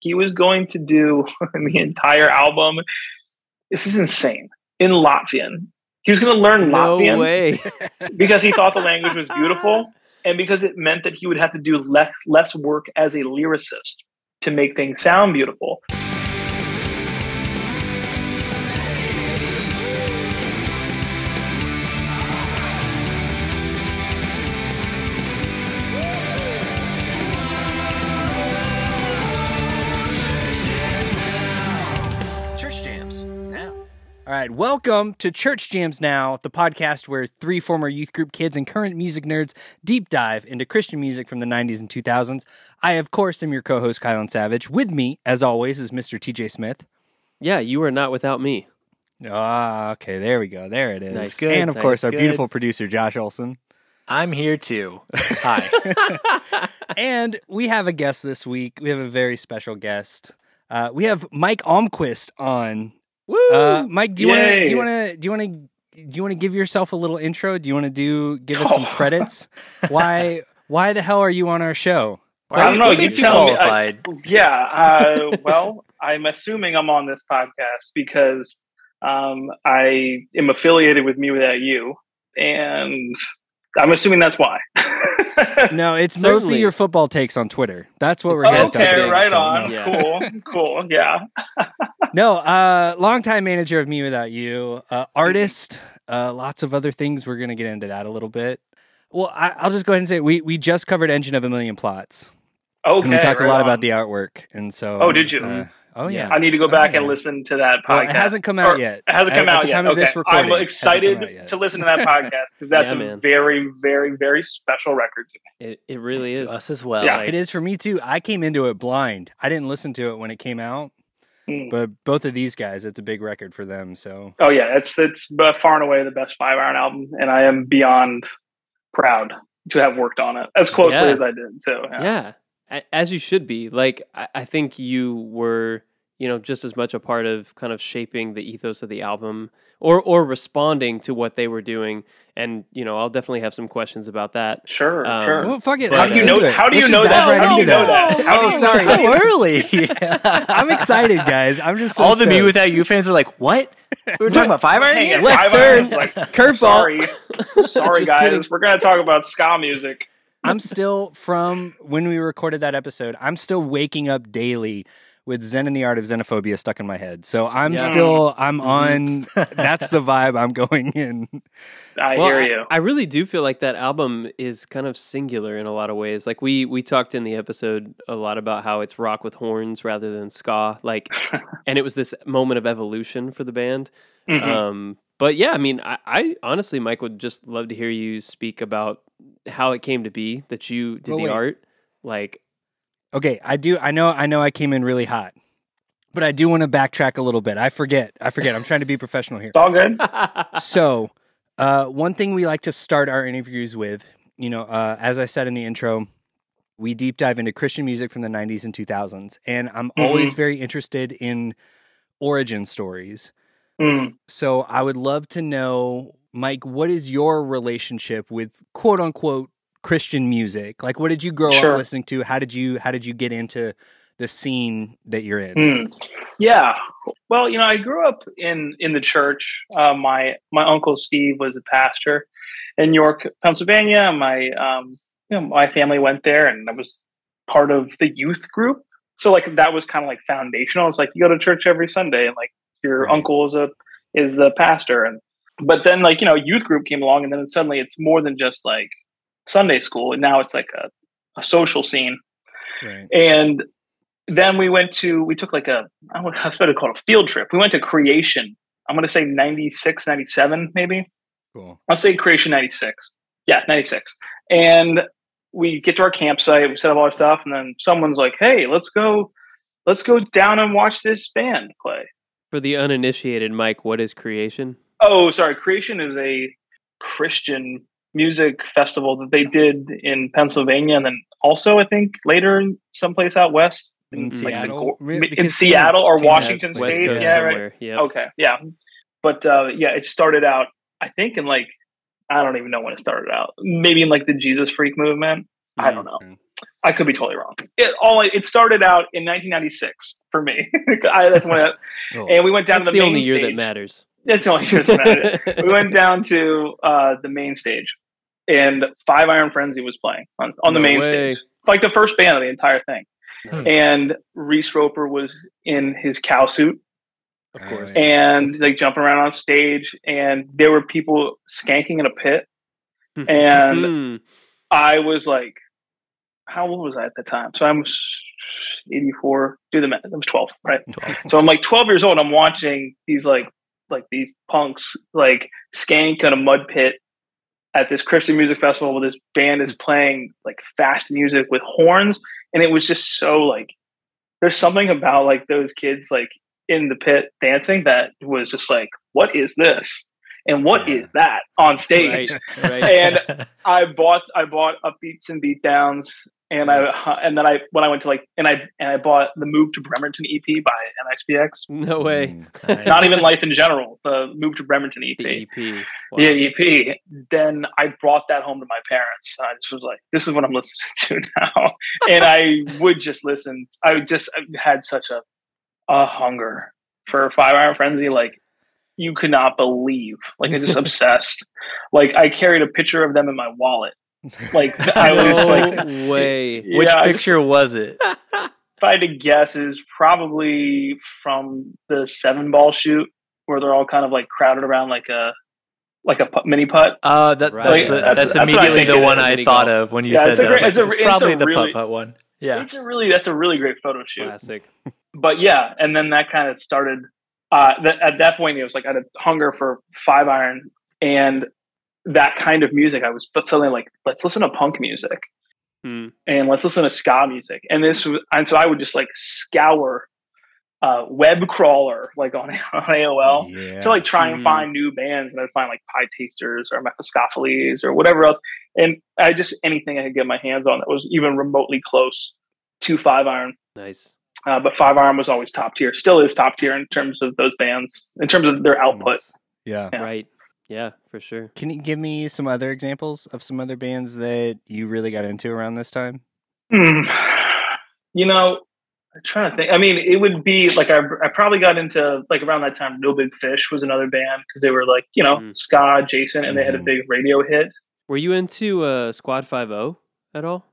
he was going to do the entire album. This is insane in Latvian. He was going to learn No Latvian way. because he thought the language was beautiful and because it meant that he would have to do less less work as a lyricist to make things sound beautiful. Right, welcome to Church Jams Now, the podcast where three former youth group kids and current music nerds deep dive into Christian music from the 90s and 2000s. I, of course, am your co host, Kylan Savage. With me, as always, is Mr. TJ Smith. yeah, you are not without me. Ah, okay, there we go. There it is. Nice. Good, and, of nice, course, our good. beautiful producer, Josh Olson. I'm here too. Hi. and we have a guest this week. We have a very special guest. Uh, we have Mike Almquist on. Woo! Uh, Mike, do you want to do you want to do you want to do you want to give yourself a little intro? Do you want to do give us some Oh. credits? Why why the hell are you on our show? I don't know. You makes you tell me. I- qualified? Yeah. Uh, well, I'm assuming I'm on this podcast because um, I am affiliated with Me Without You, and I'm assuming that's why. No, it's mostly your football takes on Twitter. That's what we're Oh, okay, right So, on. Yeah. Cool, cool. Yeah. no uh, longtime manager of Me Without You, uh, artist, uh, lots of other things. We're going to get into that a little bit. Well, I, I'll just go ahead and say we we just covered Engine of a Million Plots. Okay. and we talked a lot on. about the artwork, and so. Oh, did you? uh, oh yeah. I need to go Oh, back yeah. and listen to that podcast. Well, it hasn't come out Or- yet. It hasn't come at out the yet. of okay. this recording, I'm excited come out yet. to listen to that podcast because that's Yeah, a man. very, very, very special record to me. It, it really To is. us as well. Yeah. Like, It is for me too. I came into it blind. I didn't listen to it when it came out, Mm. but both of these guys, it's a big record for them. So Oh yeah, it's it's by far and away the best five iron album, and I am beyond proud to have worked on it as closely Yeah. as I did. So yeah. Yeah, A- as you should be. Like I, I think you were, you know, just as much a part of kind of shaping the ethos of the album, or or responding to what they were doing. And you know, I'll definitely have some questions about that. sure, Um, sure. well, fuck it. How do you know? into it. How do you Let's know just that? dive right how do into you know that. that? How do oh, you sorry, so early. I'm excited, guys. I'm just. So All the Me. Without You fans are like, what? We were talking about five iron Hang here? it, Left five turn. irons, Like, Curveball. sorry, sorry, guys. kidding. We're gonna talk about ska music. I'm still from when we recorded that episode. I'm still waking up daily with Zen and the Art of Xenophobia stuck in my head. So I'm Yeah. still. I'm on. That's the vibe I'm going in. I Well, hear you. I, really do feel like that album is kind of singular in a lot of ways. Like we we talked in the episode a lot about how it's rock with horns rather than ska. Like, and it was this moment of evolution for the band. Mhm. Um, but yeah, I mean, I, I honestly, Mike, would just love to hear you speak about how it came to be that you did Well, the wait. art. Like, Okay, I do. I know. I know. I came in really hot, but I do want to backtrack a little bit. I forget. I forget. I'm trying to be professional here. it's all good. so, uh, one thing we like to start our interviews with, you know, uh, as I said in the intro, we deep dive into Christian music from the 90s and 2000s. And I'm always very interested in origin stories. Mm. So, I would love to know, Mike, what is your relationship with quote unquote Christian music? Like, what did you grow Sure. up listening to? How did you, how did you get into the scene that you're in? Hmm. Yeah. Well, you know, I grew up in in the church. Uh, my my uncle Steve was a pastor in York, Pennsylvania. My um, you know, my family went there, and I was part of the youth group. So like that was kind of like foundational. It's like you go to church every Sunday, and like your Right. uncle is a is the pastor, and but then like you know, youth group came along, and then suddenly it's more than just like Sunday school, and now it's like a, a social scene Right. and then we went to we took like a I don't know how to call it a field trip. We went to Creation. I'm going to say 96, 97 maybe. Cool. I'll say Creation 96. Yeah, 96. And we get to our campsite, we set up all our stuff, and then someone's like, "Hey, let's go, let's go down and watch this band play." for the uninitiated, Mike, what is creation? Oh, sorry. Creation is a Christian music festival that they did in Pennsylvania, and then also I think later in someplace out west In like, Seattle? the- in Seattle or Washington State. Coast Yeah, right. somewhere. Yeah. Okay, yeah, but uh, yeah, it started out. I think in like I don't even know when it started out. Maybe in like the Jesus freak movement. I don't know. I could be totally wrong. It all it started out in 1996 for me. I, that's when, it, Oh. and we went down That's to the, the only year that matters. That's the only that matters. we went down to uh, the main stage, and Five Iron Frenzy was playing on, on the main way. stage, like the first band of the entire thing. Hmm. And Reese Roper was in his cow suit Of course. And like jumping around on stage, and there were people skanking in a pit, and Hmm. I was like, how old was I at the time? So I'm 84. Do the math. I was 12, right? So I'm like 12 years old. I'm watching these like like these punks like skank in a mud pit at this Christian music festival where this band is playing like fast music with horns, and it was just so like there's something about like those kids like in the pit dancing that was just like, what is this? And what is that on stage? right, right. And I bought I bought upbeats and beatdowns, and Nice. I and then I when I went to like and I and I bought the Move to Bremerton EP by MXPX. no way. Mm. Not even Life in General, the Move to Bremerton EP. The EP. Wow. Yeah, EP. Then I brought that home to my parents. I just was like, "This is what I'm listening to now," and I would just listen. I just I had such a a hunger for Five Iron Frenzy, like you could not believe. Like I just obsessed. Like I carried a picture of them in my wallet. Like I was no like, way. Which Yeah, I just- picture was it? if I had to guess, is probably from the seven ball shoot where they're all kind of like crowded around like a like a pu- mini putt. Uh, that, Right. that's, Like, that's- that's, that's immediately think the one. I thought golf. of when you Yeah, said it's that. great- I was it's a- it's a probably the really- putt putt one. Yeah. It's a really that's a really great photo shoot. Classic. but yeah, and then that kind of started. Uh, th- at that point, it was like I had a hunger for five iron and that kind of music. I was feeling like, let's listen to punk music Hmm. and let's listen to ska music. And this, was, and so I would just like scour uh, web crawler like on, on AOL yeah. to like try and Mm. find new bands, and I'd find like Pie Tasters or Mephiskapheles or whatever else, and I just anything I could get my hands on that was even remotely close to Five Iron. Nice. Uh, but Five Iron was always top tier, still is top tier in terms of those bands, in terms of their output. Yeah. Yeah. Right. Yeah, for sure. Can you give me some other examples of some other bands that you really got into around this time? Hmm. You know, I'm trying to think. I mean, it would be like I, I probably got into like around that time. No Big Fish was another band because they were like you know Mm. ska adjacent, and they had a Mhm. big radio hit. Were you into uh, Squad Five O at all?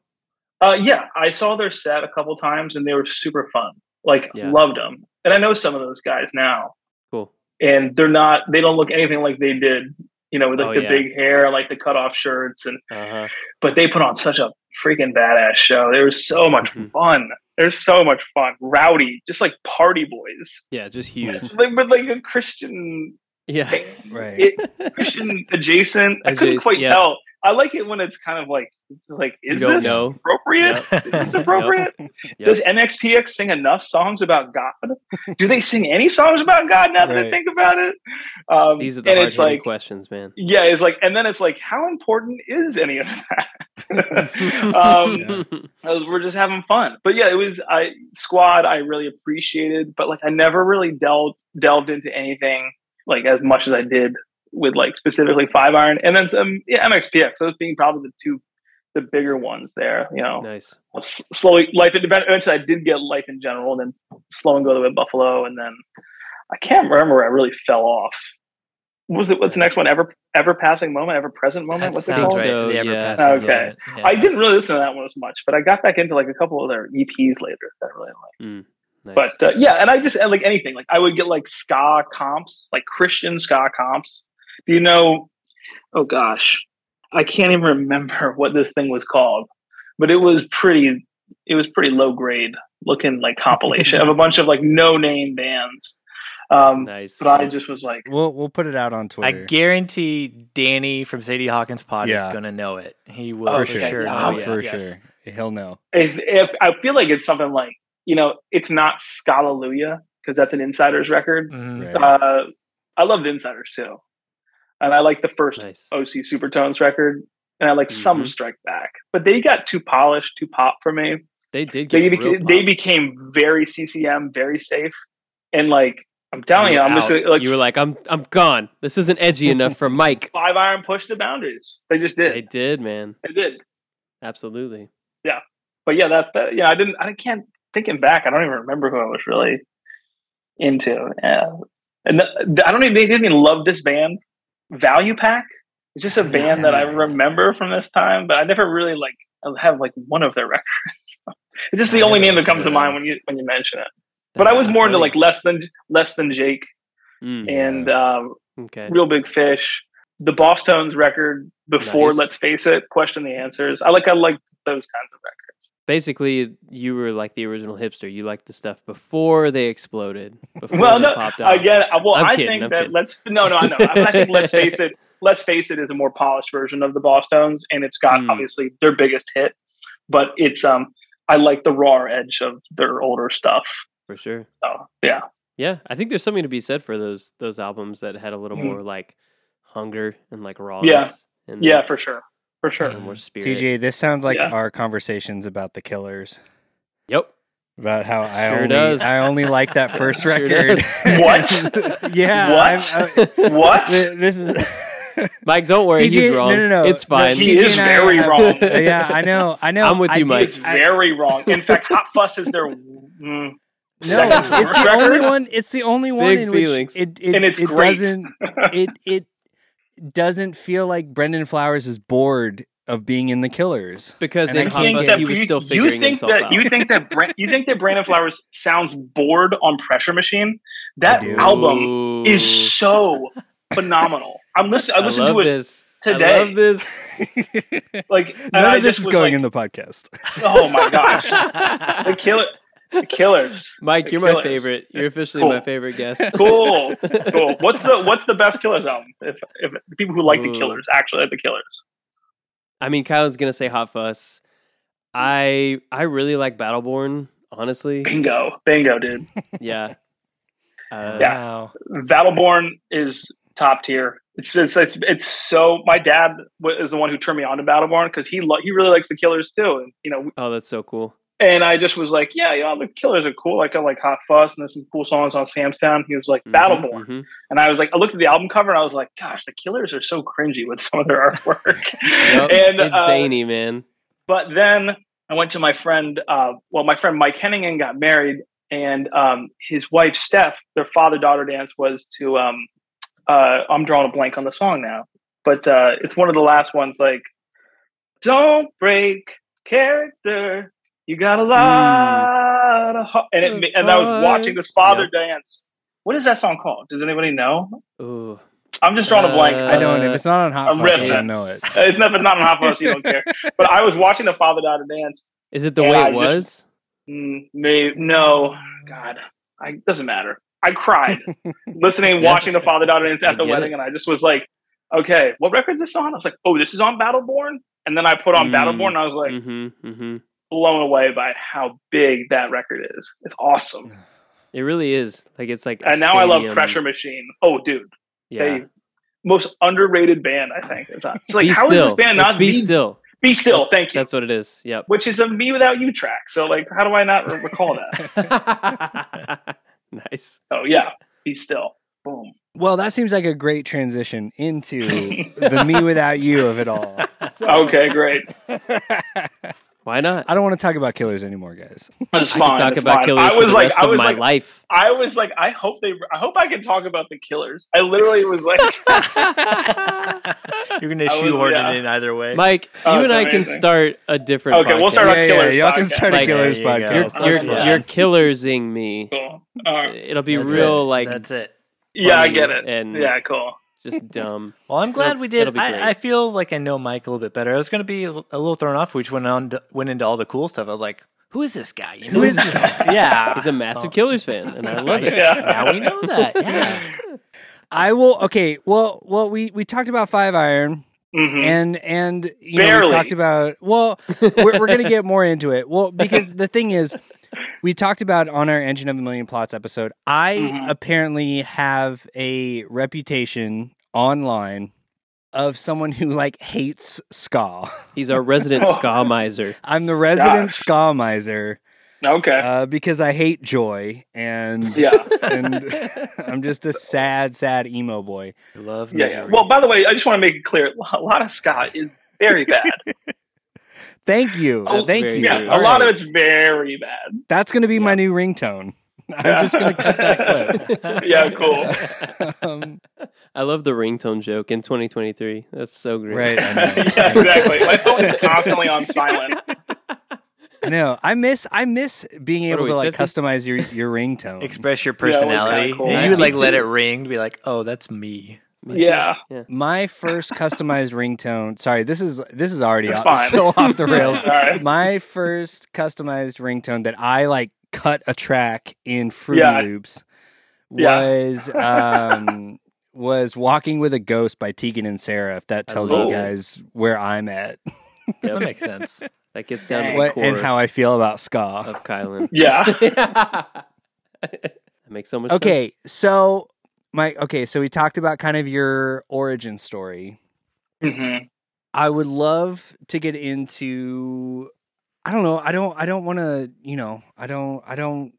Uh, yeah, I saw their set a couple times, and they were super fun. Like, Yeah. loved them, and I know some of those guys now, Cool. and they're not. They don't look anything like they did. You know, with like Oh, the yeah. big hair, like the cut off shirts, and Uh huh. but they put on such a freaking badass show. There was so much Mhm. fun. There's so much fun. Rowdy, just like party boys, Yeah, just huge. like with like a Christian, Yeah. Right. it, Christian adjacent. I couldn't quite yeah. tell. I like it when it's kind of like, it's like, is don't this know. appropriate? Is this appropriate? Yep. Does MXPX sing enough songs about God? Do they sing any songs about God now that I think about it? Um, These are the and hard it's like, questions, man. yeah, it's like, and then it's like, how important is any of that? um, Yeah. uh, we're just having fun. But yeah, it was I squad. I really appreciated, but like I never really delved delved into anything like as much as I did with like specifically five iron, and then some yeah MXPX. Those being probably the two the bigger ones there. You know, nice. Slowly life independent. Eventually, I did get life in general, and then slow and go with Buffalo, and then I can't remember where I really fell off. What was it? What's the next one? Ever ever passing moment, ever present moment. That What's it sounds called? right. So, the ever yeah. passing Okay. moment. Yeah. I didn't really listen to that one as much, but I got back into like a couple of their EPs later that I really liked. Nice. But uh, yeah, and I just like anything. Like I would get like ska comps, like Christian ska comps. Do you know? Oh gosh, I can't even remember what this thing was called, but it was pretty. It was pretty low grade looking like compilation of a bunch of like no name bands. Um, nice. but I just was like, We'll we'll put it out on Twitter. I guarantee Danny from Sadie Hawkins Pod Yeah. is gonna know it. He will Oh, for okay. sure Yeah, know. oh, for Yes. sure. He'll know. if, if I feel like it's something like you know, it's not Skaleluia because that's an Insyderz record. Mhm. Right. Uh, I love the Insyderz too, and I like the first nice. OC Supertones record, and I like some Mhm. Strike Back, but they got too polished, too pop for me. They did get They beca- they became very CCM, very safe, and like I'm telling you, were I'm just like you were like, I'm I'm gone. This isn't edgy enough for Mike. five iron pushed the boundaries. They just did. They did, man. They did. Absolutely. Yeah, but yeah, that, that yeah, I didn't. I can't thinking back. I don't even remember who I was really into. Yeah. And the, I don't even. They didn't even love this band. Value Pac. It's just a band that I remember from this time, but I never really like have like one of their records. it's just the I only name that comes to to mind when you when you mention it. But I was That's more into like less than less than Jake Mm, and um, okay. Reel Big Fish, the Bosstones record before Nice. Let's Face It, Question the Answers. I like I like those kinds of records. Basically, you were like the original hipster. You liked the stuff before they exploded. Before well, no, popped off. again, I- well, I'm I kidding, think I'm that kidding. let's no, no, I know. I, think Let's Face It, Let's Face It is a more polished version of the Bosstones, and it's got Hmm. obviously their biggest hit, but it's um, I like the raw edge of their older stuff. for sure. So yeah, Yeah, I think there's something to be said for those those albums that had a little Mhm. more like hunger and like rawness. and yeah, for sure, for sure. little more spirit. TJ, this sounds like Yeah. our conversations about the Killers. Yep. About how I Sure only does. I only like that first Sure record. What? yeah. What? I'm- I- What? this is Mike, don't worry, TJ he's wrong. No, no, no. It's fine. He TJ is I very have- wrong. yeah, I know. I know. I'm with I- you, Mike. It's very wrong. In fact, Hot Fuss is their mm, No, it's the record. only one. It's the only one Big in feelings. which it it, And it's it great. doesn't it it doesn't feel like Brandon Flowers is bored of being in the Killers. because And in I Hot Fuss, that he was you- still you figuring think himself that out. you think that Bran- you think that Brandon Flowers sounds bored on Pressure Machine. That album is so phenomenal. I'm listening. I I listened love to it this. today. I love this. like None I of this is going like, in the podcast. Oh my gosh, the killer, the Killers. Mike, The you're my favorite. You're officially Cool. my favorite guest. Cool, cool. What's the what's the best Killers album? If if the people who like the Killers actually like the Killers. I mean, Kylan's gonna say Hot Fuss. I I really like Battleborn. Honestly, Bingo, bingo, dude. yeah. Uh, Yeah. Wow. Battleborn is top tier. It's it's it's, it's so. My dad is the one who turned me on to Battleborn because he lo- he really likes the Killers too, and you know, Oh, that's so cool. And I just was like, yeah, yeah, the Killers are cool. Like I like Hot Fuss, and there's some cool songs on Sam's Town. He was like Battleborn, mhm. and I was like, I looked at the album cover, and I was like, gosh, the Killers are so cringy with some of their artwork. Yep, and it's uh, zany, man. but then I went to my friend, uh, well, my friend Mike Henningen got married, and um, his wife Steph, their father daughter dance was to. Um, uh, I'm drawing a blank on the song now, but uh, it's one of the last ones. Like, don't break character. You got a lot of heart. And, it, and I was watching this father Yep. dance. What is that song called? Does anybody know? Ooh. I'm just drawing a blank. Uh, I don't. If it's not on Hot I'm Fuss, I don't know it. It's not, it's not on Hot Fuss, you don't care. But I was watching the father daughter dance, Is it the Yeah, way I it just- was? Mm, may, no, God, I doesn't matter. I cried listening, Yeah. watching the father daughter dance I at the wedding, it. and I just was like, okay, what record is this on? I was like, oh, this is on Battleborn, and then I put on Mm. Battleborn, and I was like mm-hmm, mm-hmm. Blown away by how big that record is. It's awesome, It really is. Like it's like. a and now I love Pressure Machine. Oh, dude, Yeah. they most underrated band I think. It's, it's like be how is still. this band It's not be be, still. be still? That's- thank you. That's what it is. Yep. Which is a me without you track. So like, how do I not recall that? nice. Oh yeah, be still. Boom. Well, that seems like a great transition into the me without you of it all. Okay, great. Why not? I don't want to talk about Killers anymore, guys. It's I fine. could talk it's about fine. killers I for was the like, rest I of was my like, life. I was like, I hope they, I hope I can talk about the killers. I literally was like, You're gonna I was- shoehorn yeah. it in either way. Mike, Oh, you and it's I can start a different. Okay, we'll podcast. start our yeah, Killers yeah, y'all can podcast. start a Like, Killers there you go. You're, podcast. you're, That's you're killersing me. cool. All right. It'll be That's real, it. like That's it. yeah, I get it. and- yeah, cool. Just dumb. Well, I'm glad It'll- we did. it'll be great. I, I feel like I know Mike a little bit better. I was going to be a little thrown off. We just went on, to, went into all the cool stuff. I was like, "Who is this guy? You know Who is this guy? Yeah, He's a massive Killers fan, and I love it. Yeah. Now we know that. Yeah, I will. Okay. Well, well, we we talked about Five Iron, Mhm. and and you know we talked about. Well, we're we're gonna get more into it. Well, because the thing is, we talked about on our Engine of a Million Plots episode. I Mhm. apparently have a reputation online of someone who like hates ska. He's our resident ska miser. I'm the resident Gosh. ska miser Okay. uh, because I hate joy and yeah. and I'm just a sad, sad emo boy. love Yeah, yeah. Well, by the way, I just want to make it clear: a lot of ska is very bad. Thank you. Oh, Thank you. Yeah, a All lot of it's very bad. That's going to be my new ringtone. I'm Yeah. just going to cut that clip. Yeah, cool. Um, I love the ringtone joke in 2023. That's so great. right. I know. yeah, exactly. My phone is constantly on silent. I know. I miss. I miss being able we, to like 50? customize your your ringtone. Express your Yeah, it was kinda personality. cool. Yeah, you would like let it ring to be like, oh, that's me. Me too. Yeah. Yeah. My first customized ringtone. Sorry, this is this is already It's off, fine. so off the rails. All right. My first customized ringtone that I like cut a track in Fruity Yeah. Loops Yeah. was um was Walking with a Ghost by Tegan and Sara. If that tells love you guys where I'm at That makes sense. That gets down to the what, core and how I feel about ska. of Kylan. Yeah. that makes so much sense. Okay, so my okay, so we talked about kind of your origin story. hmm I would love to get into I don't know, I don't I don't want to, you know, I don't I don't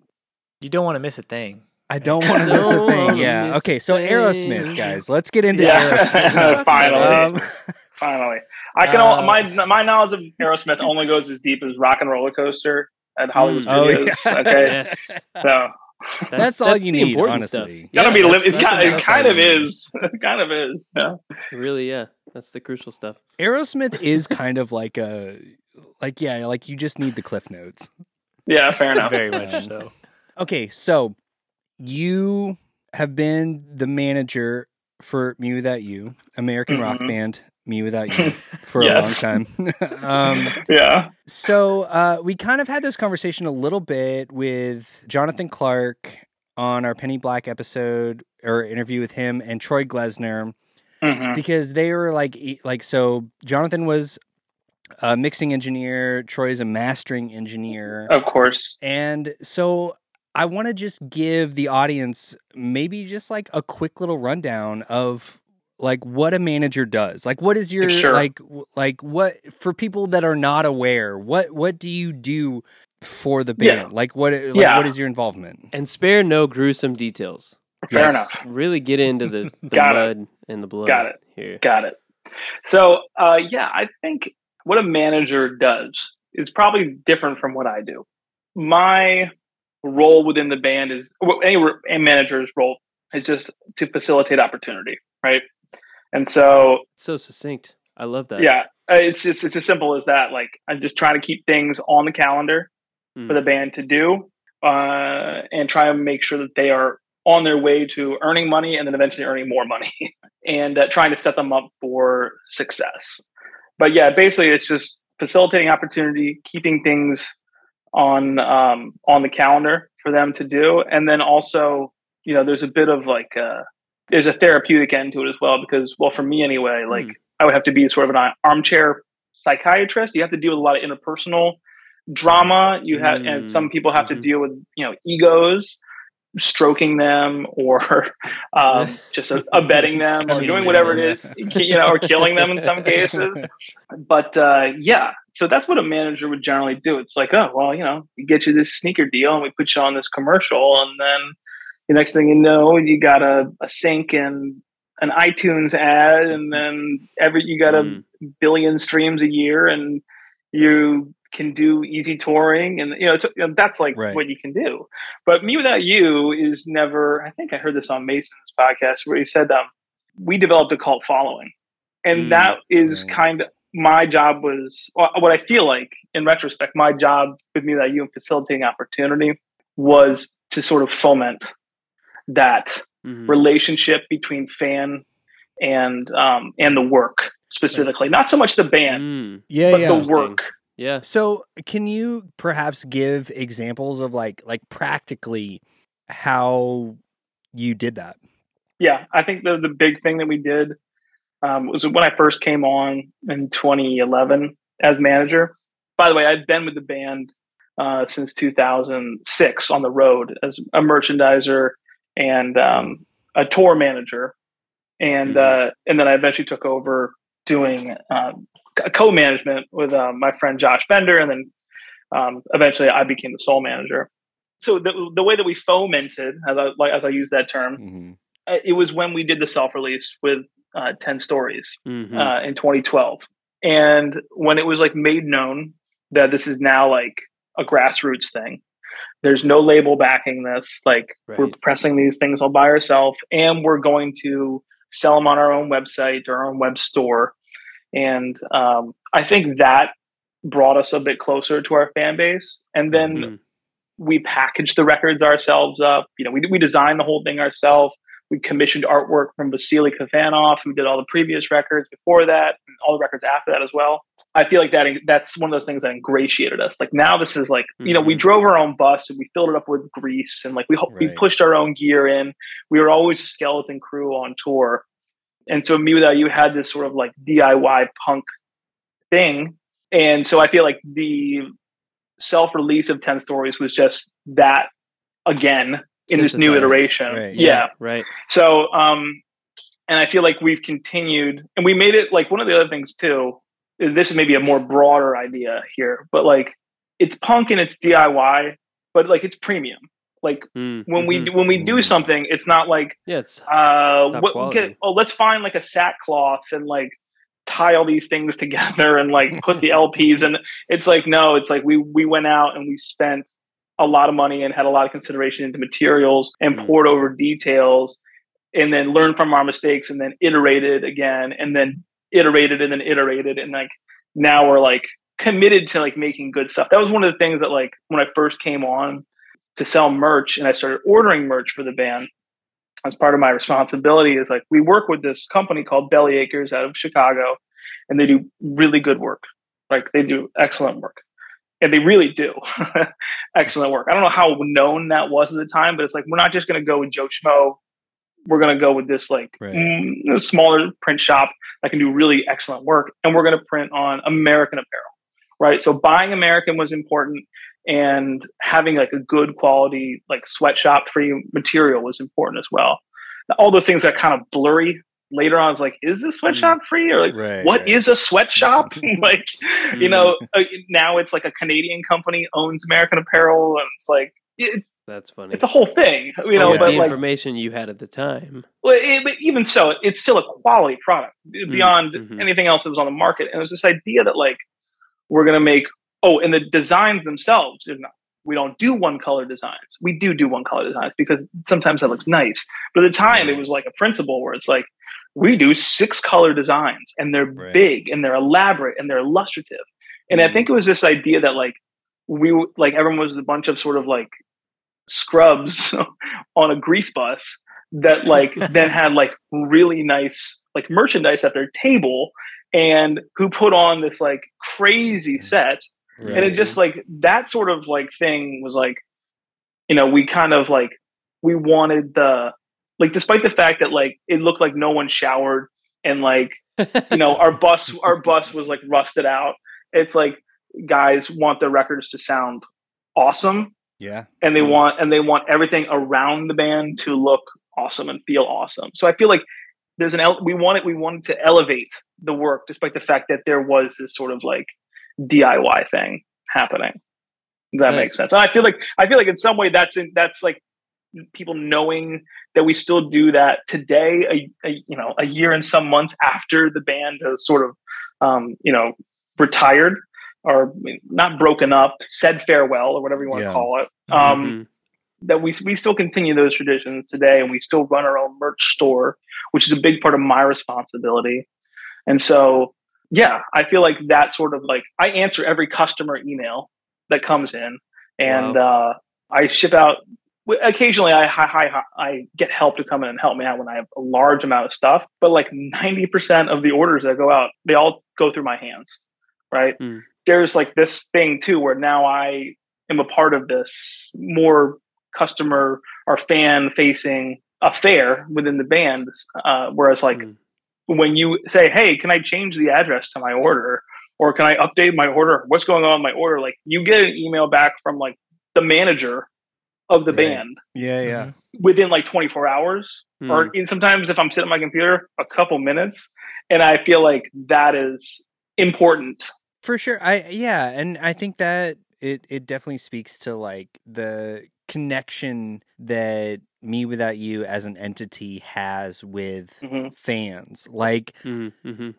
You don't want to miss a thing. I don't want to miss a thing. Yeah. Okay, so. Aerosmith, guys. Let's get into Yeah. Aerosmith. Finally. Um, Finally. I can. Uh, al- my my knowledge of Aerosmith only goes as deep as Rock and Roller Coaster at Hollywood Mm. Oh, Studios. yeah. Okay, Yes. so That's all you the need, important honestly. Stuff. gotta be. that's- Li- it kind, it kind of is. It kind of is. Yeah. Really, yeah. That's the crucial stuff. Aerosmith is kind of like a like yeah, like you just need the cliff notes. Yeah. Fair enough. Very much Um, so. Okay, so you have been the manager for Me That You, American rock Mhm. band Me Without You, for Yes. a long time. um, yeah. so uh, we kind of had this conversation a little bit with Jonathan Clark on our Penny Black episode or interview with him and Troy Glessner hmm because they were like like so Jonathan was a mixing engineer, Troy is a mastering engineer. Of course. And so I want to just give the audience maybe just like a quick little rundown of like what a manager does. Like what is your Sure. like like what for people that are not aware, what what do you do for the Yeah. band? Like what like Yeah. what is your involvement? And spare no gruesome details. Fair Yes. enough. Really get into the, the Got it. mud and the blood Got it. here. Got it. So, uh, yeah, I think what a manager does is probably different from what I do. My role within the band is well, any re- a manager's role is just to facilitate opportunity, right? And so, so succinct. I love that. yeah, it's just it's as simple as that. Like I'm just trying to keep things on the calendar Mm. for the band to do, uh, and try and make sure that they are on their way to earning money and then eventually earning more money, and uh, trying to set them up for success. But yeah, basically, it's just facilitating opportunity, keeping things on um, on the calendar for them to do, and then also, you know, there's a bit of like uh, there's a therapeutic end to it as well because, well, for me anyway, like Hmm. I would have to be sort of an armchair psychiatrist. You have to deal with a lot of interpersonal drama. You have, and Mm. some people have to Mhm. deal with you know egos, stroking them, or um, just abetting them, or doing whatever it is you know, or killing them in some cases. But uh, yeah, so that's what a manager would generally do. It's like, oh well, you know, we get you this sneaker deal, and we put you on this commercial, and then the next thing you know, you got a, a sync and an iTunes ad, and then every you got a Mm. billion streams a year, and you can do easy touring, and you know, it's, you know, that's like Right. what you can do. But me without you is never. I think I heard this on Mason's podcast where he said, um, "We developed a cult following," and Mm. that is Right. kind of my job was what I feel like in retrospect. My job with me without you and facilitating opportunity was to sort of foment that Mhm. relationship between fan and um, and the work specifically, not so much the band, Mm. Yeah, but yeah. the work. Yeah. So, can you perhaps give examples of like like practically how you did that? Yeah, I think the the big thing that we did um, was when I first came on in 2011 as manager. By the way, I'd been with the band uh, since 2006 on the road as a merchandiser and um, a tour manager, and uh, and then I eventually took over doing um, co-management with uh, my friend Josh Bender, and then um, eventually I became the sole manager. So the the way that we fomented, as I like as I use that term, Mm-hmm. uh, it was when we did the self release with uh, 10 stories Mhm. uh, in 2012 and when it was like made known that this is now like a grassroots thing. There's no label backing this. Like right. we're pressing these things all by ourselves, and we're going to sell them on our own website or our own web store. And um, I think that brought us a bit closer to our fan base. And then mm-hmm. we packaged the records ourselves up. You know, we we designed the whole thing ourselves. We commissioned artwork from Vasily Kafanov, who did all the previous records before that, and all the records after that as well. I feel like that that's one of those things that ingratiated us. Like now, this is like mm-hmm. you know we mm-hmm. drove our own bus and we filled it up with grease and like we right. we pushed our own gear in. We were always a skeleton crew on tour, and so me without you had this sort of like DIY punk thing, and so I feel like the self release of Ten Stories was just that again in this new iteration. Right, yeah, yeah, right. So, um, and I feel like we've continued, and we made it like one of the other things too. This is maybe a more broader idea here, but like it's punk and it's DIY, but like it's premium. Like mm, when mm-hmm. we when we do something, it's not like yeah, it's uh, what get, oh let's find like a sackcloth and like tie all these things together and like put the LPs and it's like no, it's like we we went out and we spent a lot of money and had a lot of consideration into materials and mm. poured over details and then learned from our mistakes and then iterated again and then iterated and then iterated and like now we're like committed to like making good stuff. That was one of the things that like when I first came on to sell merch and I started ordering merch for the band as part of my responsibility is like we work with this company called Belly Acres out of Chicago and they do really good work. Like they do excellent work and they really do excellent work. I don't know how known that was at the time, but it's like we're not just going to go with Joe Schmo. We're going to go with this like right. mm, smaller print shop that can do really excellent work, and we're going to print on American apparel, right? So buying American was important, and having like a good quality like sweatshop free material was important as well. All those things are kind of blurry later on, I was like, is this sweatshop mm. free? Or like, right, what right. is a sweatshop? like, you know, mm. uh, now it's like a Canadian company owns American Apparel, and it's like, it's that's funny. It's a whole thing, you know. but the like, information you had at the time. Well, it, but even so, it's still a quality product mm, beyond mm-hmm. anything else that was on the market. And it was this idea that like we're gonna make oh, and the designs themselves not, we don't do one color designs. We do do one color designs because sometimes that looks nice. But at the time, it was like a principle where it's like we do six color designs and they're right. big and they're elaborate and they're illustrative. And mm-hmm. I think it was this idea that like we like everyone was a bunch of sort of like scrubs on a grease bus that like then had like really nice like merchandise at their table and who put on this like crazy mm. set right. and it just like that sort of like thing was like you know we kind of like we wanted the like despite the fact that like it looked like no one showered and like you know our bus our bus was like rusted out. It's like guys want their records to sound awesome. Yeah. And they mm. want and they want everything around the band to look awesome and feel awesome. So i feel like there's an we wanted we wanted to elevate the work despite the fact that there was this sort of like diy thing happening. That nice. makes sense? And i feel like i feel like in some way that's in that's like people knowing that we still do that today, a, a, you know, a year and some months after the band has sort of, um, you know, retired or not broken up, said farewell or whatever you want yeah. to call it. Um, mm-hmm. That we we still continue those traditions today, and we still run our own merch store, which is a big part of my responsibility. And so, yeah, I feel like that sort of like I answer every customer email that comes in, and wow. uh, I ship out occasionally I, I, I get help to come in and help me out when I have a large amount of stuff, but like 90% of the orders that go out, they all go through my hands, right? Mm. There's like this thing too, where now I am a part of this more customer or fan facing affair within the band. Uh, whereas like mm. when you say, Hey, can I change the address to my order? Or can I update my order? What's going on in my order? Like you get an email back from like the manager of the band. Yeah, yeah. Mm-hmm. Within like 24 hours, mm. or in, sometimes if I'm sitting at my computer, a couple minutes, and I feel like that is important for sure. I yeah, and I think that it it definitely speaks to like the connection that me without you as an entity has with mm-hmm. fans. Like mm-hmm.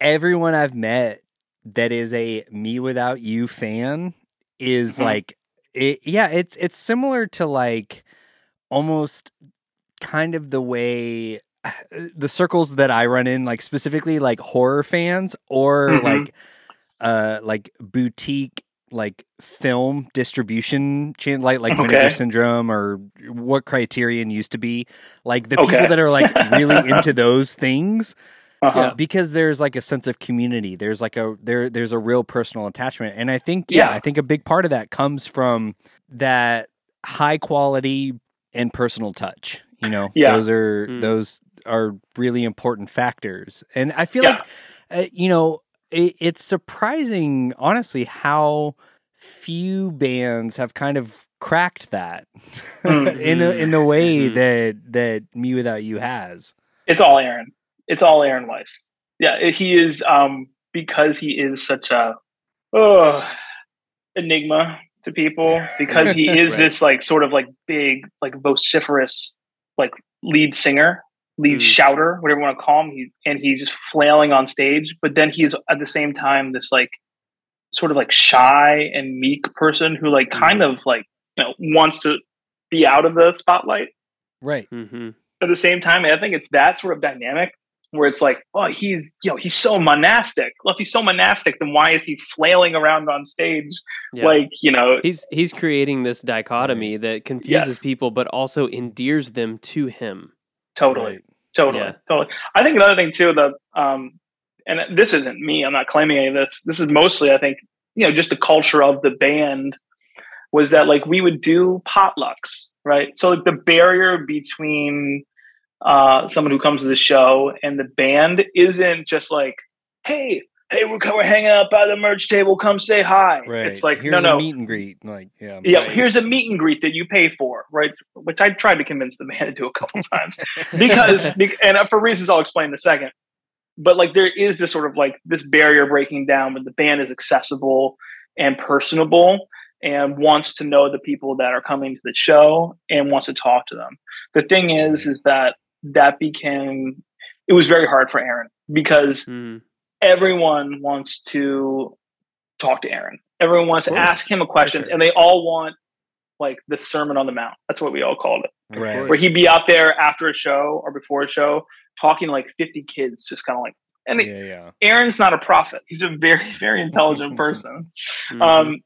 everyone I've met that is a me without you fan is Mhm. like it, yeah, it's it's similar to like almost kind of the way the circles that I run in, like specifically like horror fans or Mhm. like uh like boutique like film distribution chain like like Vinegar Syndrome or what Criterion used to be. Like the Okay. people that are like really into those things Uh-huh. Yeah. because there's like a sense of community there's like a there there's a real personal attachment and i think yeah, Yeah. i think a big part of that comes from that high quality and personal touch you know Yeah. those are Mm. those are really important factors and i feel Yeah. like uh, you know it, it's surprising honestly how few bands have kind of cracked that Mm. in a, in the way Mhm. that that me without you has It's all Aaron. It's all Aaron Weiss. Yeah, he is um because he is such a oh, enigma to people because he is Right. this like sort of like big like vociferous like lead singer, lead Mm. shouter, whatever you want to call him. He and he's just flailing on stage, but then he's at the same time this like sort of like shy and meek person who like kind of like you know wants to be out of the spotlight right hmm at the same time, I think it's that sort of dynamic where it's like, oh, he's you know he's so monastic. Well, if he's so monastic, then why is he flailing around on stage Yeah. like you know? he's he's creating this dichotomy that confuses Yes. people, but also endears them to him. Totally, Right. totally, Yeah. totally. I think another thing too that um, and this isn't me. I'm not claiming any of this. This is mostly, I think, you know, just the culture of the band was that like we would do potlucks, right? So like the barrier between uh, someone who comes to the show and the band isn't just like, hey, hey, we're, we're hanging out by the merch table. Come say hi. Right. It's like, here's no, no. a meet and greet. Like, yeah. yeah, Right. here's a meet and greet that you pay for, right? Which I tried to convince the band to do a couple times because, and for reasons I'll explain in a second. But like, there is this sort of like this barrier breaking down when the band is accessible and personable and wants to know the people that are coming to the show and wants to talk to them. The thing is, is that that became it was very hard for Aaron because Mm. everyone wants to talk to Aaron. Everyone wants to ask him a question, sure. and they all want like the Sermon on the Mount. That's what we all called it. right. Where he'd be out there after a show or before a show talking to like 50 kids, just kind of like. And it- Yeah, yeah. Aaron's not a prophet. He's a very, very intelligent person. Mhm. Um,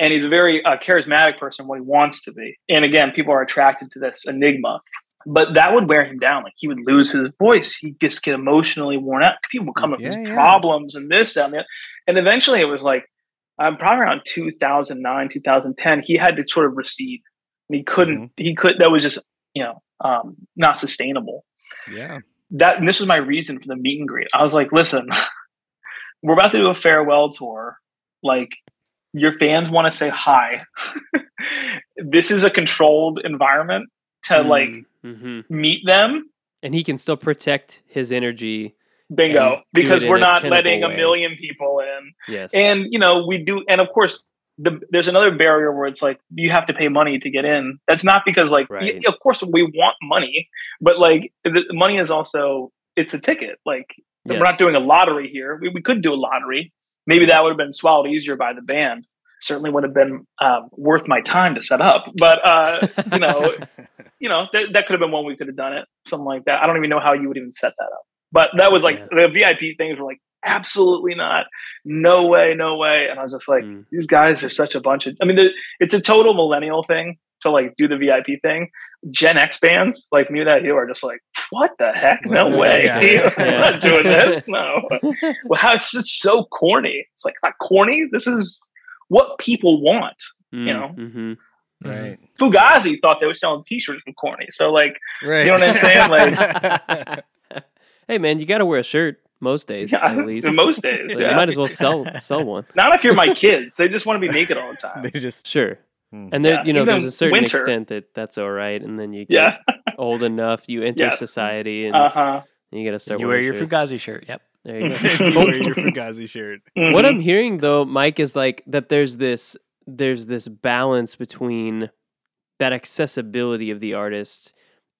and he's a very uh, charismatic person, what he wants to be. And again, people are attracted to this enigma. But that would wear him down. Like he would lose his voice. He'd just get emotionally worn out. People would come up with Yeah, yeah. problems and this and that. And eventually it was like, um, probably around 2009, 2010, he had to sort of recede. And he couldn't, Mm-hmm. he could, that was just, you know, um, not sustainable Yeah. that and this was my reason for the meet and greet. I was like, listen, we're about to do a farewell tour. Like your fans want to say hi. this is a controlled environment to like hmm meet them. and he can still protect his energy. Bingo. Because we're not letting a million people in. Yes, And you know, we do and of course the, there's another barrier where it's like you have to pay money to get in. That's not because like y- of course we want money, but like the money is also it's a ticket. Like yes. We're not doing a lottery here. We, we could do a lottery. Maybe that would have been swallowed easier by the band. Certainly would have been um, worth my time to set up. But uh, you know, you know that, that could have been one we could have done it, something like that. I don't even know how you would even set that up. But that was like the VIP things were like absolutely not, no way, no way. And I was just like, Mm. these guys are such a bunch of. I mean, the, it's a total millennial thing to like do the VIP thing. Gen X bands like me that you are just like, what the heck? No Yeah. way. Yeah. I'm not doing this. No. Well, how it's just so corny. It's like not corny. This is what people want. Mm, know? mhm. Right. Fugazi thought they were selling T-shirts from corny. So like, Right. You know what I'm saying? Like- Hey man, you got to wear a shirt most days yeah, at least. most days, So yeah. you might as well sell sell one. not if you're my kids. They just want to be naked all the time. they just Sure. Hmm. And there, Yeah, you know, even there's a certain winter. extent that that's all right, and then you get Yeah. old enough, you enter Yes. society, and Uh huh. you got to start. you wear your shirts. Fugazi shirt. Yep. There you you go. wear your Fugazi shirt. Mm-hmm. what I'm hearing though, Mike, is like that. There's this there's this balance between that accessibility of the artist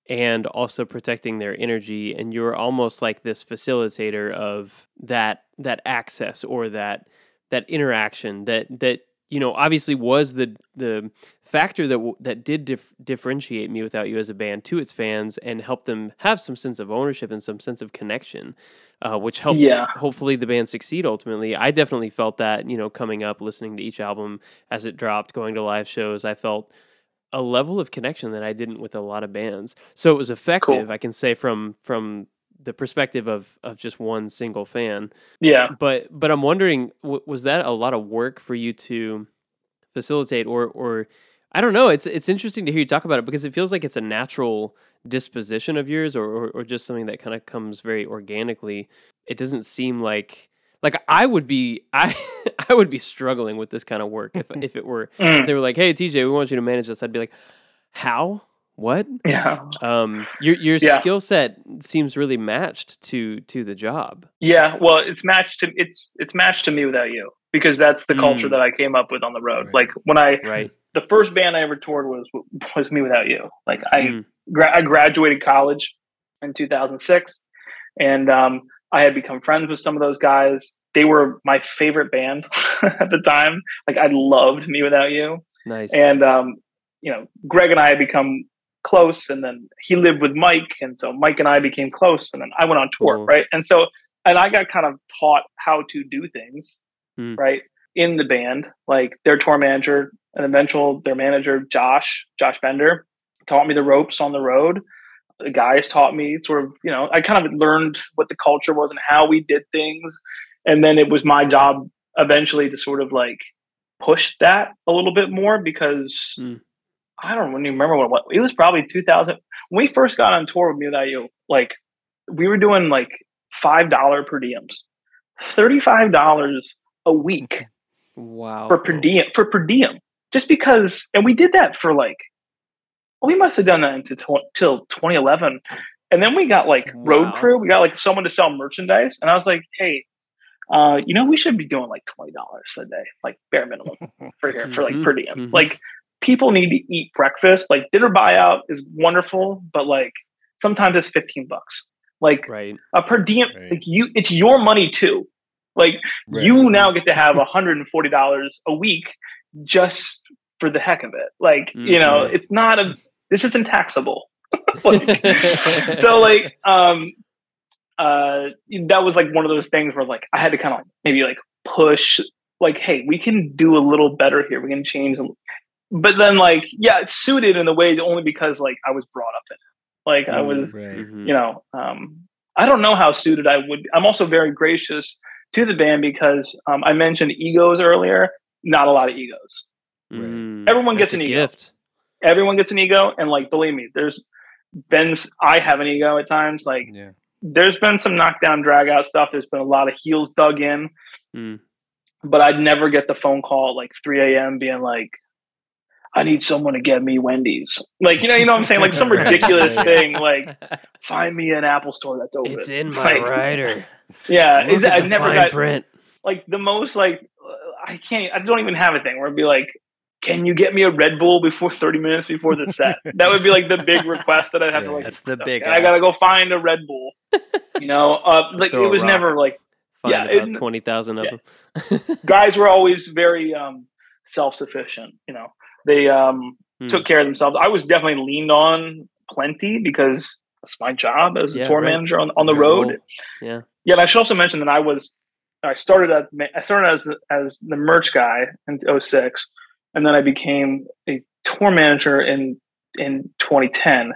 and also protecting their energy and you're almost like this facilitator of that that access or that that interaction that that you know obviously was the the factor that that did dif- differentiate me without you as a band to its fans and help them have some sense of ownership and some sense of connection uh, which helped Yeah. hopefully the band succeed ultimately i definitely felt that you know coming up listening to each album as it dropped going to live shows i felt a level of connection that I didn't with a lot of bands. So it was effective, I can say from from the perspective of of just one single fan. Yeah. But but I'm wondering w- was that a lot of work for you to facilitate or or I don't know, it's it's interesting to hear you talk about it because it feels like it's a natural disposition of yours or or, or just something that kind of comes very organically. It doesn't seem like like I would be I I would be struggling with this kind of work if if it were Mm, if they were like, "Hey, TJ, we want you to manage this," I'd be like, "How? What?" yeah. Um, your your Yeah. skill set seems really matched to to the job. Yeah. Well, it's matched to it's it's matched to mewithoutYou because that's the culture Mm. that I came up with on the road. Right. Like when I Right. the first band I ever toured was was mewithoutYou. Like I Mm. gra- I graduated college in 2006, and um, I had become friends with some of those guys. They were my favorite band at the time. Like I loved mewithoutYou, Nice. and um, you know, Greg and I had become close, and then he lived with Mike, and so Mike and I became close, and then I went on tour, Cool. right? And so, and I got kind of taught how to do things, Hmm. right, in the band. Like their tour manager, and eventual their manager, Josh, Josh Bender, taught me the ropes on the road. The guys taught me sort of, you know, I kind of learned what the culture was and how we did things, and then it was my job eventually to sort of like push that a little bit more because Hmm. I don't even remember what, what it was. Probably 2000 when we first got on tour with mewithoutYou. Like we were doing like five dollar per diems, thirty five dollars a week wow. for per diem for per diem. Just because, and we did that for like, we must have done that until till 2011, and then we got like road Wow. crew. We got like someone to sell merchandise, and I was like, hey. Uh, you know, we should be doing like twenty dollars a day, like bare minimum for here for like Mhm, per diem. mhm. Like people need to eat breakfast. Like dinner buyout is wonderful, but like sometimes it's fifteen bucks. Like Right. a per diem, Right. like you, it's your money too. Like Right. you now get to have hundred and forty dollars a week just for the heck of it. Like you know, Mhm. it's not a. This isn't taxable. like, so like um uh that was like one of those things where like I had to kind of like maybe like push like hey we can do a little better here we can change but then like yeah it's suited in a way only because like I was brought up in it like I Mm, was Right. Mhm. you know um I don't know how suited I would I'm also very gracious to the band because um I mentioned egos earlier not a lot of egos Mm. everyone gets an a ego gift. everyone gets an ego and like believe me there's Ben's I have an ego at times like Yeah. there's been some knockdown drag out stuff there's been a lot of heels dug in Mm. but I'd never get the phone call at like 3 a.m. being like I need someone to get me Wendy's like you know you know what I'm saying like some ridiculous right. thing like find me an Apple store that's open It's in my Like, rider. yeah Look I've never fine got print. like the most like uh, I can't I don't even have a thing where it'd be like can you get me a Red Bull before 30 minutes before the set? That would be like the big request that I'd have to like. That's the okay, big I gotta go find a Red Bull. You know, uh, like it was never like Find yeah, about it- twenty thousand of yeah. them. guys were always very um, self sufficient. You know, they um, Hmm. took care of themselves. I was definitely leaned on plenty because that's my job as Yeah, a tour right. manager on, on the road. role. Yeah. Yeah, and I should also mention that I was I started as I started as the, as the merch guy in 06 and then I became a tour manager in in 2010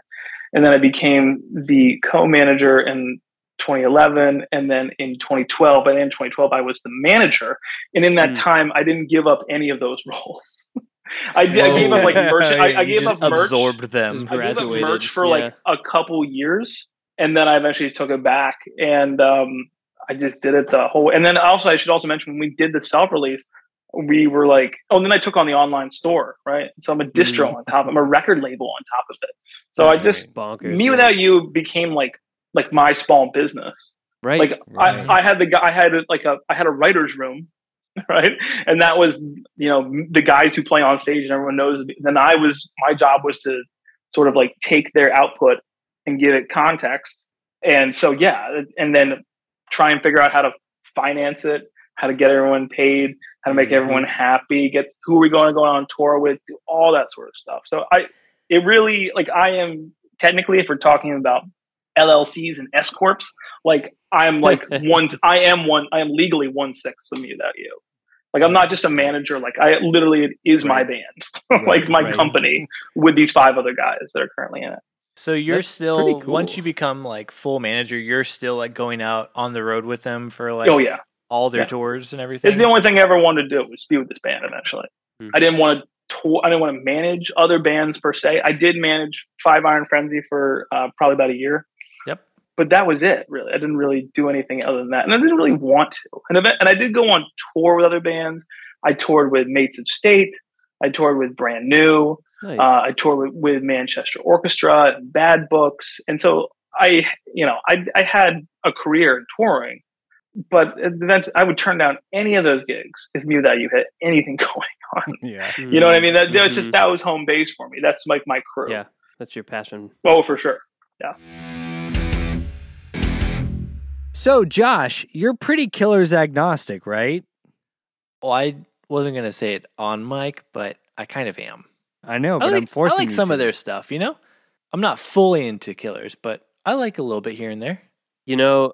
and then I became the co-manager in 2011 and then in 2012 by the end of 2012 I was the manager and in that Hmm. time I didn't give up any of those roles. I, I gave up like merch. I, I gave just up merch. absorbed them. I gave up merch for yeah. like a couple years, and then I eventually took it back, and um, I just did it the whole. And then also, I should also mention when we did the self release, we were like, oh, and then I took on the online store, right? So I'm a distro on top. I'm a record label on top of it. So That's I just Bonkers. me yeah. without you became like like my small business. right. Like Right. I, I had the guy, I had like a, I had a writer's room, right? And that was, you know, the guys who play on stage and everyone knows. Then I was, my job was to sort of like take their output and give it context. And so, yeah, and then try and figure out how to finance it, how to get everyone paid, how to make Mhm. everyone happy, get who are we going to go on tour with, all that sort of stuff. So I, it really like I am technically, if we're talking about LLCs and S corps, like I'm like one, I am one, I am legally one sixth of mewithoutYou. Like I'm not just a manager. Like I literally it is my Right. band, like my right. company with these five other guys that are currently in it. So you're That's still pretty cool. once you become like full manager, you're still like going out on the road with them for like oh yeah, all their Yeah. tours and everything. it's the only thing I ever wanted to do was be with this band. Eventually, Hmm. I didn't want to. tour I didn't want to manage other bands per se. I did manage Five Iron Frenzy for uh, probably about a year. But that was it. Really, I didn't really do anything other than that, and I didn't really want to. And event, and I did go on tour with other bands. I toured with Mates of State. I toured with Brand New. Nice. Uh, I toured with, with Manchester Orchestra and Bad Books, and so I, you know, I I had a career in touring, but events I would turn down any of those gigs if knew that you had anything going on. yeah. You know what I mean? That that's Mhm. just that was home base for me. That's like my crew. Yeah, that's your passion. Oh, for sure. So, Josh, you're pretty killers agnostic, right? well, I wasn't gonna say it on mic, but I kind of am. I know, I but like, I'm forcing I like you some to. of their stuff, you know? I'm not fully into killers, but I like a little bit here and there. You know,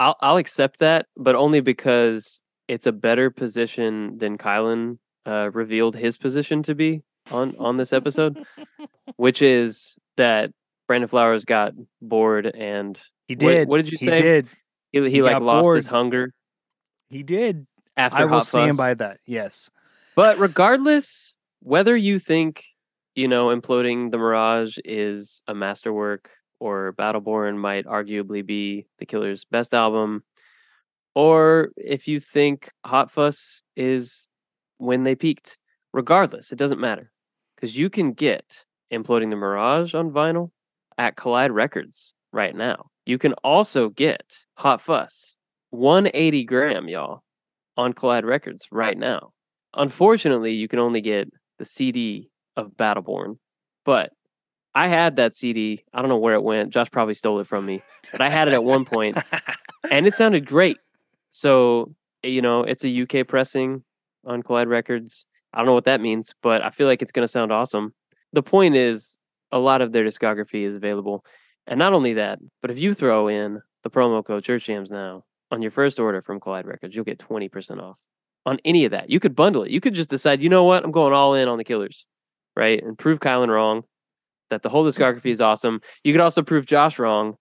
I'll I'll accept that, but only because it's a better position than Kylan uh, revealed his position to be on on this episode, which is that Brandon Flowers got bored and He did. what did you say? he say? did. He, he, He like lost his hunger He did. after I will Hot stand Fuzz. by that. Yes. But regardless, whether you think, you know, imploding the Mirage is a masterwork or Battleborn might arguably be the Killer's best album, or if you think Hot Fuss is when they peaked, regardless, it doesn't matter. Because you can get Imploding the Mirage on vinyl at Collide Records right now. You can also get Hot Fuss 180 gram, y'all, on Collide Records right now. Unfortunately, you can only get the CD of Battleborn, but I had that CD. I don't know where it went. Josh probably stole it from me, but I had it at one point, and it sounded great. So you know, it's a UK pressing on Collide Records. I don't know what that means, but I feel like it's going to sound awesome. The point is, a lot of their discography is available, and not only that, but if you throw in the promo code Church Jams now on your first order from Collide Records, you'll get twenty percent off on any of that. You could bundle it. You could just decide, you know what, I'm going all in on the Killers, right, and prove Kylan wrong that the whole discography mm-hmm. is awesome. You could also prove Josh wrong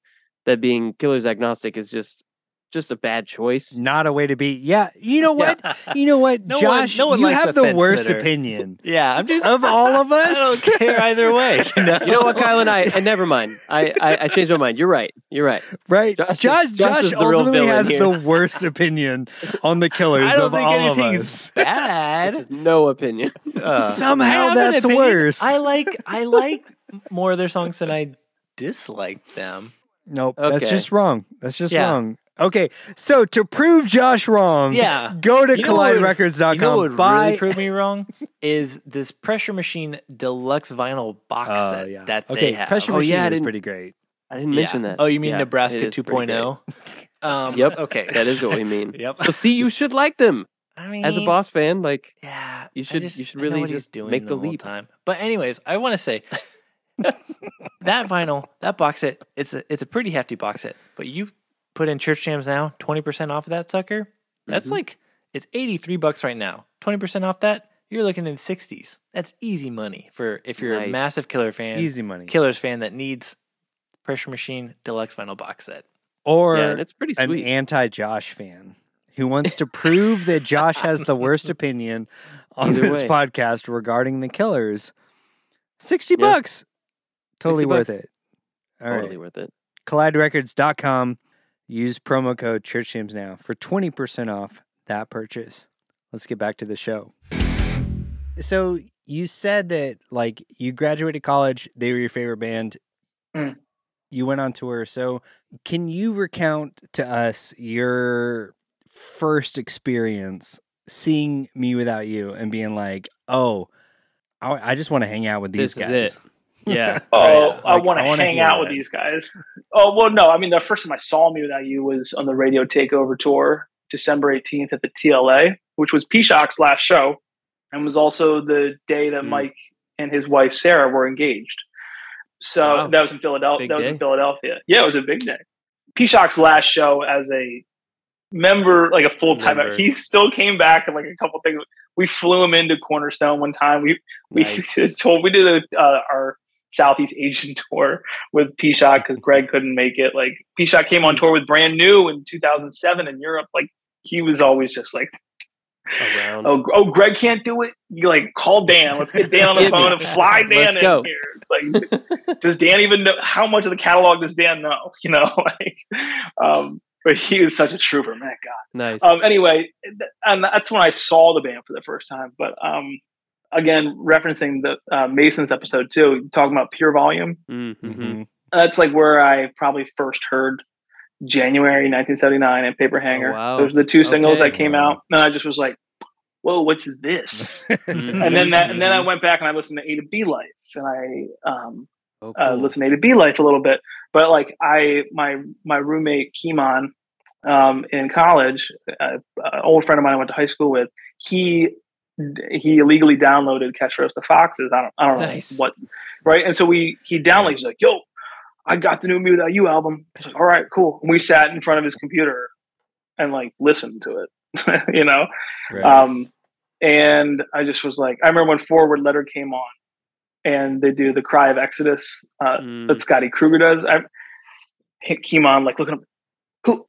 that being Killers agnostic is just just a bad choice. Not a way to be. Yeah. You know what? You know what, No one- Josh? no one you likes have the fence worst sitter. opinion yeah, I'm just of all of us. I don't care either way. You know, You know what, Kylan? I and never mind. I, I I changed my mind. You're right. You're right. Right. Josh Josh, is- Josh, Josh is the ultimately has here. the worst opinion on the killers I don't of think all of us. bad. Just no opinion. Uh, Somehow I that's opinion. worse. I like I like more of their songs than I dislike them. Nope. That's just wrong. That's just Yeah. wrong. Okay. So to prove Josh wrong, Yeah. go to You know what would- colliderecords.com. You know what would buy really prove me wrong is this Pressure Machine deluxe vinyl box Oh, set yeah. that okay, they have. Pressure Oh, Machine yeah, is pretty great. I didn't Yeah. mention that. Oh, you mean Yeah, Nebraska it is pretty great. 2.0? Um, Yep. Okay. That is what we mean. Yep. So see, you should like them I mean, as a boss fan. Like Yeah, You should- just- you should really just doing make the whole leap. time. But anyways, I want to say that vinyl, that box set, it's a it's a pretty hefty box set. But you put in Church Jams now, twenty percent off of that sucker. That's Mhm. like it's eighty three bucks right now. Twenty percent off that, you're looking in the sixties. That's easy money for if you're a massive Killer fan, Easy money. Killers fan that needs Pressure Machine Deluxe vinyl box set. Or yeah, and it's pretty an anti Josh fan who wants to prove that Josh has the worst opinion on Either this way. podcast regarding the killers. 60 Yeah. bucks. Totally 60 worth bucks. it. All right. totally worth it. colliderecords.com. Use promo code Church Jams now for 20% off that purchase. Let's get back to the show. So you said that like you graduated college, they were your favorite band. Mm. You went on tour. So can you recount to us your first experience seeing mewithoutYou and being like, "Oh, I, I just want to hang out with these This is guys." It. Yeah. Oh, right. I Like, want to hang hear out with these guys. Oh well, no. I mean, the first time I saw mewithoutYou was on the Radio Takeover tour, December eighteenth at the TLA, which was Pishock's last show, and was also the day that Mm. Mike and his wife Sarah were engaged. So Wow. that was in Philadelphia. Big That was day. in Philadelphia. Yeah, it was a big day. Pishock's last show as a member, like a full time. He still came back and like a couple things. We flew him into Cornerstone one time. We we Nice. told we did a, uh, our Southeast Asian tour with Pishock because Greg couldn't make it. Like Pishock came on tour with Brand New in 2007 in Europe. Like he was always just like, Around. oh, oh, Greg can't do it. You like call Dan. Let's get Dan on the phone and fly Dan Let's in go. here. It's like, does Dan even know how much of the catalog does Dan know? You know, like, um, but he was such a trooper, man. God. nice. Um, anyway, and that's when I saw the band for the first time. But um, again, referencing the uh, Masons episode too, talking about PureVolume. mm-hmm. Mhm. That's like where I probably first heard January 1979 and Paper Hanger. Oh, wow. Those are the two singles Okay. that came Wow. out, and I just was like, "Whoa, what's this?" and then that, and then I went back and I listened to A to B Life, and I um, Oh, uh, listened to A to B Life a little bit. But like I, my my roommate Kimon um, in college, uh, an old friend of mine I went to high school with, he he illegally downloaded Catch for Us the Foxes. I don't I don't Nice. know what, right? And so we he downloaded. He's like, "Yo, I got the new mewithoutYou album." I was like, "All right, cool." And we sat in front of his computer and like listened to it, you know. Right. Um, and I just was like, I remember when Four Word Letter came on, and they do the Cry of Exodus uh, Mm. that Scotty Kruger does. I hit Kimon like looking up, who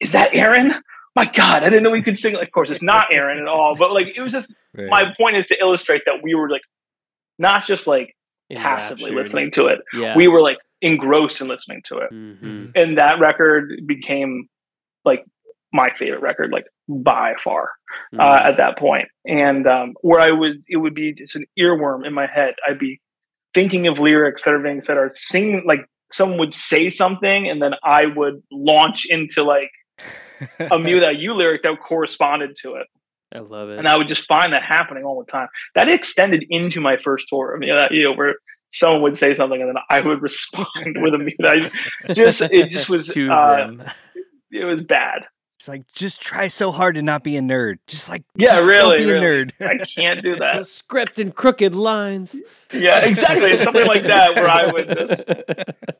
is that? Aaron? My God, I didn't know he could sing. Of course, it's not Aaron at all. But like, it was just Right. my point is to illustrate that we were like not just like passively Enraptured. listening to it. Yeah. We were like engrossed in listening to it hmm and that record became like my favorite record like by far Mm-hmm. uh, at that point. point and um, where i was it would be just an earworm in my head i'd be thinking of lyrics that are being said or singing like someone would say something and then i would launch into like a mew that you lyric that corresponded to it I love it. and i would just find that happening all the time that extended into my first tour i mean that you where someone would say something and then i would respond with a mew that I- just it just was uh, it was bad. It's like just try so hard to not be a nerd. Just like Yeah, just really, don't be really. a nerd. I can't do that. Those script and crooked lines. Yeah, exactly. Something like that where I would just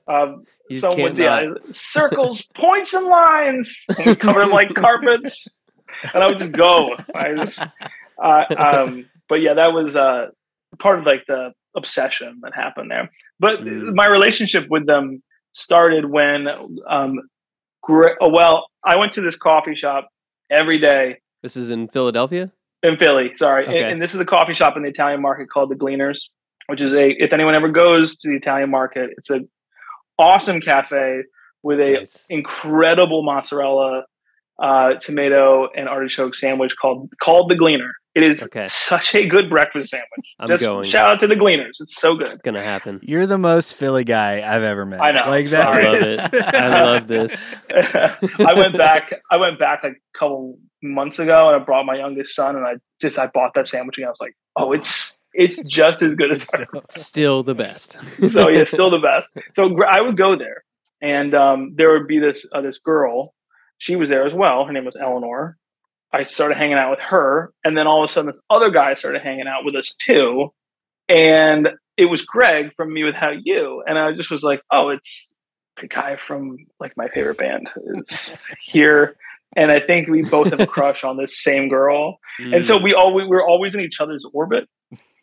um, someone would yeah, circles, points, and lines, and we cover them like carpets, and I would just go. I just, uh, um, but yeah, that was uh, part of like the obsession that happened there. But Mm. my relationship with them started when, um, gr- oh, well, I went to this coffee shop every day This is in Philadelphia. in Philly. Sorry, Okay. and, and this is a coffee shop in the Italian market called the Gleaners, which is a. If anyone ever goes to the Italian market, it's a awesome cafe with a Nice. incredible mozzarella, uh, tomato, and artichoke sandwich called called the Gleaner. It is Okay. such a good breakfast sandwich. I'm Just going. shout out to the Gleaners. It's so good. Gonna happen. You're the most Philly guy I've ever met. I know. Like that. I love it. I love this. I went back. I went back like a couple months ago, and I brought my youngest son, and I just I bought that sandwich, and I was like, oh, it's it's just as good as ever. Still the best. so yeah, still the best. So I would go there, and um, there would be this uh, this girl. She was there as well. Her name was Eleanor. I started hanging out with her, and then all of a sudden, this other guy started hanging out with us too, and it was Greg from mewithoutYou, and I just was like, oh, it's the guy from like my favorite band is here. And I think we both have a crush on this same girl, and so Mm. we all we're always in each other's orbit.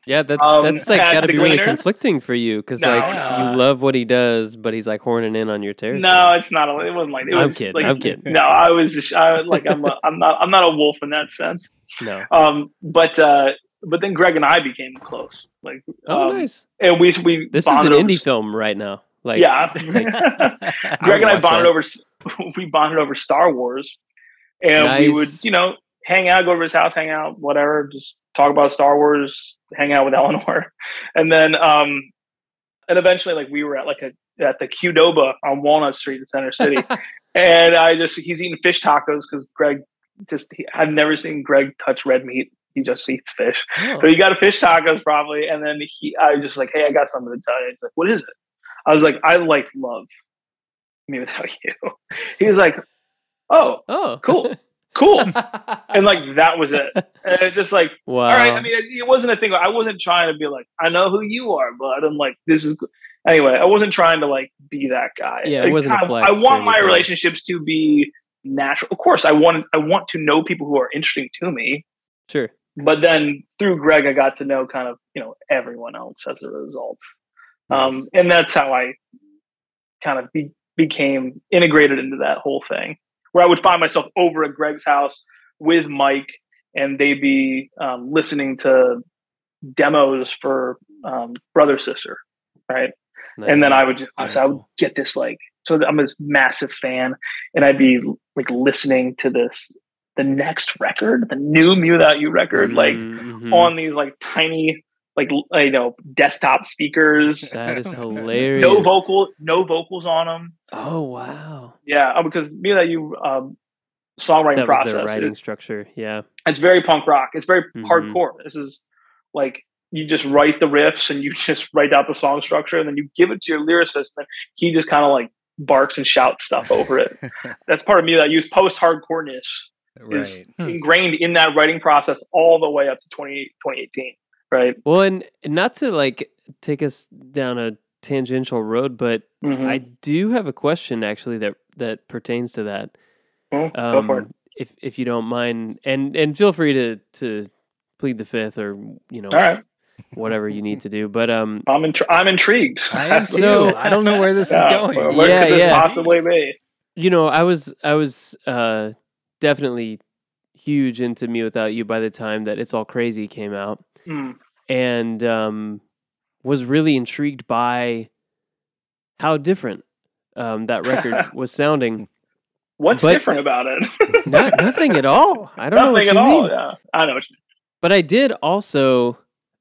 Yeah, that's um, that's like got to be really conflicting for you because No. like you love what he does, but he's like horning in on your territory. No, it's not. a- It wasn't like it I'm was kidding, Like, I'm kidding. No, I was just I, like I'm a, I'm not I'm not a wolf in that sense. no. Um, but uh, but then Greg and I became close. Like Oh, um, nice. and we we This is an indie film right now. Like, yeah, like, Greg and I bonded that. over we bonded over Star Wars, and we would you know hang out, go over his house, hang out, whatever, just talk about Star Wars, hang out with Eleanor, and then um, and eventually like we were at like a at the Qdoba on Walnut Street in Center City, and I just he's eating fish tacos because Greg just he, I've never seen Greg touch red meat. he just eats fish. Oh. So he got a fish tacos probably, and then he I was just like, hey, I got something to tell you. He's like, what is it? I was like, I like love me without you. He was like, oh, oh, cool, cool, and like that was it. And it's just like, wow. all right. I mean, it, it wasn't a thing. I wasn't trying to be like, I know who you are, but I'm like, this is anyway. I wasn't trying to like be that guy. Yeah, it wasn't a I, flex I want my relationships to be natural. Of course, I want I want to know people who are interesting to me sure. but then through Greg, I got to know kind of you know everyone else as a result, um, and that's how I kind of be, became integrated into that whole thing. Where I would find myself over at Greg's house with Mike, and they'd be um, listening to demos for um, Brother Sister, right? And then I would Very so I would get this like so I'm this massive fan, and I'd be like listening to this the next record, the new mewithoutYou record, like Mhm. on these like tiny like you know desktop speakers that is hilarious. no vocal no vocals on them Oh wow. yeah uh, because me that you um songwriting That was process their writing it- structure. Yeah. it's very punk rock it's very Mhm. hardcore this is like you just write the riffs and you just write out the song structure and then you give it to your lyricist and he just kind of like barks and shouts stuff over it that's part of me that I use post hardcoreness is right. Hmm. ingrained in that writing process all the way up to 20, 2018 right Well, and not to like take us down a tangential road, but Mhm. I do have a question actually that that pertains to that. Well, go for it Um, if if you don't mind, and and feel free to to plead the fifth or you know all right whatever you need to do. But um, I'm intri- I'm intrigued. I am So- too. I don't know where this Yeah, is going. where- where Yeah, could this yeah. possibly be? you know, I was I was uh definitely huge into mewithoutYou by the time that It's All Crazy came out. Hmm. and um, was really intrigued by how different um, that record was sounding. What's But- different about it? Not, nothing at all. I don't know what Nothing you at all. mean. Yeah, I know what you But I did also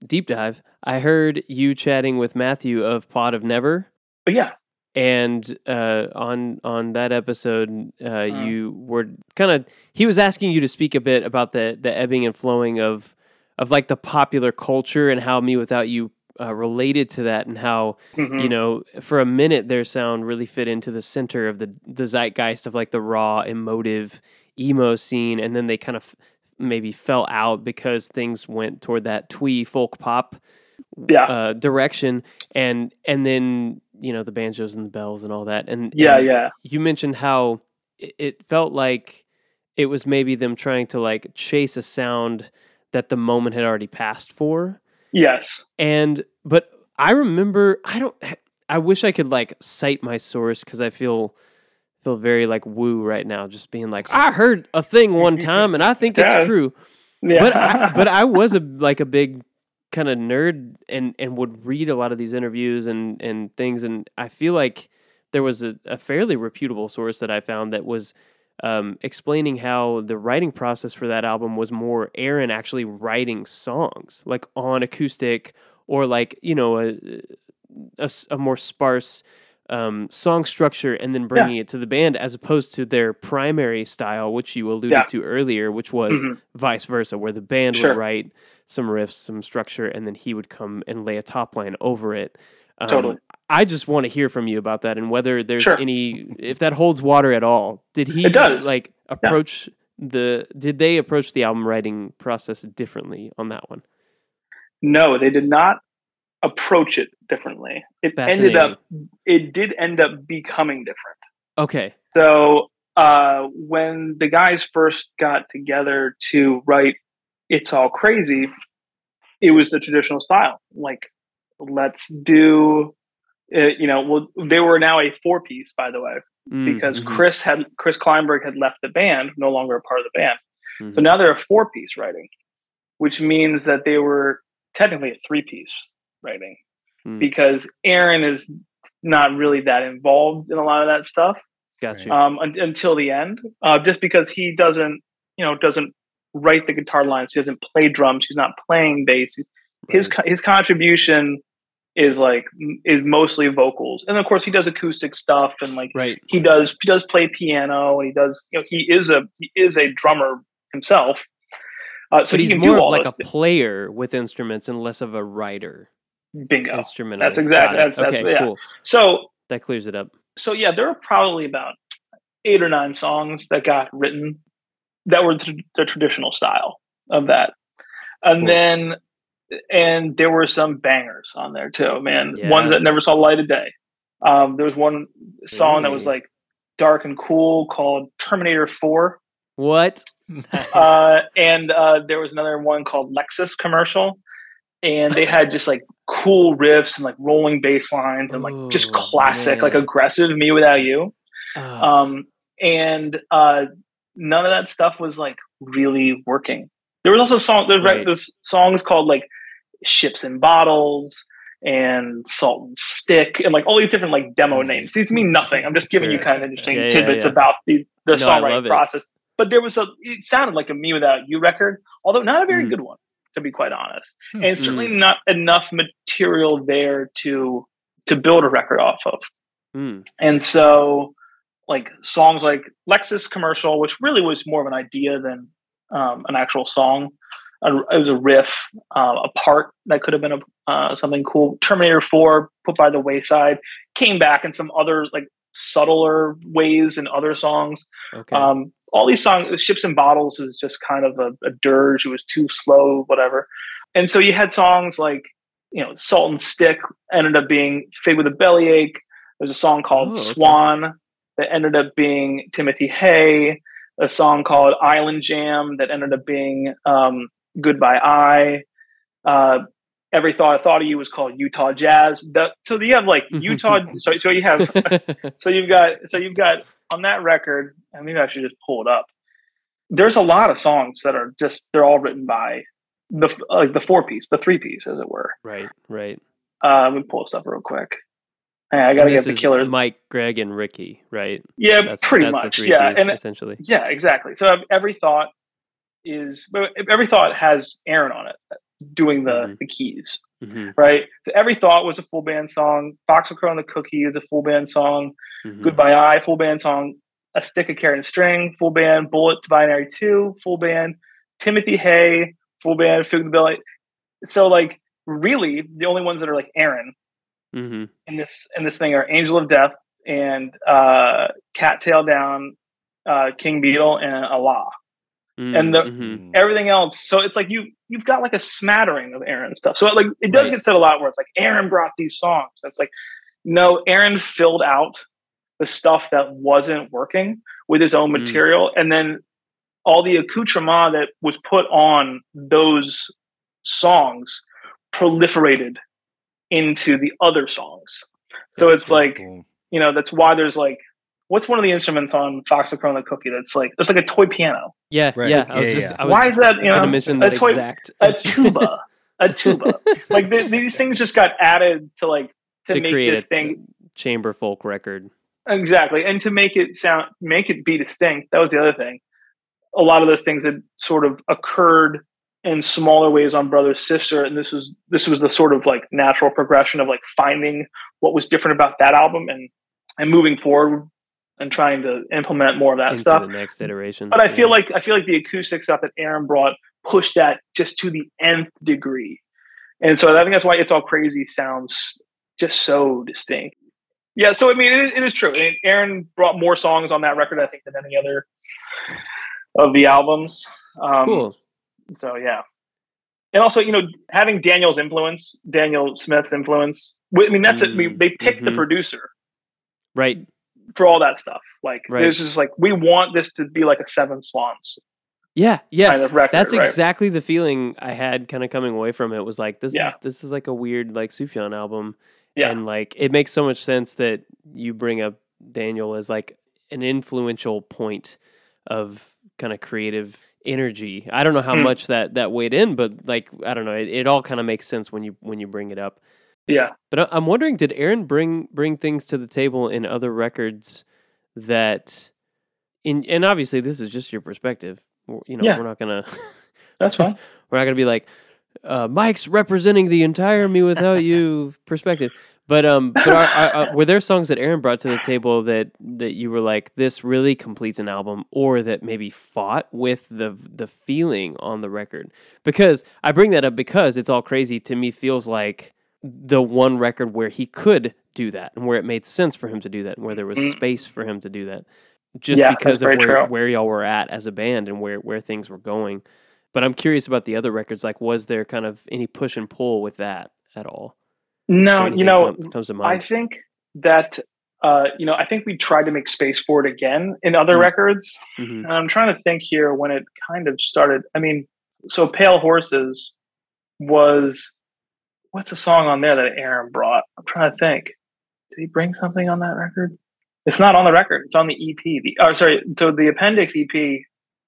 deep dive. I heard you chatting with Matthew of Plot of Never, But yeah, and uh, on on that episode, uh, Uh-huh. you were kind of he was asking you to speak a bit about the the ebbing and flowing of of like the popular culture and how mewithoutYou uh, related to that, and how Mhm. you know, for a minute, their sound really fit into the center of the the zeitgeist of like the raw, emotive emo scene, and then they kind of maybe fell out because things went toward that twee folk pop yeah, uh, direction, and and then you know the banjos and the bells and all that, and yeah, and yeah, You mentioned how it, felt like it was maybe them trying to like chase a sound that the moment had already passed for yes, and but I remember I don't I wish I could like cite my source because I feel feel very like woo right now, just being like I heard a thing one time and I think Yeah. it's true. yeah. But I, but I was a like a big kind of nerd and and would read a lot of these interviews and and things and I feel like there was a, a fairly reputable source that I found that was um, explaining how the writing process for that album was more Aaron actually writing songs like on acoustic or like you know a a more sparse um, song structure and then bringing it to the band as opposed to their primary style which you alluded Yeah. to earlier which was Mhm. vice versa where the band Sure. would write some riffs some structure and then he would come and lay a top line over it um, Totally. I just want to hear from you about that and whether there's Sure. any if that holds water at all. Did he It does. like approach the did they approach the album writing process differently on that one? no, they did not approach it differently. It ended up, it did end up becoming different. Okay. So uh, when the guys first got together to write "It's All Crazy," it was the traditional style. Like, let's do, uh, you know, well, they were now a four piece, by the way, Mm, because mhm, Chris had Chris Kleinberg had left the band, no longer a part of the band. So mhm. now they're a four piece writing, which means that they were technically a three piece writing Mm. because Aaron is not really that involved in a lot of that stuff got you. um, un- until the end, uh, just because he doesn't, you know, doesn't write the guitar lines. He doesn't play drums. He's not playing bass. His co- his contribution is like is mostly vocals, and of course he does acoustic stuff and like right. he does he does play piano and he does you know he is a he is a drummer himself Uh, so but he's can more of like a things. player with instruments and less of a writer. bingo. Instrumental. That's exactly- that's- that's- okay. yeah. Cool. So That clears it up. so yeah, there are probably about eight or nine songs that got written that were the traditional style of that, and Cool. then and there were some bangers on there too, man. Ones that never saw light of day. Um, there was one song that was like dark and cool called Terminator Four, What? Nice. uh, and uh, there was another one called Lexus commercial, and they had just like cool riffs and like rolling bass lines and like just Ooh, classic, like aggressive "mewithoutYou." Um, and uh, none of that stuff was like really working. There was also song there's, Right. there's songs called like "Ships and Bottles" and "Salt and Stick" and like all these different like demo names. These mean nothing. I'm just giving you kind of interesting Yeah, yeah, tidbits yeah. about the the No, songwriting process. But there was a it sounded like a "mewithoutYou" record, although not a very Mm. good one to be quite honest, Hmm. and certainly not enough material there to to build a record off of. mm, And so, like songs like Lexus commercial, which really was more of an idea than um, an actual song. It was a riff, uh, a part that could have been a, uh, something cool. Terminator Four, put by the wayside, came back in some other like subtler ways in other songs. okay. Um, all these songs, Ships and Bottles, was just kind of a, a dirge. It was too slow, whatever. And so you had songs like, you know, Salt and Stick ended up being Fade with a Bellyache. There's a song called Oh, okay. Swan that ended up being Timothy Hay. A song called Island Jam that ended up being um, Goodbye I. Uh, Every Thought a Thought of You was called Utah Jazz. The, so you have like Utah. so, so you have so you've got so you've got on that record and maybe i should just pull it up there's a lot of songs that are just they're all written by the like the four piece the three piece as it were right, right. uh let me pull this up real quick Hey, i gotta get the killers Mike, Greg, and Ricky, right? yeah That's pretty that's the much three yeah and essentially. yeah exactly so every thought is every thought has aaron on it doing the Mhm. the keys hmm right so every thought was a full band song box of crow and the cookie is a full band song hmm Goodbye I, full band song. A Stick of Carrot and String, full band. Bullet to Binary 2, full band. Timothy Hay, full band. Fig the. So, like, really, the only ones that are like Aaron hmm in this in this thing are Angel of Death and uh, Cattail Down, uh, King Beetle, and Allah. And the- hmm Everything else, so it's like you you've got like a smattering of Aaron stuff. So like it does Right. get said a lot where it's like Aaron brought these songs. It's like no, Aaron filled out the stuff that wasn't working with his own Mm. material, and then all the accoutrement that was put on those songs proliferated into the other songs. So it's like Cool. you know that's why there's like what's one of the instruments on Fox the Crow and the Cookie that's like it's like a toy piano. Yeah, Right. yeah. I was Yeah, just. yeah. I was Why is that? You gonna know, mention a that toy, exact. a tuba, a tuba. Like th- these things just got added to like to, to make create this a thing chamber folk record. exactly, and to make it sound, make it be distinct. That was the other thing. A lot of those things had sort of occurred in smaller ways on brother sister, and this was this was the sort of like natural progression of like finding what was different about that album and and moving forward and trying to implement more of that into stuff. the next iteration. But I feel like I feel like the acoustic stuff that Aaron brought pushed that just to the nth degree, and so I think that's why "It's All Crazy" sounds just so distinct. Yeah, so I mean, it is, it is true. And Aaron brought more songs on that record, I think, than any other of the albums. Um, cool. So yeah, and also you know having Daniel's influence, Daniel Smith's influence. I mean, that's it. We, Mm, they picked the mhm. producer Right. for all that stuff. Like Right. it's just like we want this to be like a Seven Swans. Yeah. Yes. of record, That's right? exactly the feeling I had kind of coming away from it. Was like this Yeah. is this is like a weird like Sufjan album. Yeah. And like it makes so much sense that you bring up Daniel as like an influential point of kind of creative energy. I don't know how Hmm. much that that weighed in, but like I don't know, it, it all kind of makes sense when you when you bring it up. Yeah. But I'm wondering, did Aaron bring bring things to the table in other records that, in and obviously this is just your perspective. You know, Yeah. we're not gonna That's fine. we're not gonna be like uh, Mike's representing the entire mewithoutYou perspective. But um, but are, are, are, were there songs that Aaron brought to the table that that you were like, this really completes an album, or that maybe fought with the the feeling on the record? Because I bring that up because it's all crazy to me. Feels like the one record where he could do that and where it made sense for him to do that and where there was Mm. space for him to do that just Yeah, because of where, where y'all were at as a band and where, where things were going. But I'm curious about the other records. Like, was there kind of any push and pull with that at all? No, you know, comes to I think that uh, you know, I think we tried to make space for it again in other Mm. records. Mhm. And I'm trying to think here when it kind of started. I mean, so Pale Horses was what's the song on there that Aaron brought? I'm trying to think. Did he bring something on that record? It's not on the record. It's on the EP. The oh, sorry. So the appendix EP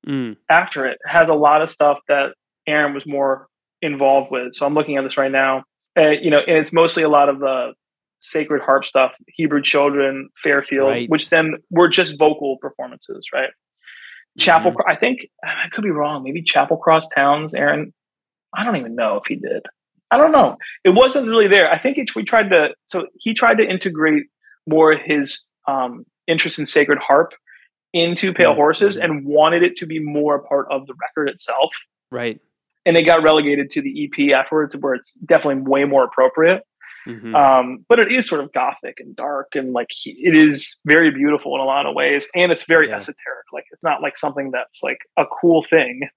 Mm. after it has a lot of stuff that Aaron was more involved with. So I'm looking at this right now. Uh, you know, and it's mostly a lot of the sacred harp stuff, Hebrew Children, Fairfield, Right. which then were just vocal performances, right? Chapel, Mhm. I think I could be wrong. Maybe Chapel Cross Towns, Aaron. I don't even know if he did. I don't know. It wasn't really there. I think it, we tried to. So he tried to integrate more his um, interest in sacred harp into Pale Mhm. Horses Mhm. and wanted it to be more a part of the record itself. Right. And it got relegated to the EP afterwards, where it's definitely way more appropriate. Mhm. Um, but it is sort of gothic and dark, and like he, it is very beautiful in a lot of ways, and it's very Yeah. esoteric. Like it's not like something that's like a cool thing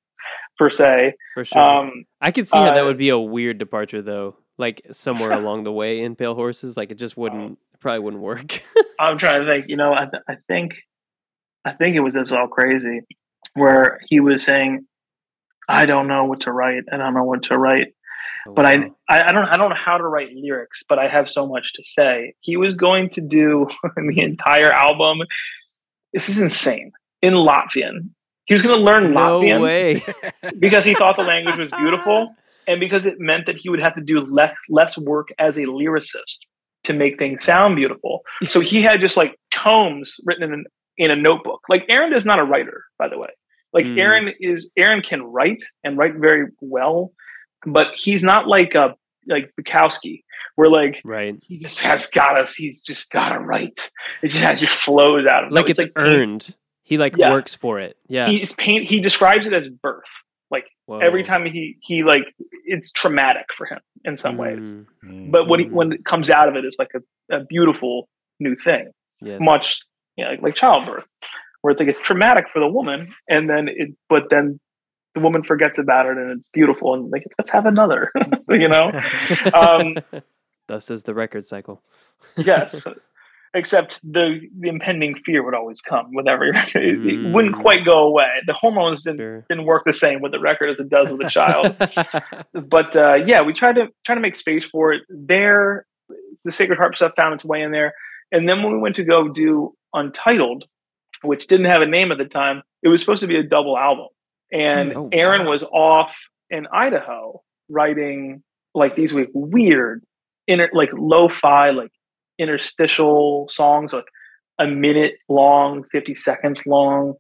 per se. For sure. Um, I could see how that uh, would be a weird departure, though. Like somewhere along the way in Pale Horses, like it just wouldn't, probably wouldn't work. I'm trying to think. You know, I, th- I think, I think it was this all crazy, where he was saying, "I don't know what to write. And I don't know what to write." Oh, but I, Wow. I, I don't, I don't know how to write lyrics, but I have so much to say. He was going to do the entire album. This is insane in Latvian. He was going to learn no Latvian way. because he thought the language was beautiful, and because it meant that he would have to do less less work as a lyricist to make things sound beautiful. So he had just like tomes written in in a notebook. Like Aaron is not a writer, by the way. Like Mm. Aaron is Aaron can write and write very well, but he's not like a like Bukowski, where like right. he just has got us. he's just gotta write. It just has just flows out of him. Like No, it's, paint- earned. He like Yeah. works for it. Yeah. He, it's paint. He describes it as birth. Like every time he he like it's traumatic for him in some ways. Mm, But when he, Mm. when it comes out of it, it's like a, a beautiful new thing. yes. Much you know, like, like childbirth, where it's like it's traumatic for the woman, and then it but then the woman forgets about it and it's beautiful and like let's have another. you know. Um, Thus is the record cycle. yes. Except the the impending fear would always come with every record. It, it wouldn't Mm. quite go away. The hormones didn't Sure. didn't work the same with the record as it does with a child. but uh, yeah, we tried to try to make space for it. There, the Sacred Harp stuff found its way in there, and then when we went to go do Untitled, which didn't have a name at the time, it was supposed to be a double album, and mm, Oh, Aaron wow. was off in Idaho writing like these like weird, inter like lo-fi like interstitial songs, like a minute long, fifty seconds long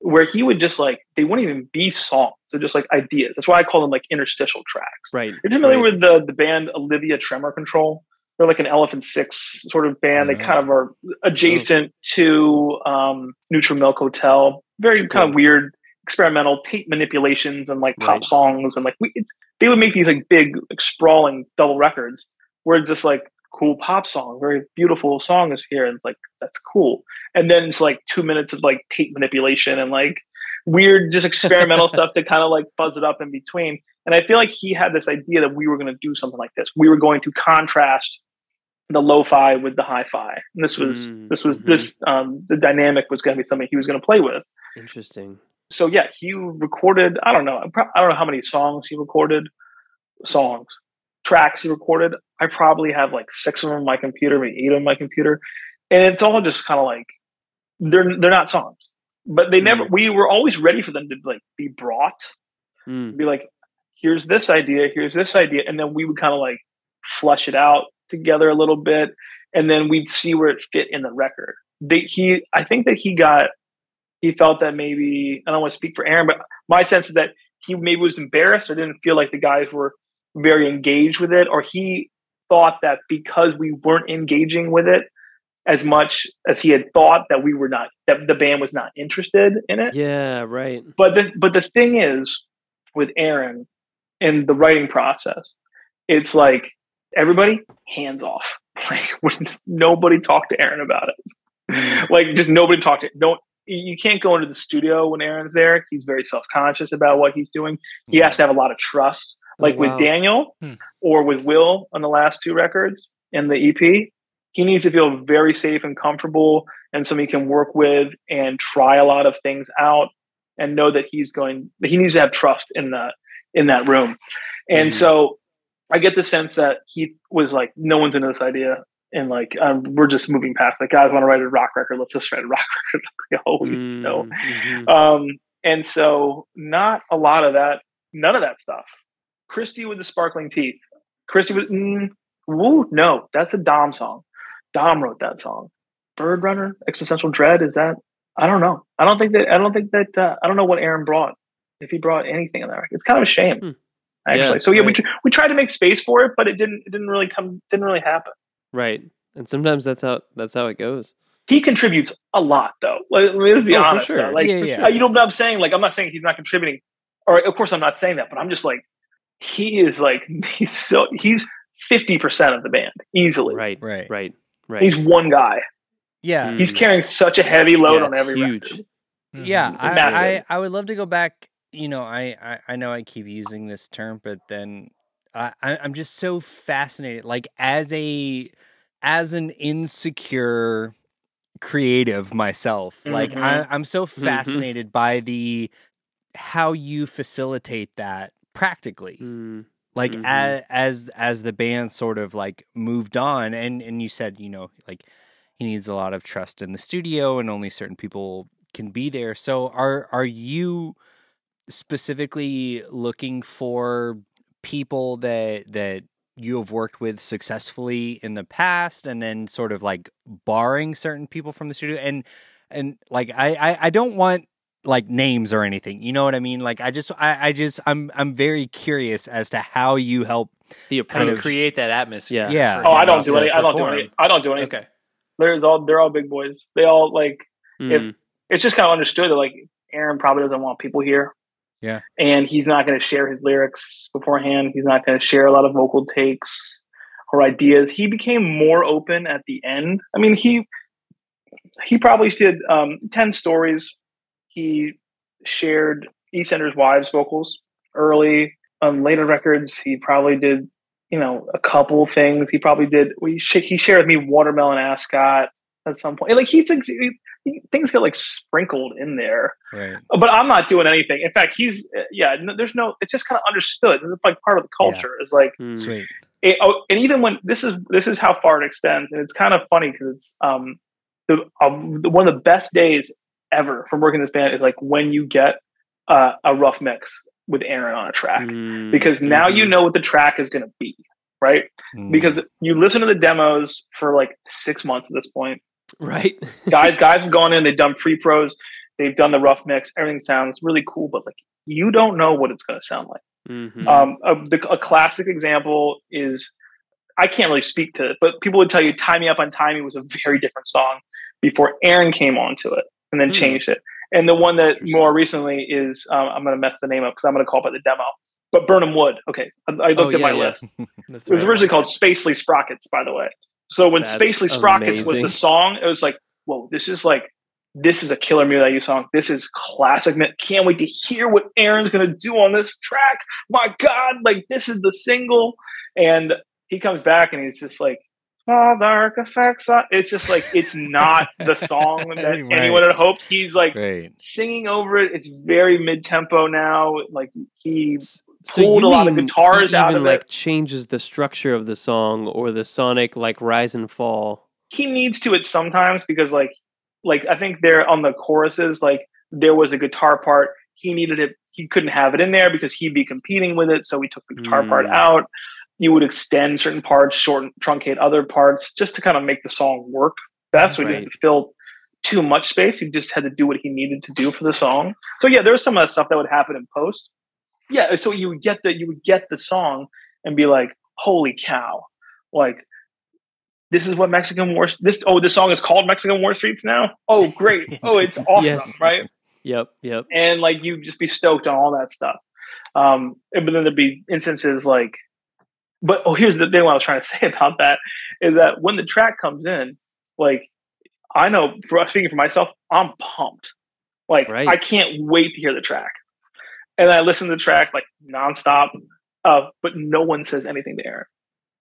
where he would just like they wouldn't even be songs they're just like ideas that's why i call them like interstitial tracks right. you're familiar right. with the the band olivia tremor control they're like an elephant six sort of band. They kind of are adjacent to um neutral milk hotel. Very kind of weird experimental tape manipulations and like pop Right. songs and like we, it's, they would make these like big like, sprawling double records where it's just like cool pop song very beautiful songs here and it's like that's cool. And then it's like two minutes of like tape manipulation and like weird just experimental stuff to kind of like fuzz it up in between. And i feel like he had this idea that we were going to do something like this. We were going to contrast the lo-fi with the hi-fi. And this was Mm, this was mhm. this um the dynamic was going to be something he was going to play with. Interesting. so yeah he recorded i don't know i don't know how many songs he recorded songs tracks he recorded. I probably have like six of them on my computer maybe eight on my computer. And it's all just kind of like they're they're not songs. But they never Mm. we were always ready for them to like be brought. Mm, be like here's this idea here's this idea and then we would kind of like flush it out together a little bit and then we'd see where it fit in the record they, he i think that he got he felt that maybe i don't want to speak for aaron but my sense is that he maybe was embarrassed or didn't feel like the guys were very engaged with it or he thought that because we weren't engaging with it as much as he had thought that we were not that the band was not interested in it. Yeah, right. But the but the thing is with Aaron in the writing process, it's like everybody hands off. Like when nobody talked to Aaron about it. Mm. like just nobody talked to don't you can't go into the studio when Aaron's there. He's very self-conscious about what he's doing. He has to have a lot of trust. Like Oh, wow. with Daniel Hmm. or with Will on the last two records in the EP, he needs to feel very safe and comfortable and somebody he can work with and try a lot of things out and know that he's going he needs to have trust in the in that room. And Mhm. so I get the sense that he was like, no one's into this idea. And like, um, we're just moving past. Like, guys want to write a rock record. Let's just write a rock record. like we always know. Mm, mhm. Um, and so not a lot of that, none of that stuff. Christy with the sparkling teeth. Christy was, mm, woo, no, that's a Dom song. Dom wrote that song. Bird Runner, Existential Dread, is that? I don't know. I don't think that, I don't think that, uh, I don't know what Aaron brought. If he brought anything in there, it's kind of a shame. Hmm. Actually, Yeah, so yeah, we right. tr- we tried to make space for it, but it didn't. It didn't really come. Didn't really happen. Right. And sometimes that's how that's how it goes. He contributes a lot, though. Let, let's be Oh, honest. sure. Like, Yeah, yeah. sure. Uh, you know what I'm saying? Like, I'm not saying he's not contributing, or of course I'm not saying that, but I'm just like, he is like he's so he's fifty percent of the band easily. Right. Right. Right. Right. He's one guy. Yeah. Mm. He's carrying such a heavy load Yeah, on every huge. record. Yeah, Mhm. I, I I would love to go back. You know, I I, I know I keep using this term, but then I, I I'm just so fascinated. Like as a as an insecure creative myself, like Mhm. I, I'm so fascinated by the how you facilitate that practically Mm, like Mhm. as, as as the band sort of like moved on and and you said you know like he needs a lot of trust in the studio and only certain people can be there so are are you specifically looking for people that that you have worked with successfully in the past and then sort of like barring certain people from the studio and and like I, I i don't want like names or anything you know what i mean like i just i i just i'm i'm very curious as to how you help the How approach. do you create that atmosphere? Yeah. for Oh, I don't do any. I don't do any. I don't do any. Okay. There's all. They're all big boys. They all like. Mm, It's just kind of understood that like Aaron probably doesn't want people here. Yeah. And he's not going to share his lyrics beforehand. He's not going to share a lot of vocal takes or ideas. He became more open at the end. I mean, he he probably did um, ten stories. He shared EastEnders Wives vocals early. On later records, he probably did you know a couple things. He probably did. We sh- he shared with me Watermelon Ascot at some point. Like he's he, he, things get like sprinkled in there right but I'm not doing anything. In fact, he's uh, yeah. No, there's no. It's just kind of understood. This is like part of the Yeah. culture. Is like, mm, sweet it, oh, and even when this is this is how far it extends, and it's kind of funny because it's um the, um one of the best days ever from working this band is like when you get uh, a rough mix with Aaron on a track mm, because now you mhm. know what the track is going to be, right? Mm. Because you listen to the demos for like six months at this point, right. guys guys have gone in they've done pre-pros they've done the rough mix everything sounds really cool but like you don't know what it's going to sound like Mhm. um, a, the, a classic example is i can't really speak to it but people would tell you tie me up on timey was a very different song before aaron came onto it and then Hmm. changed it and the one that more recently is um, i'm going to mess the name up because i'm going to call it by the demo but Birnam Wood okay i, I looked Oh, at my yeah, yeah. list it was right originally called Spacely Sprockets, by the way. So when That's Spacely Sprockets was the song, it was like, whoa, this is like, this is a killer mewithoutYou song. This is classic. Man, Can't wait to hear what Aaron's going to do on this track. My God, like this is the single. And he comes back and he's just like, small dark effects. on-" It's just like, it's not the song that Right. anyone had hoped. He's like Great. singing over it. It's very mid tempo now. Like he So pulled you a lot of guitars out even, of it. like changes the structure of the song or the sonic like rise and fall. he needs to it sometimes because like like I think there on the choruses like there was a guitar part he needed it he couldn't have it in there because he'd be competing with it so he took the guitar part Mm. out you would extend certain parts shorten truncate other parts just to kind of make the song work you Right. had to fill too much space he just had to do what he needed to do for the song so yeah there's some of that stuff that would happen in post yeah so you would get the you would get the song and be like holy cow like this is what Mexican War this oh this song is called Mexican War Streets now. Oh great. Oh it's awesome, Yes. right? Yep. Yep. And like you just be stoked on all that stuff. Um and- but then there'd be instances like but oh here's the thing what I was trying to say about that is that when the track comes in, like I know for speaking for myself, I'm pumped. Like Right. I can't wait to hear the track. And I listen to the track like nonstop, uh, but no one says anything to Aaron.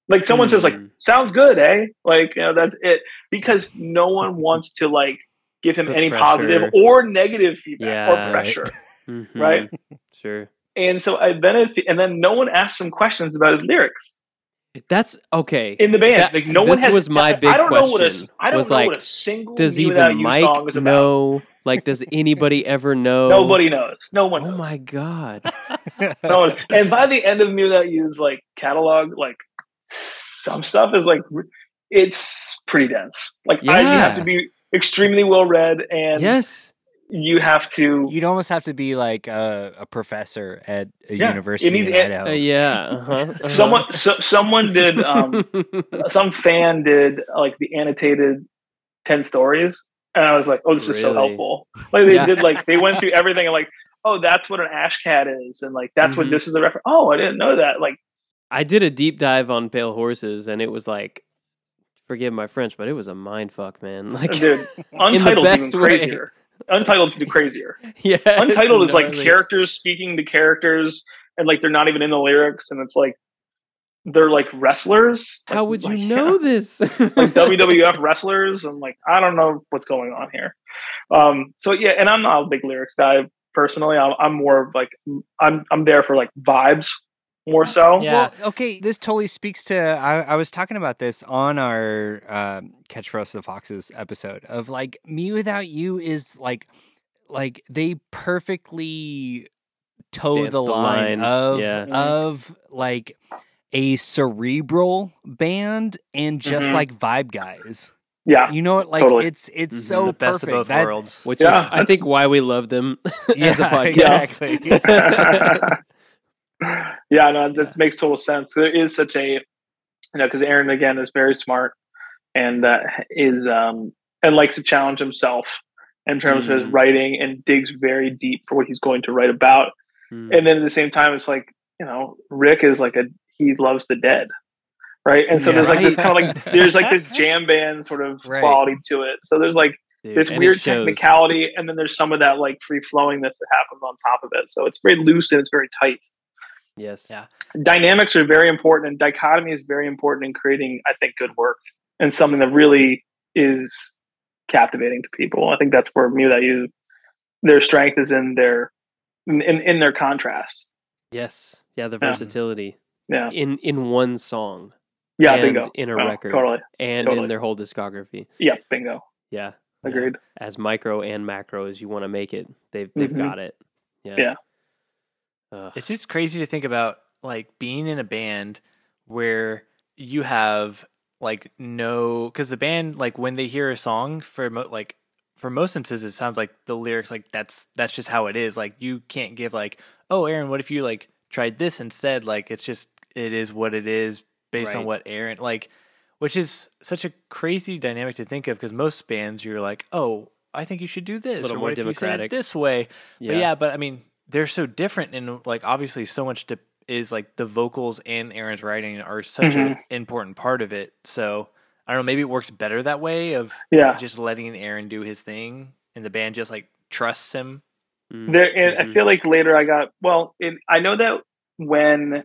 Like someone says, like, Hmm. sounds good, eh? Like, you know, that's it. Because no one wants to like give him any pressure. positive or negative feedback Yeah. or pressure. Mhm. Right. Sure. And so I benefit and then no one asks him questions about his lyrics That's okay. in the band. That- like no one this has was my big I don't know what question, a I don't was know like, what a single Does even Mike song is about. know? Like, does anybody ever know? Nobody knows. No one Oh knows. my god. No one- and by the end of mewithoutYou's like catalog, like some stuff is like it's pretty dense. Like I, you have to be extremely well read, and yes. you have to. You'd almost have to be like a, a professor at a Yeah, university needs- in Idaho. Uh, yeah. Uh-huh, uh-huh. Someone, so, someone did. Um, some fan did like the annotated ten stories, and I was like, "Oh, this is so helpful." Like they Yeah. did, like they went through everything, and like, "Oh, that's what an ash cat is," and like that's Mhm. what this is the reference. Oh, I didn't know that. Like, I did a deep dive on Pale Horses, and it was like, forgive my French, but it was a mind fuck, man. Like, dude, Untitled even way. crazier. Untitled's even crazier. yeah, Untitled is like characters speaking to characters, and like they're not even in the lyrics, and it's like they're like wrestlers. How Like- would you like, know yeah, this? like WWF wrestlers, and like I don't know what's going on here. Um, so yeah, and I'm not a big lyrics guy personally. I'm, I'm more of like I'm I'm there for like vibes more so. Yeah. Well, okay, this totally speaks to. I, I was talking about this on our um, Catch for Us the Foxes episode of like mewithoutYou is like like they perfectly toe the, the line, line, of yeah. of like a cerebral band and just Mhm. like vibe guys. Yeah, You know what? Like Totally. it's it's Mhm. so the best perfect. of both That- worlds. Which Yeah, is, I think, why we love them as a Yeah, podcast. exactly. yeah, no, that makes total sense. There is such a, you know, because Aaron again is very smart and uh, is um and likes to challenge himself in terms of his Mm. writing and digs very deep for what he's going to write about. Mm. And then at the same time, it's like you know, Rick is like a he loves the dead, right? And so Yeah. there's like this kind of like there's like this jam band sort of Right. quality to it. So there's like Dude, this weird technicality, and then there's some of that like free flowingness that happens on top of it. So it's very loose and it's very tight. Yes. Yeah. Dynamics are very important, and dichotomy is very important in creating, I think, good work and something that really is captivating to people. I think that's where mewithoutYou their strength is in their in, in, in their contrast. Yes. Yeah. The Yeah. versatility Yeah, in in one song yeah, and bingo. in a Oh, record totally. and Totally. in their whole discography. Yeah, bingo. Yeah. Agreed. As micro and macro as you want to make it, they've they've Mhm. got it. Yeah. Yeah. Ugh. It's just crazy to think about like being in a band where you have like no because the band like when they hear a song for mo- like for most instances it sounds like the lyrics like that's that's just how it is like you can't give like oh Aaron what if you like tried this instead like it's just it is what it is based on what Aaron like which is such a crazy dynamic to think of because most bands you're like oh I think you should do this Little or more what if you it democratic. this way but yeah, but I mean, they're so different, and like obviously, so much to, is like the vocals and Aaron's writing are such Mhm. an important part of it. So I don't know, maybe it works better that way of Yeah. just letting Aaron do his thing, and the band just like trusts him. There, and. I feel like later I got well. It, I know that when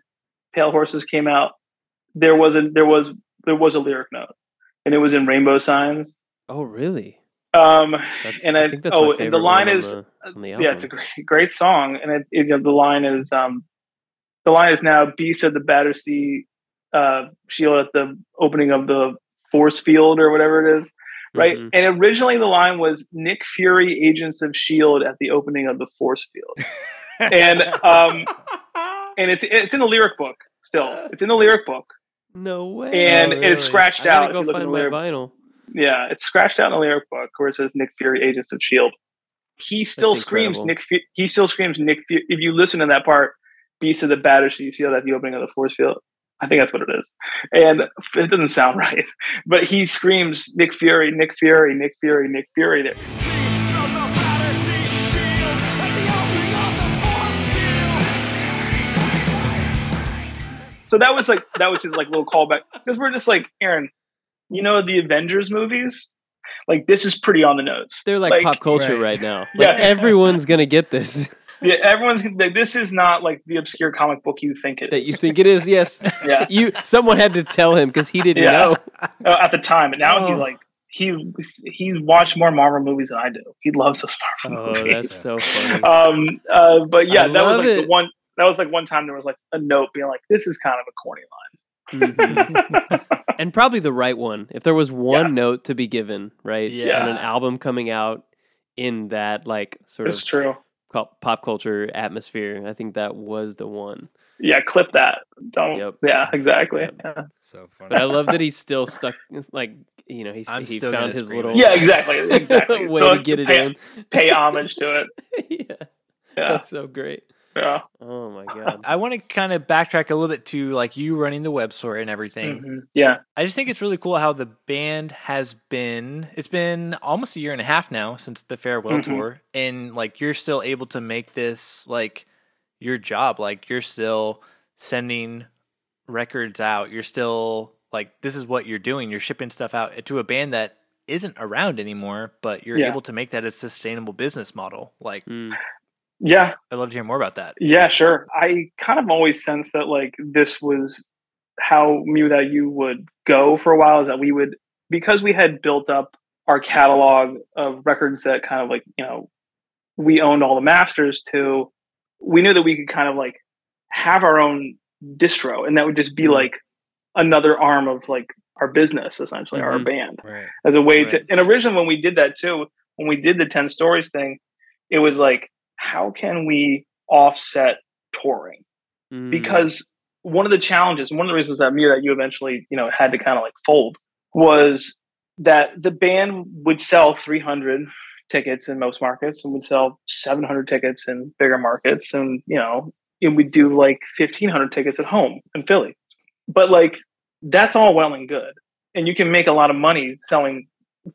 Pale Horses came out, there was a there was there was a lyric note, and it was in Rainbow Signs. Oh, really? Um, That's, and I, I, think that's oh, the line is the, the yeah, it's a great great song, and it, it, you know, the line is um, the line is now Beast of the Battersea uh, Shield at the opening of the force field or whatever it is. Right, Mhm. and originally the line was Nick Fury, Agents of Shield, at the opening of the Force Field. and um, and it's it's in the lyric book still. Uh, it's in the lyric book. No way. and Oh, it's scratched I out Go you look at find the my lyric- vinyl. Yeah, it's scratched out in the lyric book where it says Nick Fury, Agents of Shield. He still That's screams incredible. Nick. Fu- he still screams Nick. Fury. If you listen to that part, Beast of the Battersea, you see that at the opening of the force field. I think that's what it is. And it doesn't sound right, but he screams Nick Fury, Nick Fury, Nick Fury, Nick Fury. There. So that was like that was his like little callback because we're just like Aaron, you know the Avengers movies, like this is pretty on the nose. They're like, pop culture Right. right, now. Like, Yeah. everyone's gonna get this Yeah, everyone's like, this is not like the obscure comic book you think it that you think it is. Yes, Yeah. you. Someone had to tell him because he didn't Yeah. know. uh, at the time, but now Oh. he's like he he's watched more Marvel movies than I do. He loves those Marvel Oh, movies. that's so funny. um uh but yeah I that was like it. the one that was like one time there was like a note being like this is kind of a corny line Mhm. and probably the right one. If there was one Yeah. note to be given, right, Yeah. on an album coming out in that like sort it's of true pop culture atmosphere, I think that was the one. yeah clip that don't Yep. yeah exactly Yep. yeah. So funny. But I love that he's still stuck. Like you know, he I'm he still found his scream little it. Yeah, exactly exactly way So to get it pay, in. pay homage to it yeah, yeah that's so great. Yeah Oh my god. I want to kind of backtrack a little bit to like you running the web store and everything. Mhm. yeah I just think it's really cool how the band has been. It's been almost a year and a half now since the farewell Mhm. tour, and like you're still able to make this like your job. Like you're still sending records out. You're still like this is what you're doing. You're shipping stuff out to a band that isn't around anymore, but you're Yeah. able to make that a sustainable business model. Like Mm. Yeah I'd love to hear more about that. Yeah, sure. I kind of always sensed that like this was how mewithoutYou would go for a while. Is that we would because we had built up our catalog of records that kind of like you know we owned all the masters to. We knew that we could kind of like have our own distro, and that would just be Mhm. like another arm of like our business, essentially, our Mhm. band Right. as a way to and originally when we did that too when we did the 10 stories thing it was like how can we offset touring? Mm. because one of the challenges one of the reasons that mewithoutYou eventually you know had to kind of like fold was that the band would sell 300 tickets in most markets and would sell 700 tickets in bigger markets and you know and we'd do like 1500 tickets at home in philly. But like that's all well and good and you can make a lot of money selling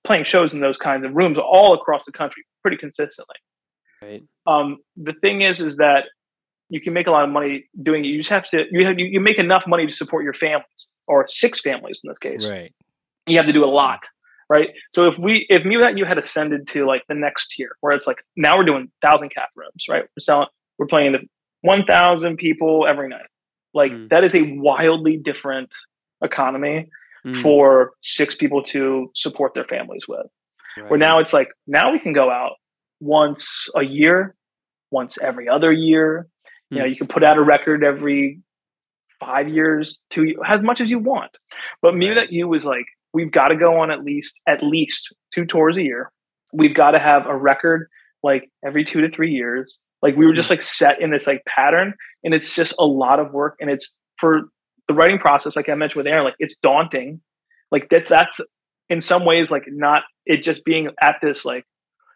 playing shows in those kinds of rooms all across the country pretty consistently right. um, the thing is is that you can make a lot of money doing it you just have to you have you, you make enough money to support your families or six families in this case Right. you have to do a lot right so if we if mewithoutYou had ascended to like the next tier where it's like now we're doing thousand cap rooms right we're selling we're playing to 1000 people every night like Mm. that is a wildly different economy Mm. for six people to support their families with where now it's like now we can go out once a year once every other year. You know Hmm. you can put out a record every five years two as much as you want. But me Right. that you was like we've got to go on at least at least two tours a year. We've got to have a record like every two to three years. Like we were just like set in this like pattern and it's just a lot of work and it's for the writing process like i mentioned with aaron like it's daunting. Like that's that's in some ways like not it just being at this like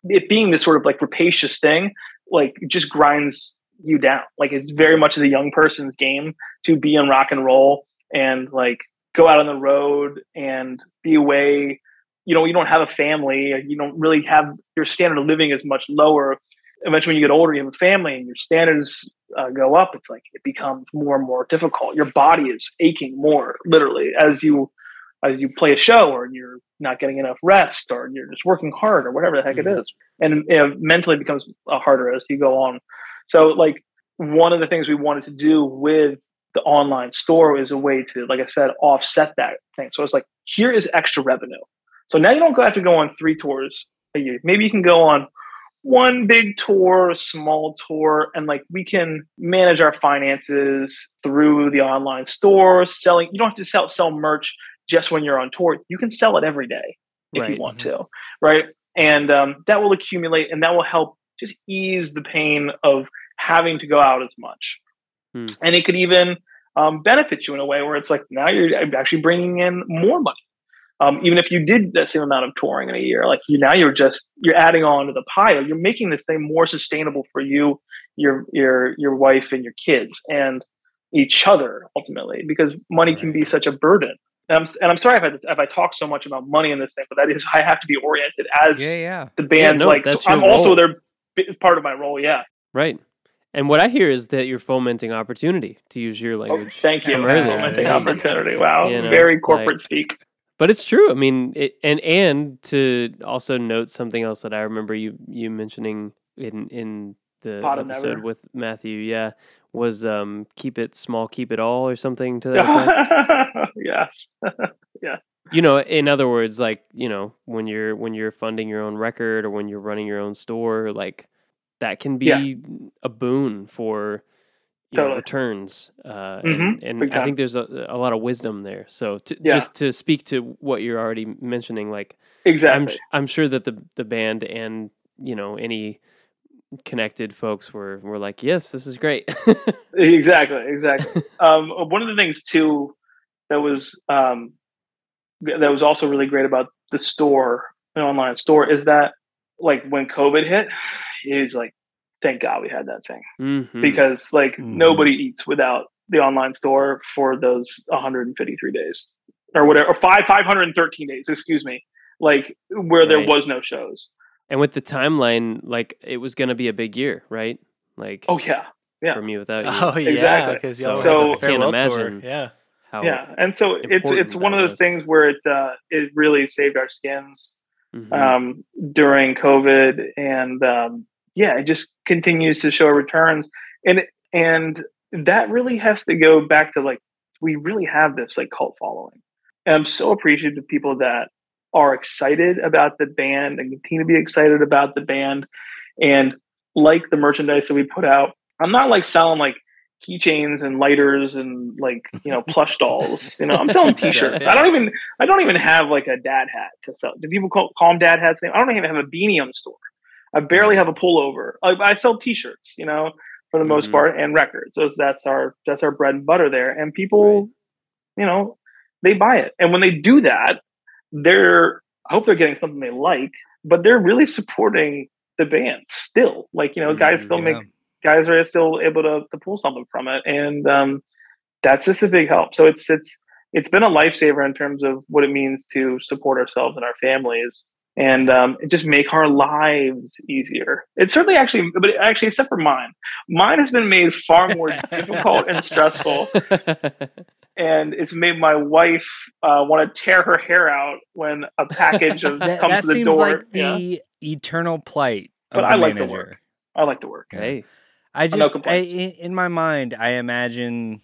it being this sort of like rapacious thing like just grinds you down. Like it's very much as a young person's game to be in rock and roll and like go out on the road and be away. You know you don't have a family you don't really have your standard of living is much lower. Eventually when you get older you have a family and your standards uh, go up. It's like it becomes more and more difficult. Your body is aching more literally as you as you play a show or you're not getting enough rest or you're just working hard or whatever the heck Mhm. it is and you know, mentally it becomes uh, harder as you go on so like one of the things we wanted to do with the online store is a way to like i said offset that thing so it's like here is extra revenue so now you don't have to go on three tours a year maybe you can go on one big tour, a small tour, and like we can manage our finances through the online store, selling. You don't have to sell sell merch just when you're on tour. You can sell it every day if Right. you want to, right? And um, that will accumulate, and that will help just ease the pain of having to go out as much. Hmm. And it could even um, benefit you in a way where it's like now you're actually bringing in more money um, even if you did the same amount of touring in a year like you now you're just you're adding on to the pile you're making this thing more sustainable for you your your your wife and your kids and each other ultimately because money can be such a burden. And I'm, and I'm sorry if I, if I talk so much about money in this thing, but that is I have to be oriented as Yeah, yeah. the band's no, like. that's so I'm your also role. their part of my role. Yeah. Right. And what I hear is that you're fomenting opportunity, to use your Oh, language. thank you. from earlier. Romantic Yeah. opportunity. Wow. You know, Very corporate like- speak. But it's true. I mean, it, and and to also note something else that I remember you you mentioning in in the episode Never. with Matthew, yeah, was um keep it small, keep it all, or something to that effect. yes. Yeah. You know, in other words, like you know, when you're when you're funding your own record or when you're running your own store, like that can be Yeah. a boon for you know, returns. Uh, Mhm, and and I think there's a, a lot of wisdom there. So to, Yeah. just to speak to what you're already mentioning, like Exactly. I'm I'm sure that the the band and you know any connected folks were were like, yes, this is great. exactly exactly um one of the things too that was um that was also really great about the store the online store is that like when covid hit it was like thank god we had that thing Mhm. because like Mhm. nobody eats without the online store for those 153 days or whatever or five 513 days excuse me like where there was no shows and with the timeline, like it was going to be a big year, right? Like oh yeah yeah. for mewithoutYou. Oh yeah, Exactly. because y'all So- had So- the Can't tour. imagine. Yeah, How, yeah and so it's it's one of those was. things where it uh it really saved our skins Mhm. um, during COVID, and um, yeah, it just continues to show returns, and and that really has to go back to like we really have this like cult following, and I'm so appreciative of people that are excited about the band and continue to be excited about the band, and like the merchandise that we put out. I'm not like selling like keychains and lighters and like you know plush dolls you know i'm selling t-shirts i don't even I don't even have like a dad hat to sell. Do people call, call them dad hats? I don't even have a beanie on the store. I barely have a pullover. I, I sell T-shirts, you know, for the most Mhm. part, and records. So that's our that's our bread and butter there. And people, you know, they buy it. And when they do that, they're I hope they're getting something they like, but they're really supporting the band still. Like you know, guys Mhm, still yeah. make guys are still able to to pull something from it, and um, that's just a big help. So it's it's it's been a lifesaver in terms of what it means to support ourselves and our families and um, it just make our lives easier. It's certainly actually, but actually, except for mine, mine has been made far more difficult and stressful, and it's made my wife uh, want to tear her hair out when a package of That, comes that to the seems door. like yeah. the eternal plight of But the I like the manager. work. I like the work. hey, I no just, I, in, in my mind, I imagine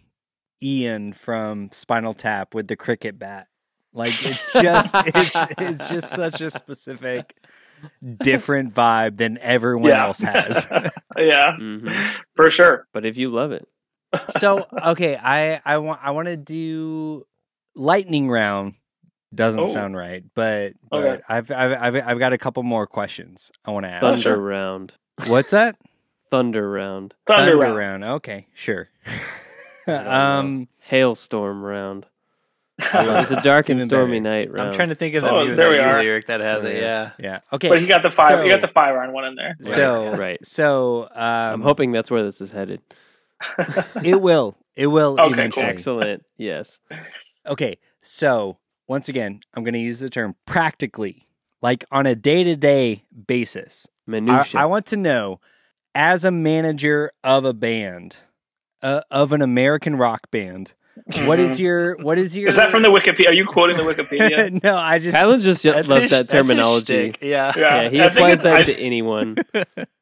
Ian from Spinal Tap with the cricket bat. Like it's just, it's, it's just such a specific, different vibe than everyone Yeah. else has. Yeah, Mhm. for sure. but if you love it, so okay, I, I want, I want to do lightning round. Doesn't Oh. sound right, but but Okay. I've, I've I've I've got a couple more questions I want to ask. thunder sure. round, What's that? thunder round, Thunder, round. Okay, sure. um, hailstorm round. I It was a dark and stormy night round. I'm trying to think of the Oh, there we are. lyric that has Oh, it. yeah. Yeah, yeah. Okay. but he got the fire. he got the fire on one in there. So right. So um, I'm hoping that's where this is headed. It will. It will Okay, cool. eventually. Excellent. Yes. Okay. So once again, I'm going to use the term practically, like on a day to day basis. I, I want to know, as a manager of a band, uh, of an American rock band, what is your what is your? Is that from the Wikipedia? Are you quoting the Wikipedia? no, I just Kylan just That's loves his- that terminology. shtick. Yeah. Yeah, he I applies that I- to anyone.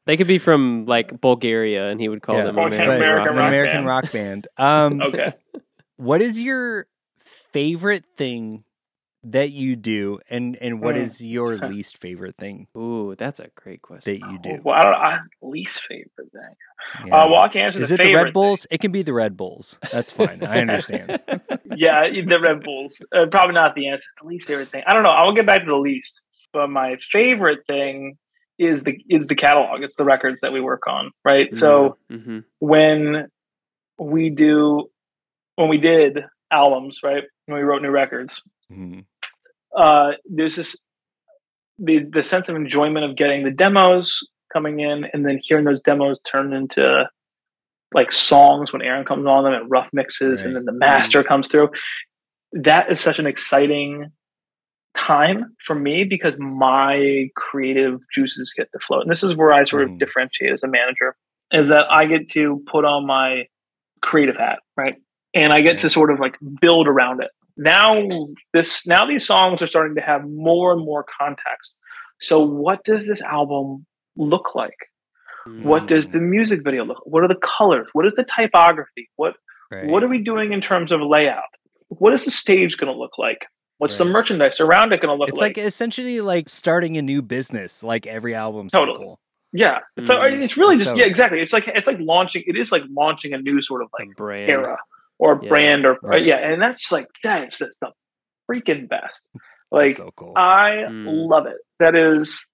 They could be from like Bulgaria, and he would call Yeah. them American, American rock. an rock American band. rock band. Um, okay. what is your favorite thing that you do, and and what Hmm. is your least favorite thing Ooh, that's a great question. that you do? Well, I don't. I, least favorite thing. Yeah. Uh, well, I can answer is the it the Red Bulls? It can be the Red Bulls. That's fine. I understand. Yeah, the Red Bulls. Uh, probably not the answer. The least favorite thing. I don't know. I'll get back to the least. But my favorite thing is the is the catalog. It's the records that we work on, right? So hmm when we do when we did albums, right? When we wrote new records, Mhm. Uh, there's this the the sense of enjoyment of getting the demos coming in and then hearing those demos turn into like songs when Aaron comes on them and rough mixes Right. and then the master comes through. That is such an exciting time for me because my creative juices get to flow. And this is where I sort of Mhm. differentiate as a manager is that I get to put on my creative hat, right? And I get to sort of like build around it. Now this now these songs are starting to have more and more context. So what does this album look like? What does Mm. the music video look? What are the colors? What is the typography? What Right. what are we doing in terms of layout? What is the stage going to look like? What's the merchandise around it going to look It's like? It's like essentially like starting a new business, like every album Totally. cycle. yeah, so Mm. it's really That's just so- yeah, exactly. It's like it's like launching. It is like launching a new sort of like brand. era or Yeah. brand or Right. yeah, and that's like that is just the freaking best. Like so cool. I Mm. love it. That is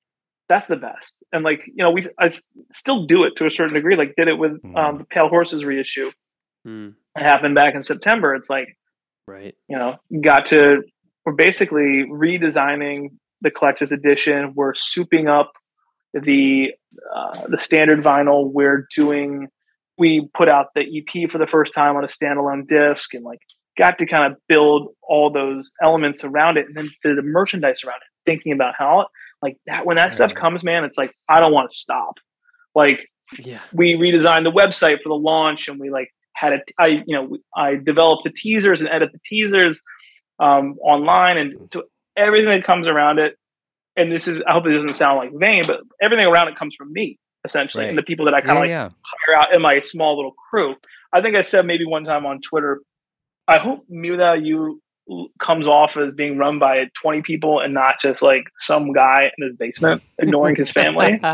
that's the best. And like you know, we I s- still do it to a certain degree. Like did it with um, Mhm. the Pale Horses reissue. Mm, It happened back in September. It's like right. you know got to we're basically redesigning the collector's edition. We're souping up the uh, the standard vinyl. We're doing we put out the EP for the first time on a standalone disc and like got to kind of build all those elements around it and then the, the merchandise around it thinking about how like that when that stuff comes man it's like i don't want to stop. Like Yeah. we redesigned the website for the launch and we like had a i you know i developed the teasers and edit the teasers um, online and so everything that comes around it and this is i hope it doesn't sound like vain but everything around it comes from me essentially and the people that i kind yeah, of like yeah. hire out in my small little crew i think i said maybe one time on twitter i hope mewithoutYou comes off as being run by 20 people and not just like some guy in his basement ignoring his family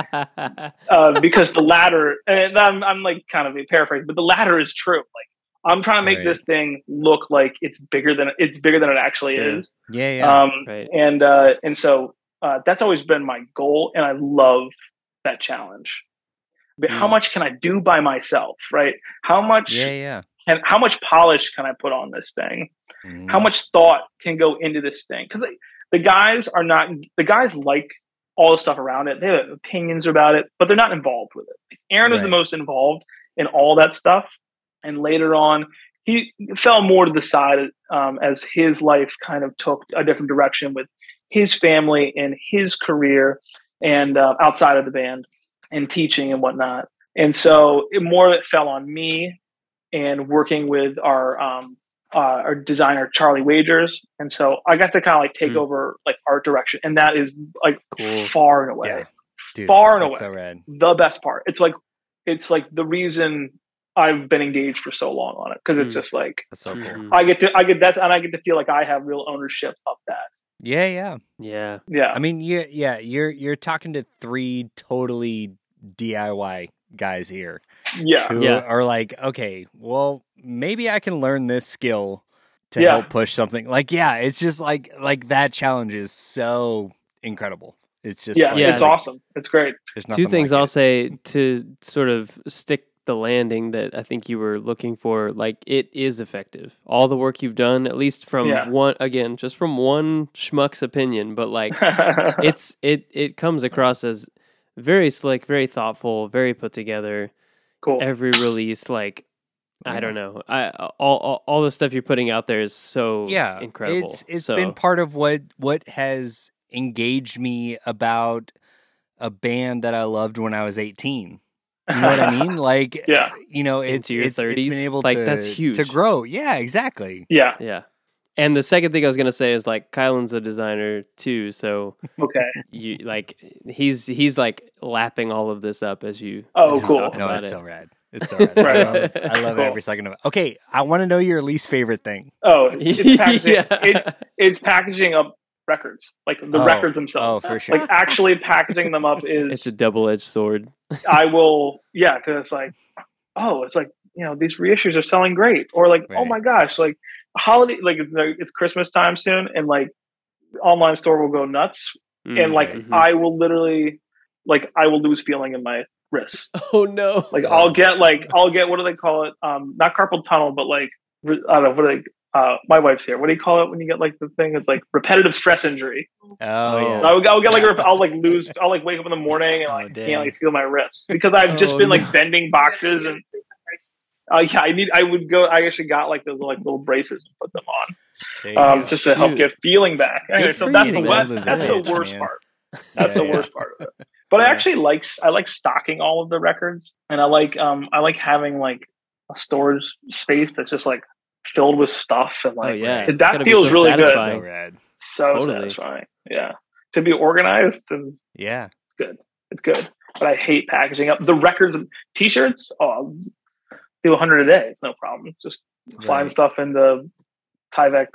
uh, because the latter, and I'm, I'm like kind of a paraphrase, but the latter is true. Like I'm trying to make Right. this thing look like it's bigger than it's bigger than it actually Yeah. is. Yeah, yeah. Um, Right. and uh, and so uh, that's always been my goal, and I love that challenge. But how Mm. much can I do by myself? Right? How much yeah, yeah. can how much polish can I put on this thing? Mhm. how much thought can go into this thing because the guys are not the guys like all the stuff around it they have opinions about it but they're not involved with it aaron was the most involved in all that stuff and later on he fell more to the side um, as his life kind of took a different direction with his family and his career and uh, outside of the band and teaching and whatnot and so it more of it fell on me and working with our um, uh, our designer Charlie Wagers, and so I got to kind of like take Mm. over like art direction, and that is like Cool. far and away Yeah. Dude, far and away. so rad. the best part. It's like it's like the reason I've been engaged for so long on it because it's Mm. just like That's so cool. Mhm. I get to I get that and I get to feel like I have real ownership of that. Yeah, yeah. Yeah. Yeah, I mean, yeah, yeah. You're you're talking to three totally DIY guys here yeah, who Yeah. are like, okay, well, maybe I can learn this skill to Yeah. help push something. Like, yeah, it's just like like that challenge is so incredible. It's just yeah, like, Yeah. It's awesome. It's great. there's Two things like I'll it. say to sort of stick the landing that I think you were looking for. Like it is effective. All the work you've done, at least from Yeah. one again, just from one schmuck's opinion, but like it's it it comes across as very slick, very thoughtful, very put together. cool. Every release, like I don't know, I all, all all the stuff you're putting out there is so yeah incredible. it's it's So, been part of what what has engaged me about a band that i loved when i was 18 you know what i mean like Yeah. you know it's Into your it's, it's 30s? been able Like, to that's huge. to grow yeah exactly Yeah. yeah. And the second thing I was gonna say is like Kylan's a designer too, so Okay. you like he's he's like lapping all of this up as you Oh, as you cool. talk no it's it. so rad it's so rad Right I love, I love Cool. every second of it okay i want to know your least favorite thing Oh, it's packaging. yeah. it's, it's packaging up records, like the Oh. records oh themselves. for sure Like actually packaging them up is it's a double edged sword. I will, yeah, because it's like, oh, it's like you know these reissues are selling great, or like, oh my gosh, like holiday, like it's, it's Christmas time soon, and like online store will go nuts, and like Mhm. I will literally, like I will lose feeling in my wrists. Oh no. Like I'll get like I'll get what do they call it? Um, not carpal tunnel, but like I don't know what do they. Uh, my wife's here. What do you call it when you get like the thing? It's like repetitive stress injury. oh, yeah. I'll, I'll get like a rep- I'll like lose. I'll like wake up in the morning and Oh, like damn. can't like feel my wrists because I've just Oh, been like no. bending boxes and Uh, yeah, I need. I would go. I actually got like those like little braces and put them on, um, just to help get feeling back. Anyway, so that's the man. wor- Well that's the worst man. part. That's Yeah, the yeah. worst part of it. But I actually like I like stocking all of the records, and I like um I like having like a storage space that's just like filled with stuff and like oh yeah, that It's gotta be feels so really good. satisfying. So rad. so Totally. satisfying. Yeah, to be organized and Yeah. it's good. It's good. But I hate packaging up the records and t-shirts. Oh, I'll do a hundred a day. No problem. Just find Right. stuff in the Tyvek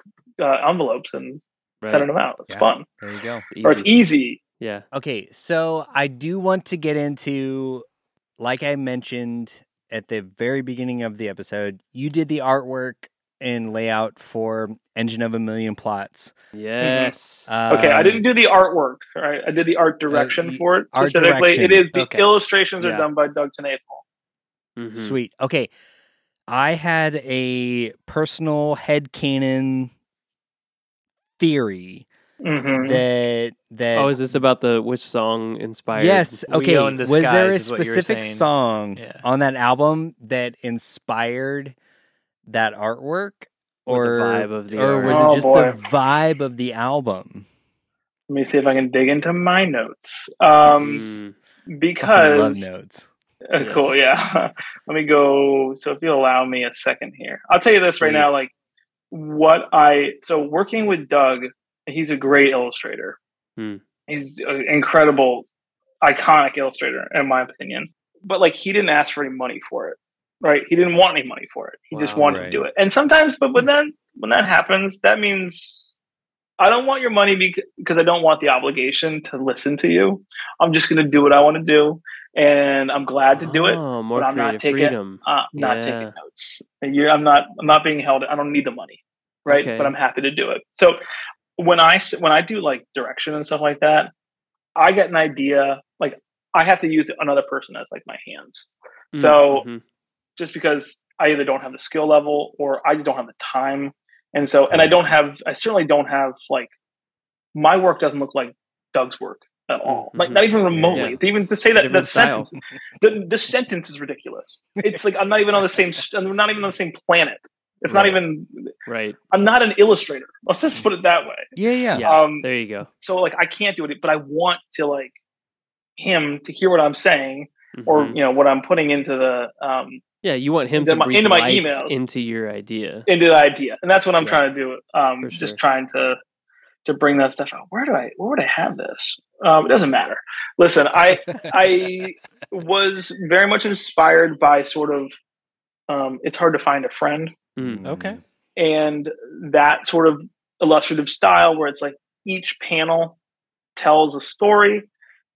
uh, envelopes and Right. sending them out. It's Yeah. fun, There you go. or it's easy. Yeah. Okay, so I do want to get into, like I mentioned at the very beginning of the episode, you did the artwork and layout for Engine of a Million Plots. Yes. Okay, I Um, didn't do the artwork. Right, I did the art direction y- for it art specifically. direction. It is the Okay. illustrations Yeah. are done by Doug TenNapel. Mhm. Sweet. Okay. I had a personal head headcanon theory hmm that that Oh, is this about the which song inspired? Yes, We okay. Own the Was there a Skies is what you were specific song Yeah. on that album that inspired that artwork Or or the vibe of the or was art. it Oh, just boy. the vibe of the album? Let me see if I can dig into my notes. Um, Mm. Fucking because love notes. Uh, Cool, yeah. Let me go. So, if you allow me a second here, I'll tell you this right now. Like, what I so working with Doug, he's a great illustrator. Hmm. He's an incredible, iconic illustrator, in my opinion. But like, he didn't ask for any money for it, right? He didn't want any money for it. He just wanted right. to do it. And sometimes, but when that when that happens, that means I don't want your money because I don't want the obligation to listen to you. I'm just going to do what I want to do, and I'm glad to do it. Oh, more but I'm not taking- freedom. Uh, not Yeah. taking notes. You're, I'm not. I'm not being held. I don't need the money, right? Okay. But I'm happy to do it. So when I when I do like direction and stuff like that, I get an idea. Like I have to use another person as like my hands, so- mhm. Just because I either don't have the skill level or I don't have the time, and so and I don't have. I certainly don't have like my work doesn't look like Doug's work at all. Like mhm. not even remotely. Even to say that Different that style. sentence the, the sentence is ridiculous. It's like I'm not even on the same. I'm not even on the same planet. It's not even. right. I'm not an illustrator. Let's just put it that way. Yeah, yeah. Yeah. Um, there you go. so like I can't do it, but I want to like him to hear what I'm saying or Mhm. you know what I'm putting into the um yeah, you want him into to my- breathe into my life emails. into your idea. into the idea, and that's what I'm Yeah. trying to do. Um, For just trying to to bring that stuff out. Where do I? Where would I have this? Um, it doesn't matter. Listen, I I was very much inspired by sort of. Um, it's hard to find a friend, Mm. Okay. and that sort of illustrative style where it's like each panel tells a story,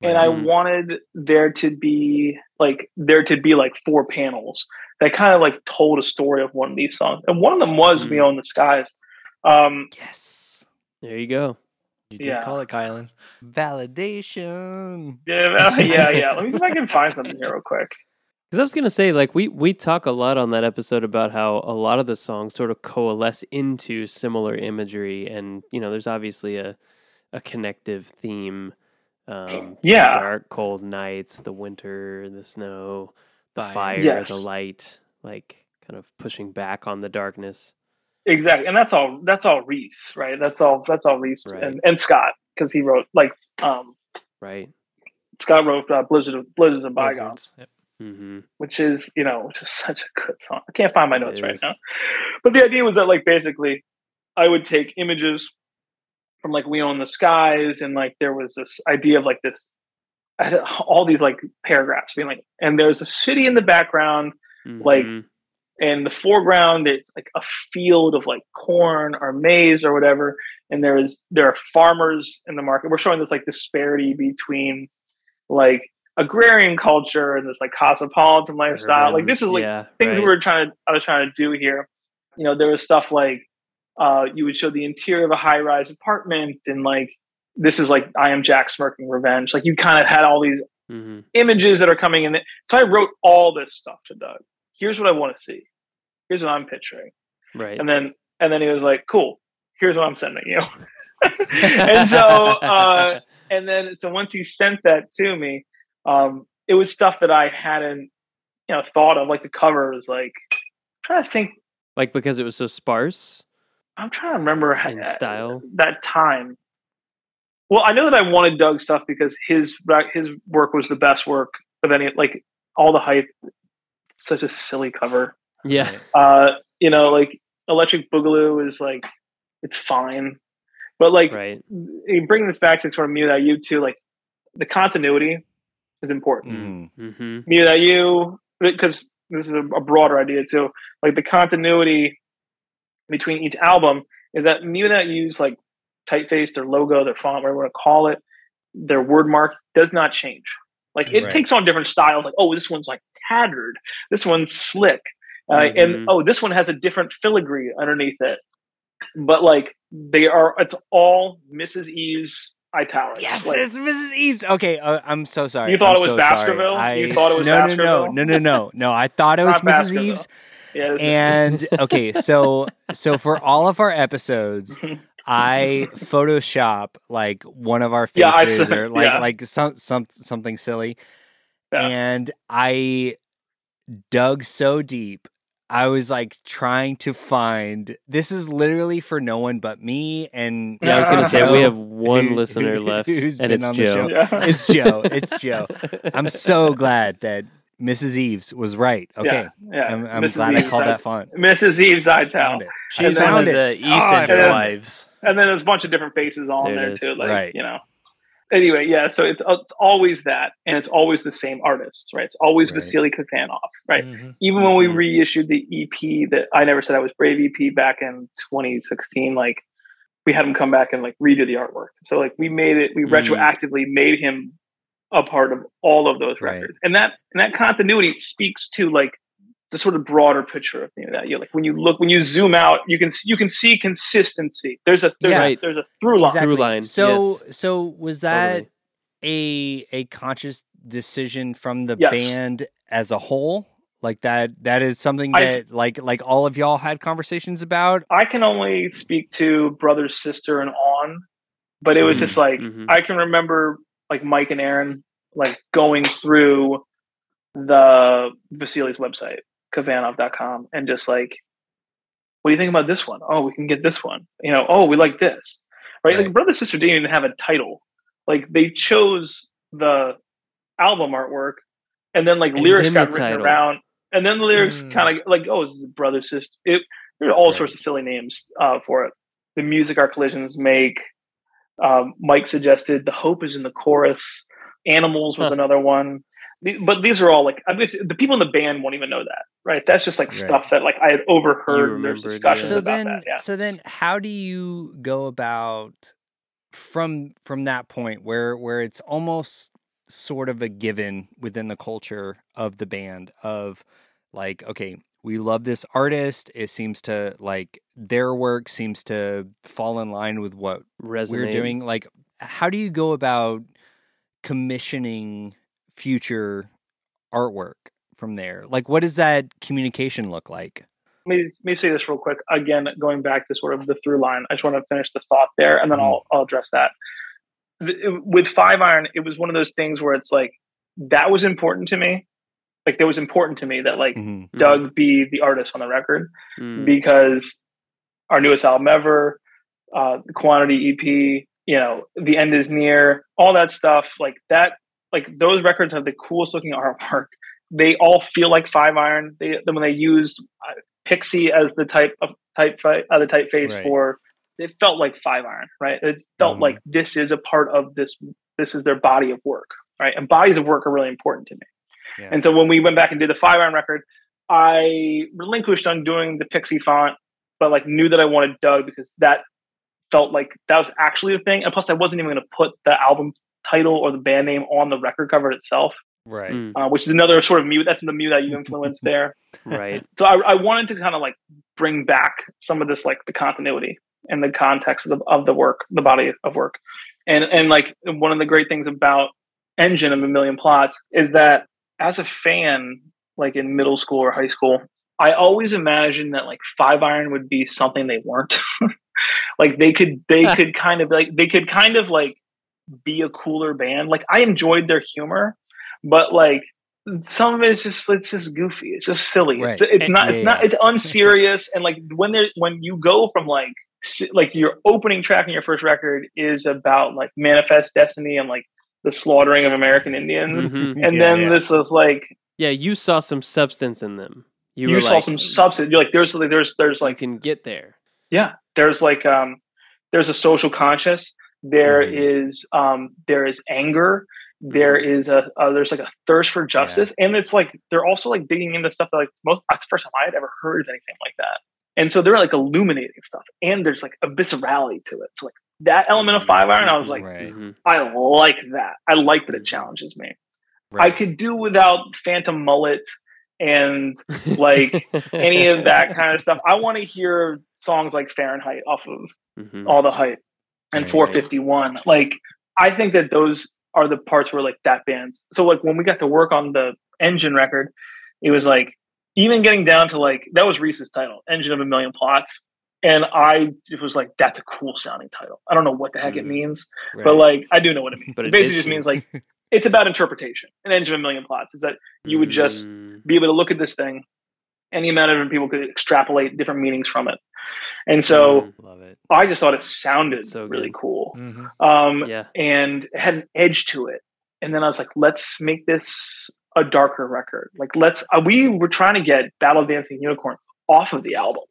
and I wanted there to be like there to be like four panels that kind of like told a story of one of these songs, and one of them was Mm. "We Own the Skies." Um, Yes. There you go. You did Yeah. call it Kylan. Validation. yeah, yeah, yeah. Let me see if I can find something here real quick. Because I was gonna say, like we we talk a lot on that episode about how a lot of the songs sort of coalesce into similar imagery, and you know, there's obviously a a connective theme. Um, Yeah. dark, cold nights, the winter, the snow, the Fire. fire, Yes. the light, like kind of pushing back on the darkness. Exactly, and that's all. That's all Reese, right? That's all. That's all Reese Right. and, and Scott because he wrote like um Right. Scott wrote uh, Blizzard of Blizzards and Bygones, Blizzards. Yep. Mm-hmm. which is you know which is such a good song. I can't find my notes right now, but the idea was that like basically, I would take images from like We Own the Skies, and like there was this idea of like this. I had all these like paragraphs being like, and there's a city in the background, Like, Mhm. and the foreground it's like a field of like corn or maize or whatever and there is there are farmers in the market we're showing this like disparity between like agrarian culture and this like cosmopolitan lifestyle like this is like yeah, things right. we're trying to i was trying to do here you know there was stuff like uh you would show the interior of a high rise apartment and like this is like i am jack smirking revenge like you kind of had all these mm-hmm. images that are coming in. So I wrote all this stuff to Doug. Here's what I want to see. Here's what I'm picturing. right. And then and then he was like, "Cool. Here's what I'm sending you." and so uh, and then so once he sent that to me, um, it was stuff that I hadn't you know thought of. Like the cover was like trying to think. Like because it was so sparse I'm trying to remember how- in style. that time. Well, I know that I wanted Doug's stuff because his his work was the best work of any. Like all the hype, such a silly cover. Yeah. Uh, you know, like Electric Boogaloo is like it's fine, but like Right. you bring this back to sort of mewithoutYou too. Like the continuity is important. Mhm. Mm-hmm. mewithoutYou because this is a, a broader idea too. Like the continuity between each album is that mewithoutYou's like typeface, their logo, their font, whatever you want to call it, their word mark does not change. Like it Right. takes on different styles. Like oh, this one's like tattered. This one's slick. Uh, Mhm. And oh, this one has a different filigree underneath it. But like they are, it's all Mrs. Eaves italics. Yes, Like, it's Mrs. Eaves. Okay, uh, I'm so sorry. You thought I'm it was so. Baskerville? I, You thought it was no, no, Baskerville? no, no, no, no, no. I thought it was Mrs. Eaves. Yeah, And okay, so so for all of our episodes, I Photoshop like one of our Yeah, I faces saw- or like yeah. like some some something silly, Yeah. and I dug so deep. I was like trying to find. This is literally for no one but me and Yeah, I was gonna say we have one who- listener who- left, who's and been it's on the Joe. show. yeah. It's Joe. It's Joe. I'm so glad that Mrs. Eaves was right. Okay, Yeah, yeah. I'm, I'm Mrs. glad I called I- that font. Mrs. Eaves Found ital. it. She's And then- one found of it. the East Oh, End yeah. wives. And then there's a bunch of different faces on There it there, is. too. Like, Right. you know. Anyway, yeah, so it's, it's always that, and it's always the same artists, right? It's always Right. Vasily Kafanov, right? Mhm. Even when we Mhm. reissued the EP that I never said I was brave EP back in 2016, like we had him come back and like redo the artwork. So like we made it, we Mhm. retroactively made him a part of all of those Right. records, and that and that continuity speaks to like the sort of broader picture of you know, that. You like when you look when you zoom out, you can you can see consistency. There's a there's, Yeah. a, Right. there's a through line. Through line, So yes. so was that Totally. a a conscious decision from the Yes. band as a whole? Like that that is something I- that like like all of y'all had conversations about? I can only speak to brother, sister, and on, but it was Mhm. just like Mhm. I can remember like Mike and Aaron like going through the Vasily's website, Kafanov.com, and just like, what do you think about this one? Oh, we can get this one. You know, oh, we like this. Right? Right. Like brother, sister didn't even have a title. Like they chose the album artwork and then like And lyrics got written title. around and then the lyrics Mm. kind of like, oh, is this is brother, sister. It there are all Right. sorts of silly names uh, for it. The music our collisions make. Um, Mike suggested the hope is in the chorus. Animals was Huh. another one. But these are all like I mean, the people in the band won't even know that, right? That's just like Right. stuff that like I had overheard. There's remembered, discussions yeah. So about then that. Yeah. so then how do you go about from from that point where where it's almost sort of a given within the culture of the band of like okay we love this artist it seems to like their work seems to fall in line with what Resonate. we're doing like how do you go about commissioning future artwork from there like what does that communication look like let me, let me say this real quick. Again, going back to sort of the through line, I just want to finish the thought there, and then Mhm. I'll I'll address that. The- with Five Iron, it was one of those things where it's like that was important to me. Like that was important to me that like Mhm. Mhm. Doug be the artist on the record Mm. because our newest album ever, uh, the Quantity EP, you know, the end is near, all that stuff. Like that, like those records have the coolest looking artwork. They all feel like Five Iron. They when they use uh, Pixie as the type of type uh, the typeface Right. for, it felt like Five Iron, right? It felt Mhm. like this is a part of this. This is their body of work, right? And bodies of work are really important to me. Yeah. And so when we went back and did the Five Iron record, I relinquished on doing the Pixie font, but like knew that I wanted Doug because that felt like that was actually a thing. And plus, I wasn't even going to put the album title or the band name on the record cover itself, right Mm. uh, which is another sort of mute. That's the mute that you influenced there. Right. So I, I wanted to kind of like bring back some of this, like the continuity and the context of the, of the work, the body of work. And, and like one of the great things about Engine of a Million Plots is that as a fan, like in middle school or high school, I always imagined that like Five Iron would be something they weren't. like they could, they could kind of like, they could kind of like be a cooler band. Like I enjoyed their humor, but like some of it is just it's just goofy. It's just silly. It's, Right. it's not Yeah, it's not yeah. it's unserious and like when there when you go from like like your opening track in your first record is about like manifest destiny and like the slaughtering of American Indians. Mhm. And Yeah, then yeah. this is like Yeah, you saw some substance in them. You, you, saw like, some substance. You're like there's like there's there's You can get there. Yeah there's like um there's a social conscious. There is Mhm. um there is anger. There Mm-hmm. is a uh, there's like a thirst for justice and it's like they're also like digging into stuff that like most that's the first time i had ever heard of anything like that. And so they're like illuminating stuff and there's like a viscerality to it. So like that element of five iron i was like right, i like that. I like that it challenges me. I could do without phantom mullet and like any of that kind of stuff i want to hear songs like fahrenheit off of Mhm. all the hype and Right. 451 like i think that those are the parts where like that band's so like when we got to work on the engine record it was like even getting down to like that was reese's title engine of a million plots and i it was like that's a cool sounding title i don't know what the heck it Mhm. means right. but like i do know what it means But it it basically just means like it's about interpretation an engine of a million plots is that you would just Mm. be able to look at this thing any amount of different people could extrapolate different meanings from it and so Mm. love it. i just thought it sounded so really cool Mhm. um, yeah. and it had an edge to it. And then I was like, let's make this a darker record. Like, let's. Uh, we were trying to get Battle Dancing Unicorn off of the album.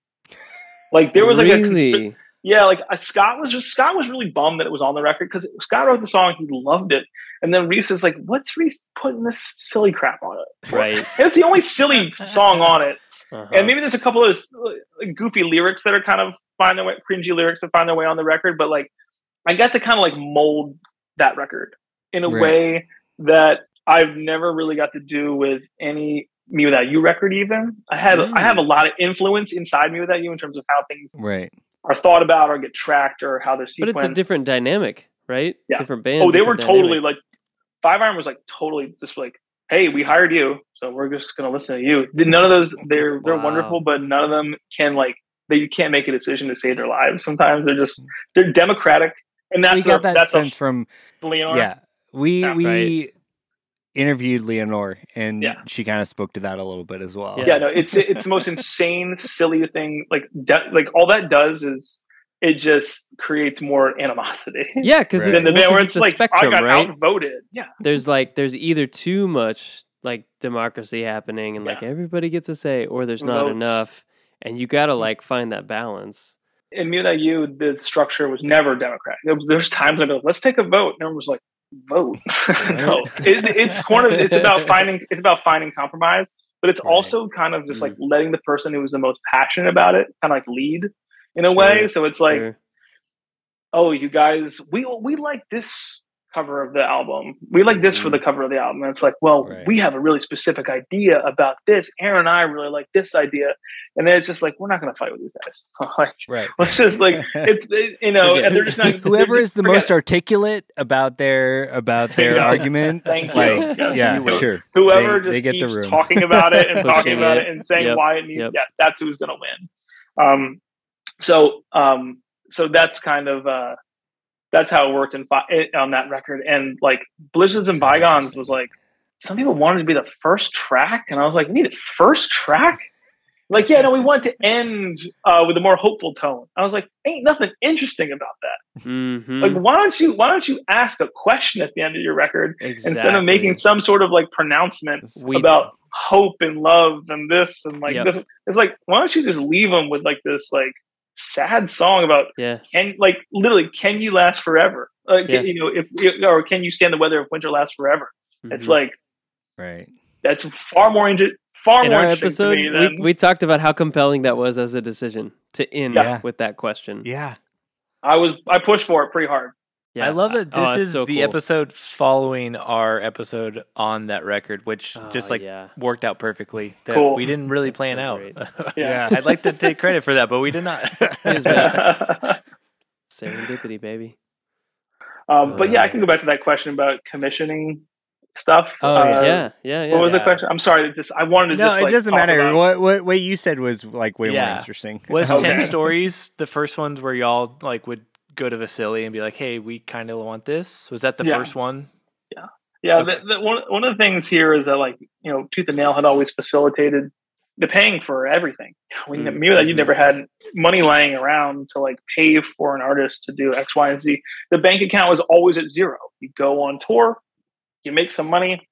Like there was like a concer- yeah, like uh, Scott was just Scott was really bummed that it was on the record because Scott wrote the song, he loved it, and then Reese is like, "What's Reese putting this silly crap on it?" right. And it's the only silly song on it, Uh-huh. and maybe there's a couple of uh, goofy lyrics that are kind of find their way, cringy lyrics that find their way on the record. But like, I got to kind of like mold that record in a Right. way that I've never really got to do with any mewithoutYou record. Even I have I have a lot of influence inside mewithoutYou in terms of how things Right. are thought about or get tracked or how they're sequenced. but it's a different dynamic, right? Yeah. Different band. Oh, they were different totally like Five Iron was like totally just like, hey, we hired you, so we're just gonna listen to you. None of those they're they're Wow. wonderful, but none of them can like they can't make a decision to save their lives. Sometimes they're just they're democratic, and that's we got a, that that's sense from a Leanor. yeah. We Yeah. we interviewed Leanor and Yeah. she kind of spoke to that a little bit as well. Yeah. yeah, no, it's it's the most insane, silly thing. Like de- like all that does is it just creates more animosity. yeah, because Right. it's, Than the well, band 'cause where it's it's a like spectrum, I got right? outvoted. Yeah, There's like there's either too much like democracy happening and like everybody gets a say, or there's not Votes. enough, and you gotta like find that balance. in mewithoutYou, the structure was never democratic. There's times I'd be like, let's take a vote. And everyone was like, vote. no, it, it's kind of, it's about finding, it's about finding compromise, but it's Right. also kind of just like mm. letting the person who was the most passionate about it kind of like lead in a way. So it's like, Sure. oh, you guys, we, we like this cover of the album. We like this for the cover of the album. And it's like, well, Right. we have a really specific idea about this. Aaron and I really like this idea. And then it's just like, we're not going to fight with you guys. So like, Right. Let's just like it's it- you know, and they're just not Whoever they're is the most it. articulate about their about their argument, Thank you. like Yes, yeah, you sure. whoever they- just they get the keeps room. talking about it and talking about it. it and saying Yep. why it needs Yep. yeah, that's who's gonna win. Um so um so that's kind of uh that's how it worked in fi- on that record. And like blizzards and bygones was like some people wanted to be the first track and i was like we need a first track? Like yeah no we want to end uh, with a more hopeful tone. I was like ain't nothing interesting about that. Mhm. like why don't you why don't you ask a question at the end of your record instead of making some sort of like pronouncement We- about hope and love and this and like Yep. this it's like why don't you just leave them with like this like sad song about yeah, can like literally can you last forever like Yeah. you know if or can you stand the weather if winter lasts forever it's Mhm. like Right. that's far more into far in more our episode to me we, we talked about how compelling that was as a decision to end Yeah. with that question. Yeah. i was i pushed for it pretty hard Yeah. I love that Oh, this it's is so the cool. episode following our episode on that record, which Oh, just like yeah. worked out perfectly. That Cool. we didn't really That's plan so out. great. Yeah. I'd like to take credit for that, but we did not. Serendipity, baby. um but yeah i can go back to that question about commissioning stuff Oh, Uh, yeah. yeah, yeah, yeah. What was the question? I'm sorry. Just I wanted to just No, just. it like, doesn't talk matter. about- What, what what you said was like way more interesting. Was Okay. ten stories the first ones where y'all like would go to Vasily and be like, "Hey, we kind of want this." Was that the Yeah. first one? Yeah, the, the, one one of the things here is that like you know, Tooth and Nail had always facilitated the paying for everything. We Mm, maybe that you mhm. never had money lying around to like pay for an artist to do X, Y, and Z. The bank account was always at zero. You go on tour, you make some money,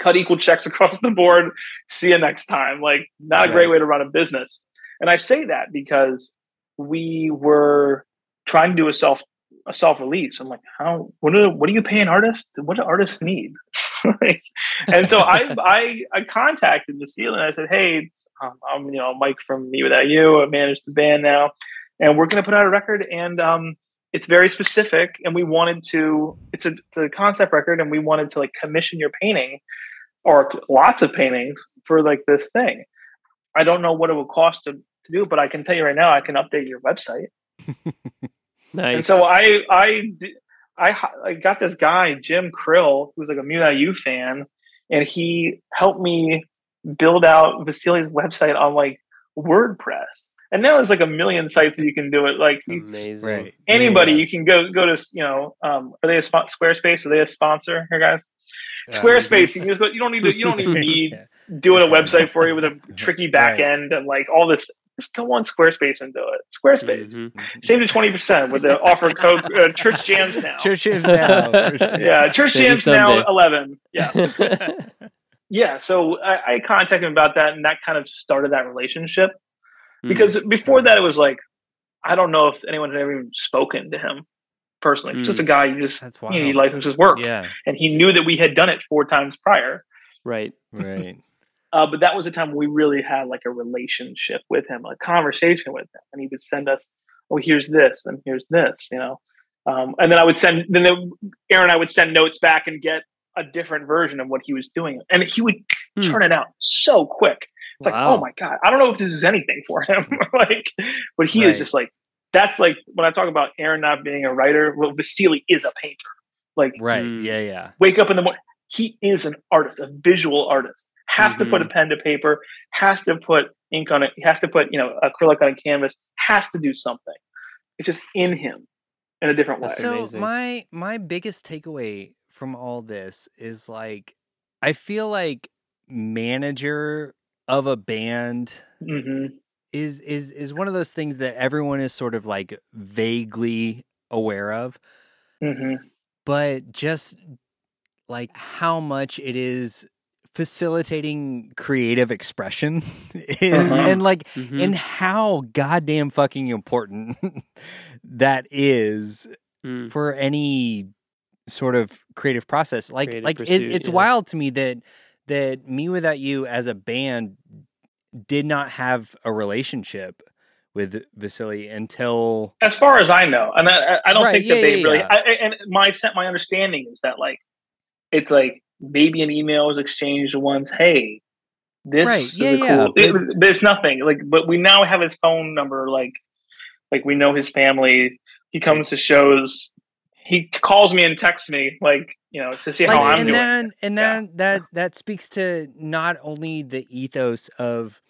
cut equal checks across the board. See you next time. Like not a great way to run a business. And I say that because we were trying to do a self a self release. I'm like, how? What are what are you paying artists? What do artists need? like, and so I I I contacted Vasily and I said, hey, um, I'm you know Mike from Me Without You. I manage the band now, and we're going to put out a record and um, it's very specific. And we wanted to. It's a, it's a concept record, and we wanted to like commission your painting or lots of paintings for like this thing. I don't know what it would cost to, to do, but I can tell you right now, I can update your website. Nice. And so I I I I got this guy Jim Krill who's like a mewithoutYou fan, and he helped me build out Vasily's website on like WordPress. And now there's like a million sites that you can do it. Like amazing. Anybody, Yeah. you can go go to you know um, are they a spot Squarespace? Are they a sponsor here, guys? Uh, Squarespace. You just go, you don't need to you don't even need Yeah. doing a website for you with a tricky back Right. end and like all this. Just go on Squarespace and do it. Squarespace. Mhm. Save you twenty percent with the offer code uh, Church Jams now. Church is now. sure. yeah, Church Maybe Jams now eleven. Yeah, yeah. So I, I contacted him about that, and that kind of started that relationship. Hmm. Because before that, it was like I don't know if anyone had ever even spoken to him personally. Just a guy you just you know, he wild. licensed his work, Yeah. and he knew that we had done it four times prior. right. Right. Uh, but that was the time we really had like a relationship with him, a conversation with him, and he would send us, "Oh, here's this, and here's this," you know. Um, and then I would send, then the, Aaron and I would send notes back and get a different version of what he was doing, and he would Hmm. turn it out so quick. It's like, oh my god, I don't know if this is anything for him, like, but he Right. is just like that's like when I talk about Aaron not being a writer. Well, Vasily is a painter. Like, Right. Mm. Yeah. Yeah. wake up in the morning. He is an artist, a visual artist. Has to put a pen to paper. Has to put ink on it. Has to put you know acrylic on a canvas. Has to do something. It's just in him in a different way. So amazing. my my biggest takeaway from all this is like I feel like manager of a band hmm is is is one of those things that everyone is sort of like vaguely aware of hmm but just like how much it is facilitating creative expression and, Uh-huh. and like Mhm. and how goddamn fucking important that is Mm. for any sort of creative process like Creative like it, it's yeah. wild to me that that mewithoutYou as a band did not have a relationship with Vasily until As far as I know, and I, I- I don't Right, think yeah, that they yeah, really. yeah. I, I- and my set, my understanding is that like it's like maybe an email was exchanged once. Hey, this Right, is yeah, a yeah, cool. it- there's nothing like, but we now have his phone number. Like, like we know his family. He comes to shows. He calls me and texts me like you know to see like how I'm and doing. then and Yeah. then that that speaks to not only the ethos of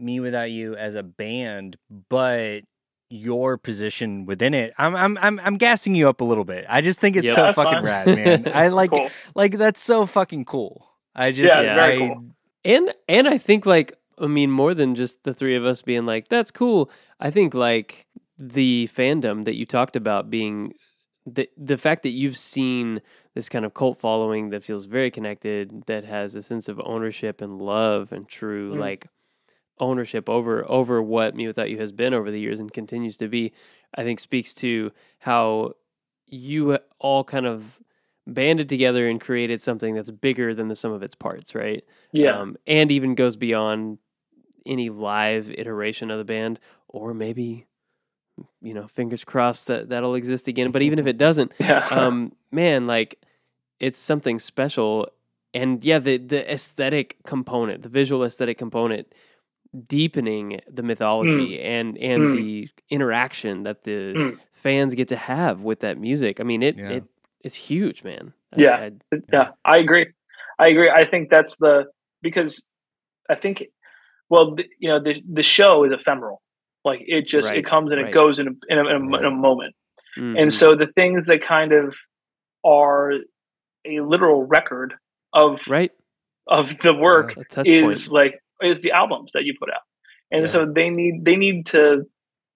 mewithoutYou as a band but your position within it i'm i'm i'm, I'm gassing you up a little bit i just think it's Yep. so fucking fine. rad man i like Cool. like that's so fucking cool i just Yeah, it's very I- cool. And and I think like I mean more than just the three of us being like that's cool. I think like the fandom that you talked about being the the fact that you've seen this kind of cult following that feels very connected that has a sense of ownership and love and true Mm. like ownership over over what mewithoutYou has been over the years and continues to be i think speaks to how you all kind of banded together and created something that's bigger than the sum of its parts right Yeah, um, and even goes beyond any live iteration of the band, or maybe you know, fingers crossed that that'll exist again. But even if it doesn't, yeah. um, man, like it's something special. And yeah, the the aesthetic component, the visual aesthetic component, deepening the mythology and and Mm. the interaction that the Mm. fans get to have with that music. I mean, it Yeah. it it's huge, man. Yeah. I- yeah i agree i agree i think that's the because i think well the, you know the the show is ephemeral like it just Right, it comes and right. it goes in a, in a, in a, in a Right. moment Mhm. and so the things that kind of are a literal record of right of the work a is point. like is the albums that you put out and Yeah. so they need they need to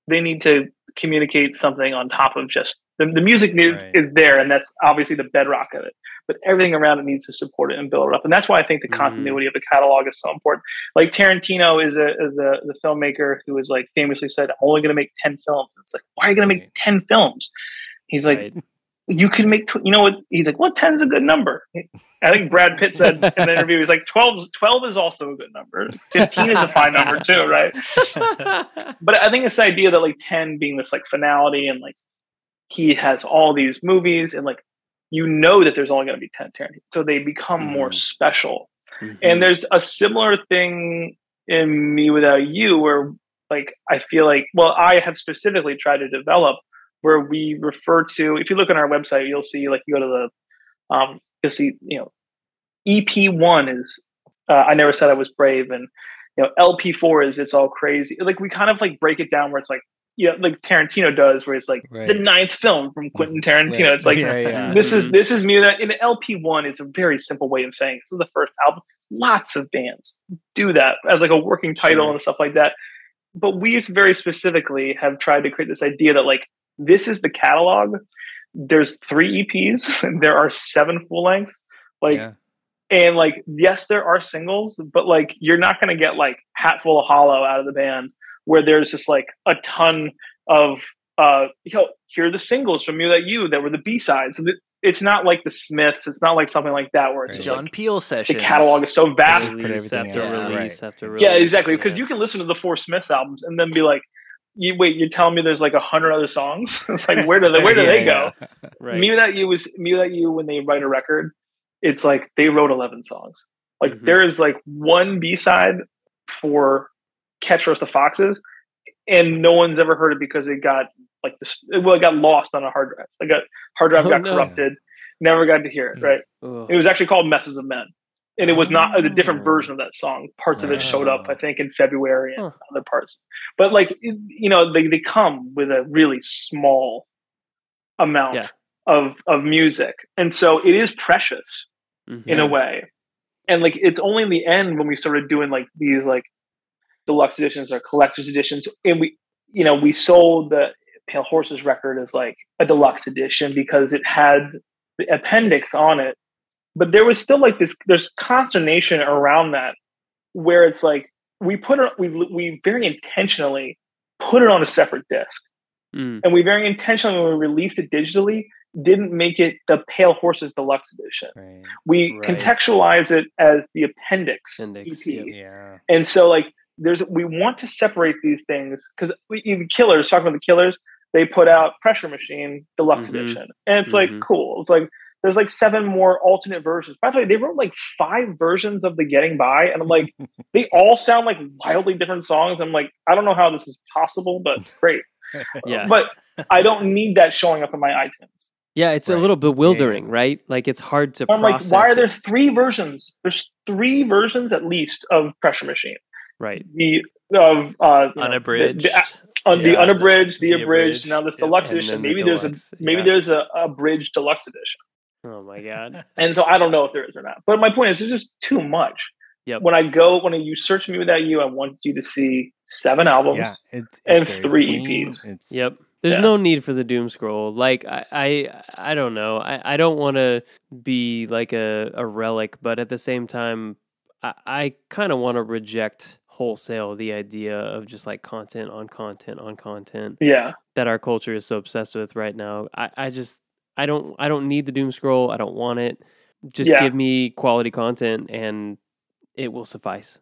they need to communicate something on top of just the, the music needs Right. is there and that's obviously the bedrock of it but everything around it needs to support it and build it up and that's why i think the Mhm. continuity of the catalog is so important like tarantino is a is a, is a filmmaker who is like famously said i'm only going to make 10 films it's like why are you going to make 10 films he's like right. You can make, tw- you know what? He's like, well, 10 is a good number. I think Brad Pitt said in the interview, he's like, 12, 12 is also a good number. 15 is a fine number too, right? But I think this idea that like 10 being this like finality and like he has all these movies and like, you know that there's only going to be 10 Tarantino. So they become more Mhm. special. Mhm. And there's a similar thing in mewithoutYou where like I feel like well I have specifically tried to develop where we refer to if you look on our website you'll see like you go to the um you'll see you know EP1 is uh, I never said I was brave and you know LP4 is it's all crazy like we kind of like break it down where it's like yeah like Tarantino does where it's like the ninth film from Quentin Tarantino Right. it's like yeah, yeah. this is this is me that in LP one is a very simple way of saying this is the first album. Lots of bands do that as like a working title Sure. and stuff like that. But we very specifically have tried to create this idea that like this is the catalog. There's three EPs, and there are seven full lengths. Like yeah. and like yes, there are singles, but like you're not gonna get like Hatful of Hollow out of the band where there's just like a ton of uh you know here are the singles from you that you that were the b-sides it's not like the smiths it's not like something like that where it's Right. just John like Peel the catalog is so vast release after out. Yeah, release right. after release. yeah exactly because yeah. you can listen to the four smiths albums and then be like you wait you're telling me there's like a hundred other songs it's like where do they where do Yeah, they go yeah. right. mewithoutYou was mewithoutYou when they write a record it's like they wrote 11 songs like Mhm. there is like one b-side for catch Us the foxes and no one's ever heard it because it got like this well it got lost on a hard drive like got hard drive Oh, got no. corrupted never got to hear it Mm. right Ugh. it was actually called messes of men and it was not a different Oh. version of that song parts of it showed up i think in february and Huh. other parts but like you know they, they come with a really small amount Yeah. of of music and so it is precious Mhm. in a way and like it's only in the end when we started doing like these like deluxe editions or collector's editions and we you know we sold the pale horses record as like a deluxe edition because it had the appendix on it but there was still like this there's consternation around that where it's like we put it we we very intentionally put it on a separate disc Mm. and we very intentionally when we released it digitally didn't make it the pale horses deluxe edition Right. we Right. contextualize it as the appendix, Appendix, EP. Yeah. and so like there's we want to separate these things because even killers talking about the killers they put out pressure machine deluxe Mhm. edition and it's Mhm. like cool it's like there's like seven more alternate versions by the way they wrote like five versions of the getting by and i'm like they all sound like wildly different songs i'm like i don't know how this is possible but great Yeah. but i don't need that showing up in my itunes Yeah, it's a little bewildering, right? Like it's hard to i'm like process. why are there three versions there's three versions at least of pressure machine right? the of uh, you know, the- Unabridged. the, on the unabridged, the, the abridged, abridged, now this yeah. deluxe And edition. then the Maybe there's a maybe yeah. there's a abridged deluxe edition, Oh my god. and so I don't know if there is or not. But my point is, it's just too much. Yep. When I go, when you search mewithoutYou, I want you to see seven albums. Yeah. It's, it's And three clean. EPs. It's, Yep. There's Yeah. no need for the doom scroll. Like I I, I don't know. I, I don't want to be like a, a relic, but at the same time I, I kind of want to reject wholesale the idea of just like content on content on content Yeah, that our culture is so obsessed with right now. I, I just I don't I don't need the doom scroll. I don't want it. Just Yeah. give me quality content and it will suffice.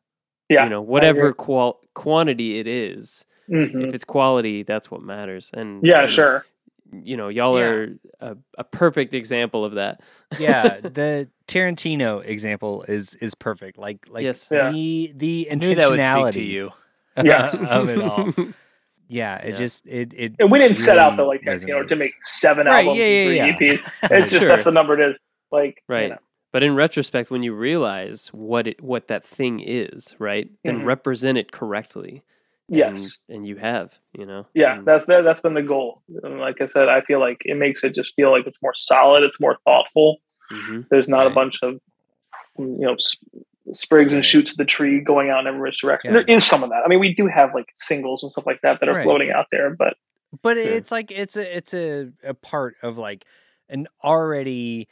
yeah. You know, whatever qual quantity it is. Mhm. If it's quality, that's what matters. And Yeah, and, sure. You know, y'all Yeah. are a, a perfect example of that. yeah, the Tarantino example is is perfect. Like like Yes. Yeah. the the I knew that would speak intentionality to you. yeah. of it all. Yeah, it Yeah. just it it And we didn't set out the really like Tarantino to make seven Right, albums yeah, and three yeah, yeah. EPs. It's just Sure. that's the number it is. Like you right. know. But in retrospect, when you realize what it what that thing is, right, then Mhm. represent it correctly. and- Yes. and, you have, you know. Yeah, And- that's that, that's been the goal. And like I said, I feel like it makes it just feel like it's more solid, it's more thoughtful. mhm. There's not a bunch of you know, sprigs and shoots of the tree going out in every direction. Yeah. There is some of that. I mean, we do have like singles and stuff like that that are Right. floating out there, but but Sure. it's like it's a it's a, a part of like an already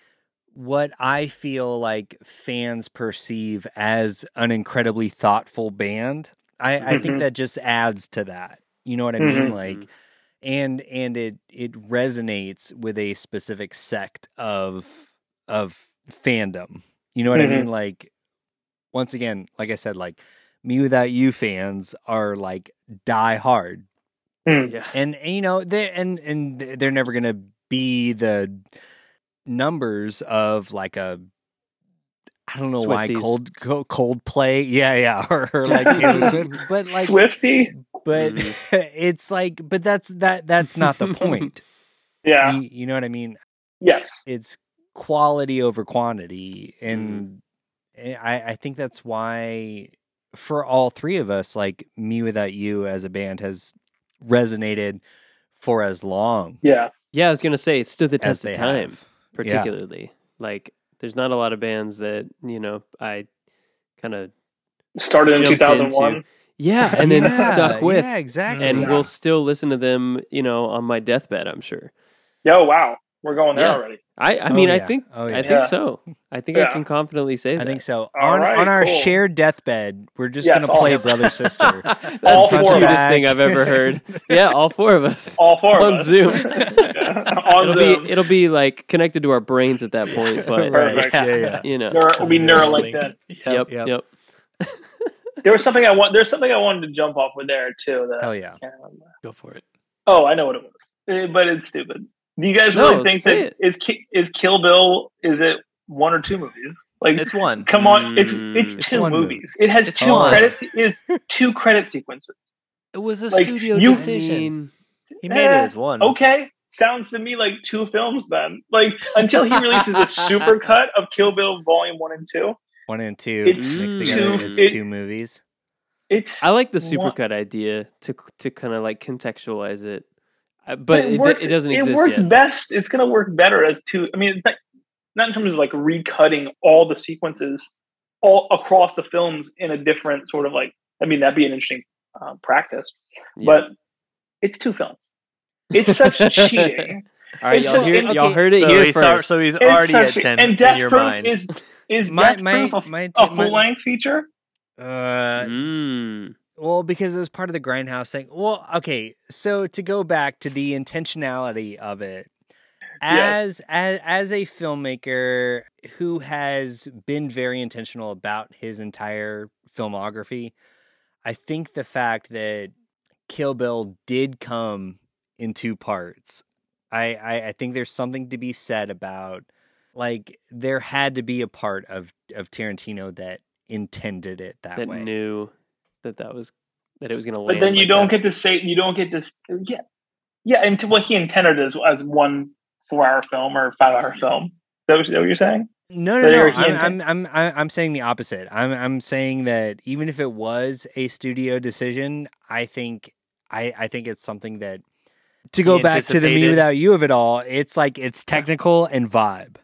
what I feel like fans perceive as an incredibly thoughtful band. I, I think Mhm. that just adds to that. You know what I mean? Mhm. Like and and it it resonates with a specific sect of of fandom. You know what I Mhm. mean? Like once again, like I said, like mewithoutYou fans are like die hard Yeah. and, and, you know they and and they're never gonna be the numbers of like a I don't know why Swifties. cold co- Coldplay. Yeah yeah. Or, or like Taylor Swift. But like Swifty, but Mm. it's like but that's that that's not the point. Yeah, you, you know what I mean? Yes, it's quality over quantity. And Mm-hmm. And I I think that's why for all three of us like mewithoutYou as a band has resonated for as long yeah, Yeah, I was gonna say it stood the test of time, have. particularly. Like, there's not a lot of bands that you know I kind of started in two Jumped thousand one. into- yeah, and then Yeah, stuck with, yeah exactly and Yeah. we'll still listen to them, you know, on my deathbed. I'm sure. Yo, wow, we're going there Yeah. already. I, I Oh, mean, I think, Oh, I think Yeah. so. I think I can confidently say that. I think so. All on right, on our cool. shared deathbed, we're just Yes, gonna play brother sister. That's All the cutest us. thing I've ever heard. yeah, all four of us. All four of On us. Zoom. on it'll Zoom. be it'll be like connected to our brains at that point, but right. Perfect. Yeah, yeah. you know. Neuro, will be Neuralink Neuralink. then. Yep, Yep. yep. There was something I want. There's something I wanted to jump off with there too. That Hell yeah. Go for it. Oh, I know what it was, Eh, but it's stupid. Do you guys No, really think say that is is Kill Bill? Is it one or two movies? Like, It's one. come on, it's Mm, it's it's two one movie. movies. It has It's two one. credits. It is two credit sequences. It was a Like, studio you- decision. he made it Eh, as one. Okay, sounds to me like two films. Then, like until he releases a super cut of Kill Bill Volume One and Two, One and two It's mixed two- together. It's it- two movies. it's I like the What? supercut idea to to kind of like contextualize it, Uh, but it, works, it doesn't exist. It works yet. best. It's going to work better as two. I mean, not, not in terms of like recutting all the sequences all across the films in a different sort of like. I mean, that'd be an interesting uh, practice, Yeah. but it's two films. It's such cheating. all right, y'all, so- hear, and- y'all heard it so here he's, first. al- so he's It's already at ten and in your Proof mind. is is My Death my Proof a, my, a my full length feature? uh Mm. Well because it was part of the grindhouse thing. Well, okay, so to go back to the intentionality of it. As as as a filmmaker who has been very intentional about his entire filmography, I think the fact that Kill Bill did come in two parts. I, I, I think there's something to be said about like there had to be a part of, of Tarantino that intended it that, that way. knew that that was that it was going to But then you like don't that. get to say you don't get to yeah yeah. And to what he intended as as one four hour film or five hour film. Is that what, is that what you're saying? No, no, no. I'm, inten- I'm, I'm, I'm, I'm saying the opposite. I'm, I'm saying that even if it was a studio decision, I think, I, I think it's something that to go back to the mewithoutYou of it all. It's like it's technical and vibe,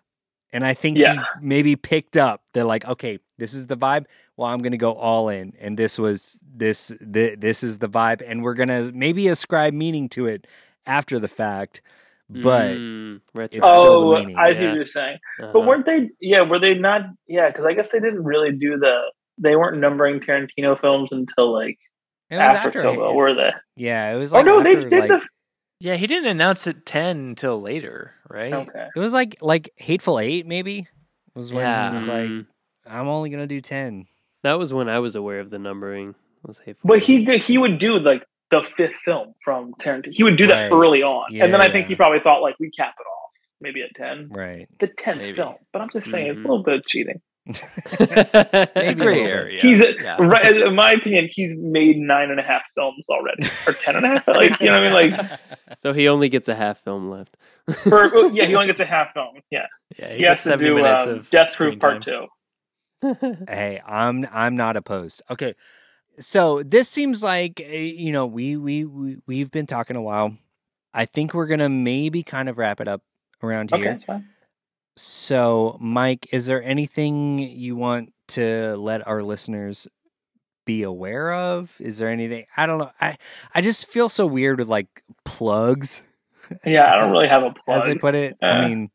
and I think Yeah. he maybe picked up. They're like, okay, this is the vibe. Well, I'm gonna go all in, and this was this, th- this is the vibe, and we're gonna maybe ascribe meaning to it after the fact. But Mm, retro. It's still the oh, meaning, I see yeah. what you're saying. Uh-huh. But weren't they? Yeah, were they not? Yeah, because I guess they didn't really do the. They weren't numbering Tarantino films until like it was after, after, Kill Bill, were they? yeah, it was Oh like no, they did like, the. Yeah, he didn't announce it ten until later, right? Okay. It was like like Hateful Eight, maybe. Was when Yeah. he was like, Mm. I'm only gonna do ten. that was when I was aware of the numbering. Was hateful. But he did. He would do like the fifth film from Tarantino. He would do that Right. early on, Yeah, and then I think yeah. he probably thought like we cap it off maybe at ten. Right. The tenth Maybe. film, but I'm just saying it's Mhm. a little bit of cheating. It's a gray area. He's yeah. right. In my opinion, he's made nine and a half films already, or ten and a half. Like you know what I mean? Like so he only gets a half film left. for oh, yeah, he only gets a half film. Yeah, yeah, he, he, has to do minutes um, of Death Proof Part time. Two. hey, I'm I'm not opposed. Okay. So this seems like uh, you know, we we we we've been talking a while. I think we're gonna maybe kind of wrap it up around Okay, here. that's fine. So, Mike, is there anything you want to let our listeners be aware of? Is there anything I don't know. I I just feel so weird with like plugs. Yeah, I don't really have a plug. As they put it. Uh, I mean,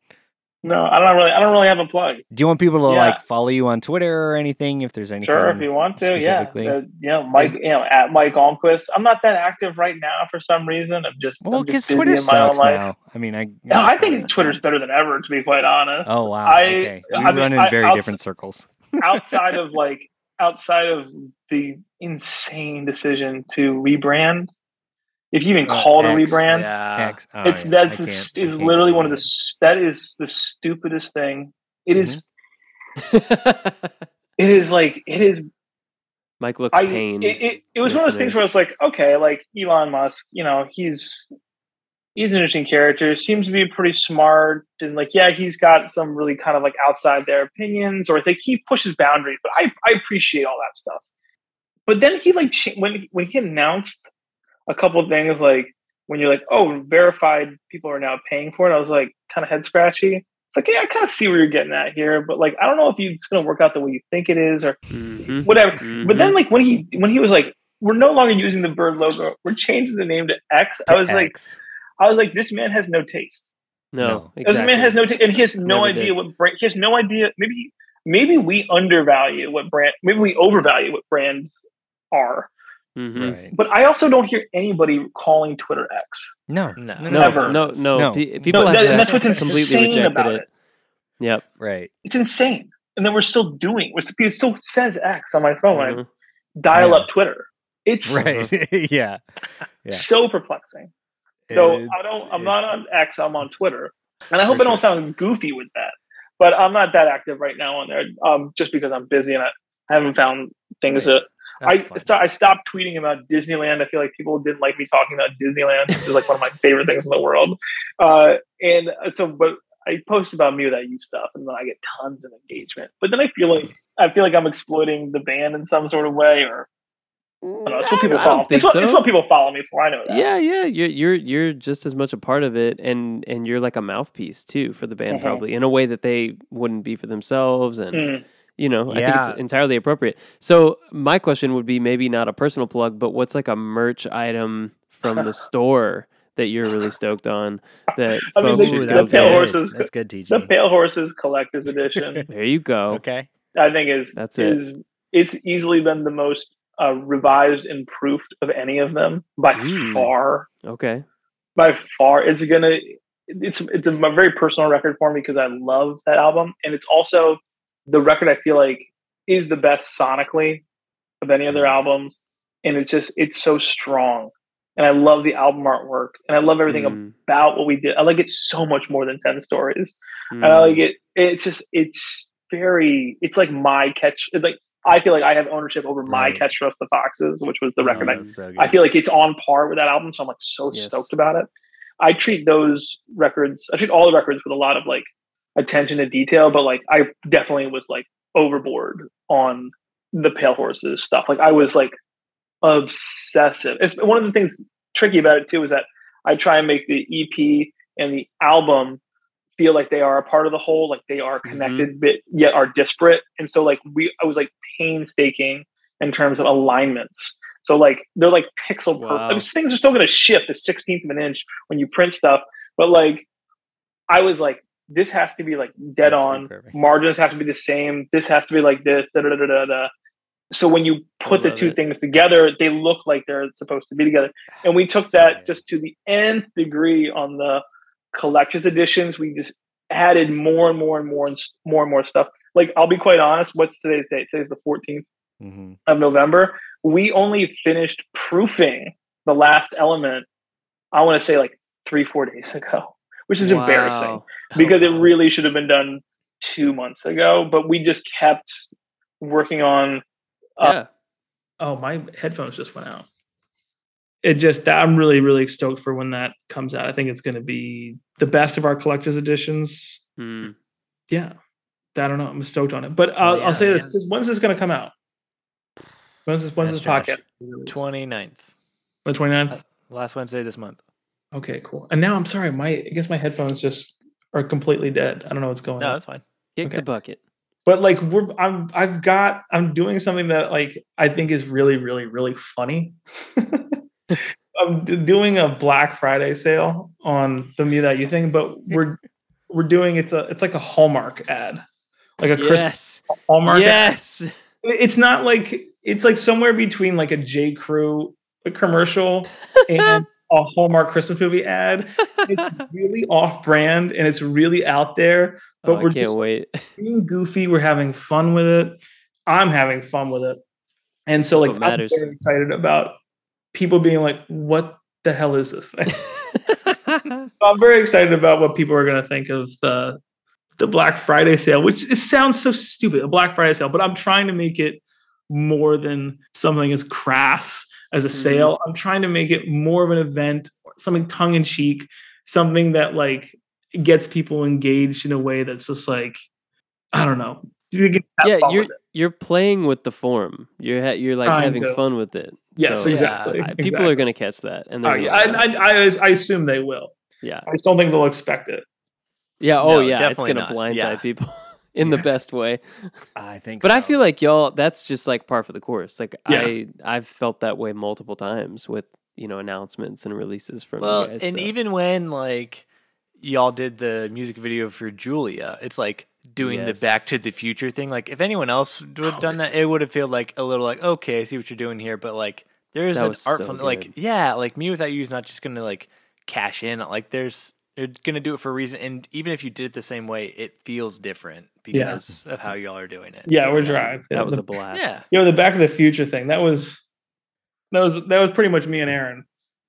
No, I don't really. I don't really have a plug. do you want people to yeah. like follow you on Twitter or anything if there's anything? Sure, if you want to, yeah. specifically? Uh, you know, Mike, you know, at Mike Almquist. I'm not that active right now for some reason. I'm just, Well, because Twitter in my sucks life. now. I mean, I No, I think Twitter's better than ever, to be quite honest. Oh wow. I- okay. We I mean, run in I- very outs- different circles. outside of like outside of the insane decision to rebrand. If you even Uh, call it a X, rebrand, Yeah. X. Oh, it's yeah, that's I the, can't- s- I is literally one of the that is the stupidest thing. It is Mm-hmm. it is like it is Mike looks I, pained. It, it, it was one of those things where it's like, okay, like Elon Musk, you know, he's he's an interesting character. Seems to be pretty smart, and like, yeah, he's got some really kind of like outside their opinions, or I think he pushes boundaries. But I I appreciate all that stuff. But then he like when when he announced a couple of things, like when you're like, oh, verified people are now paying for it. I was like, kind of head scratchy. It's like, yeah, I kind of see where you're getting at here, but like, I don't know if it's going to work out the way you think it is, or Mhm. whatever. Mhm. But then, like when he when he was like, "We're no longer using the bird logo. We're changing the name to X." I was like, I was like, this man has no taste. no, No. This man has no taste, and he has no Never idea did. what brand. He has no idea. Maybe maybe we undervalue what brand. Maybe we overvalue what brands are. Mhm. Right. But I also don't hear anybody calling Twitter X. No. No. No, Never. no, no, No. Pe- People No, have, that- that's what's completely insane rejected about it. it. Yep. Right. It's insane. And then we're still doing. We're, it still says X on my phone when I dial Yeah. up Twitter. It's Right. yeah. Yeah. so perplexing. So I don't. I'm not on X. I'm on Twitter, and I hope For I don't sound goofy with that. But I'm not that active right now on there, um, just because I'm busy and I, I haven't found things Right. that I That's sto- I stopped tweeting about Disneyland. I feel like people didn't like me talking about Disneyland. It's like one of my favorite things in the world. Uh, and so, but I post about mewithoutYou stuff, and then I get tons of engagement. But then I feel like I feel like I'm exploiting the band in some sort of way, or I don't know, it's what people I follow. It's what, it's what people follow me for. I know that. Yeah, yeah, you're you're you're just as much a part of it, and and you're like a mouthpiece too for the band, Mhm. probably in a way that they wouldn't be for themselves, and Mm. You know, I think it's entirely appropriate. So my question would be maybe not a personal plug, but what's like a merch item from the store that you're really stoked on that I mean, folks the- should the go that's Pale. Horses- That's good, TG. The Pale Horses Collector's Edition. There you go. Okay. I think is That's it. is it's easily been the most uh, revised and proofed of any of them by Mm. far. Okay. By far, it's gonna it's it's a very personal record for me because I love that album, and it's also the record I feel like is the best sonically of any of their Mm. albums, and it's just it's so strong, and I love the album artwork, and I love everything Mm, about what we did. I like it so much more than Ten Stories. mm. and I like it. It's just it's very it's like my catch. It's like I feel like I have ownership over my Right. Catch for Us the Foxes, which was the Oh, record. I, so. I feel like it's on par with that album, so I'm like so Yes. stoked about it. I treat those records. I treat all the records with a lot of like attention to detail, but like I definitely was like overboard on the Pale Horses stuff. Like I was like obsessive. It's one of the things tricky about it too is that I try and make the EP and the album feel like they are a part of the whole, like they are mm-hmm. connected, but yet are disparate. And so like we, I was like painstaking in terms of alignments. So like they're like pixel perfect. Wow. I mean, things are still going to shift a sixteenth of an inch when you print stuff, but like I was like, this has to be like dead on. Margins have to be the same. This has to be like this. Da, da, da, da, da. So when you put the two it. things together, they look like they're supposed to be together. And we took that good. just to the nth degree on the collections editions. We just added more and more and more and more and more stuff. Like I'll be quite honest. What's today's date? Today's the 14th Mhm. of November. We only finished proofing the last element. I want to say like three, four days ago, which is embarrassing Wow. because it really should have been done two months ago. But we just kept working on. Uh, Yeah. Oh, my headphones just went out. It just I'm really really stoked for when that comes out. I think it's going to be the best of our collector's editions. Mm. Yeah, I don't know. I'm stoked on it. But I'll, yeah, I'll say this: man. 'cause when's this going to come out? When's this? When's That's this trash. podcast? 29th. The 29th? Last Wednesday this month. Okay, cool. And now I'm sorry, my I guess my headphones just are completely dead. I don't know what's going on. No, that's fine. Kick Okay. the bucket. But like we're I'm I've got I'm doing something that like I think is really really really funny. I'm d- doing a Black Friday sale on the mewithoutYou thing, but we're we're doing it's a it's like a Hallmark ad, like a Christmas Yes. Hallmark. ad. Yes. It's not like it's like somewhere between like a J Crew commercial and a Hallmark Christmas movie ad. It's really off brand and it's really out there. But Oh, we're just wait. being goofy. We're having fun with it. I'm having fun with it. And so That's like I'm very excited about people being like, what the hell is this thing? I'm very excited about what people are gonna think of the the Black Friday sale, which it sounds so stupid, a Black Friday sale, but I'm trying to make it more than something as crass as a Mhm. sale. I'm trying to make it more of an event, something tongue in cheek, something that like gets people engaged in a way that's just like, I don't know. You can yeah, you're you're playing with the form. You're ha- you're like Trying having to. fun with it. Yes, So, exactly. I- people exactly. are going to catch that, and Oh, they're yeah, gonna I. I, I, I assume they will. yeah, I just don't think they'll expect it. yeah. Oh No, yeah, it's going to blindside Yeah. people in the best way. I think. But I feel like y'all, that's just like par for the course. Like Yeah. I, I've felt that way multiple times with you know announcements and releases from Well, you guys. and so. even when like y'all did the music video for Julia, it's like doing Yes. the Back to the Future thing. Like if anyone else would have done that, it would have felt like a little like okay, I see what you're doing here, but like there's That an art so from like yeah, like mewithoutYou is not just gonna like cash in. Like there's they're gonna do it for a reason, and even if you did it the same way, it feels different Yeah. because of how y'all are doing it. Yeah, we're trying. that was the, a blast. Yeah, you know the Back of the Future thing. That was that was that was pretty much me and Aaron.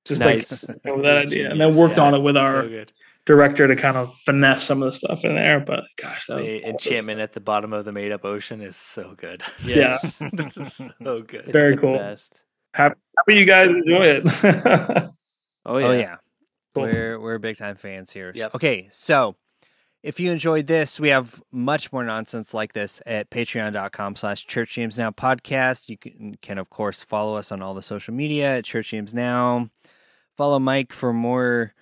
Just Nice. like with that It's idea, and then worked yeah. on it with our so good. director to kind of finesse some of the stuff in there. But gosh, that was The enchantment at the bottom of the made up ocean is so good. Yeah. So good. Very the cool. Best. happy, happy you guys enjoy it. Oh yeah. Oh yeah. Cool. We're we're big time fans here. Yep. Okay, so if you enjoyed this, we have much more nonsense like this at patreon.com slash Church Jams now podcast. You can, can of course follow us on all the social media at Church Jams now. Follow Mike for more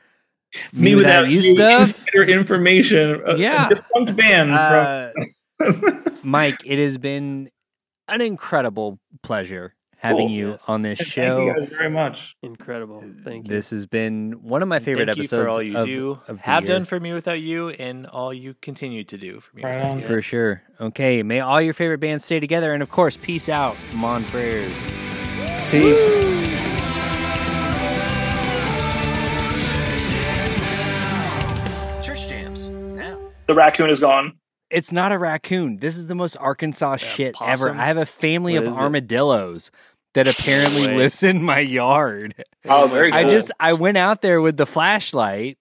mewithoutYou stuff. insider information. a- a Yeah. defunct band Uh, from. Mike, it has been an incredible pleasure having Cool. you Yes. on this show. Thank show. you guys very much. Incredible. Thank you. This has been one of my favorite Thank episodes you for all you of, do, of have year. done for mewithoutYou, and all you continue to do for me. Right without on. For sure. Okay. May all your favorite bands stay together. And of course, peace out. Mon prayers. Peace. Church jams now. The raccoon is gone. It's not a raccoon. This is the most Arkansas shit ever. I have a family What of armadillos. it? Armadillos that apparently way. lives in my yard. Oh, very good. I just I went out there with the flashlight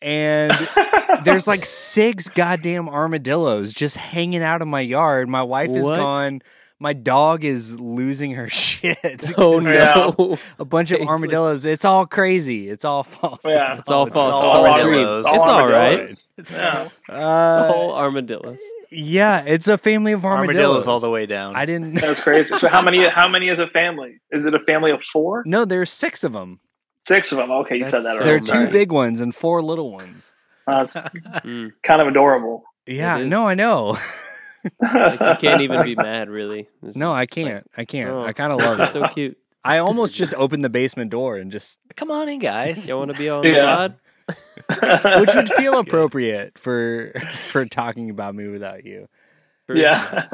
and there's like six goddamn armadillos just hanging out in my yard. My wife is gone. My dog is losing her shit. Oh no. a bunch of armadillos. It's all crazy. It's all false. Yeah. It's all false. all It's all a armadillos. It's It's all right. armadillos. Yeah. It's Uh, all armadillos. yeah, it's a family of armadillos. Armadillos all the way down. I didn't. That's crazy. So how many? How many is a family? Is it a family of four? No, there's six of them. Six of them. Okay, you said that. There are two Sorry. big ones and four little ones. That's Mm. kind of adorable. Yeah, no, I know. Like you can't even be mad, really. It's No, I can't. I can't. oh, I kind of love it. so cute. I almost just opened the basement door and just, Come on in, guys. Y'all want to be on Yeah. the pod? which would feel appropriate for for talking about mewithoutYou. For- yeah.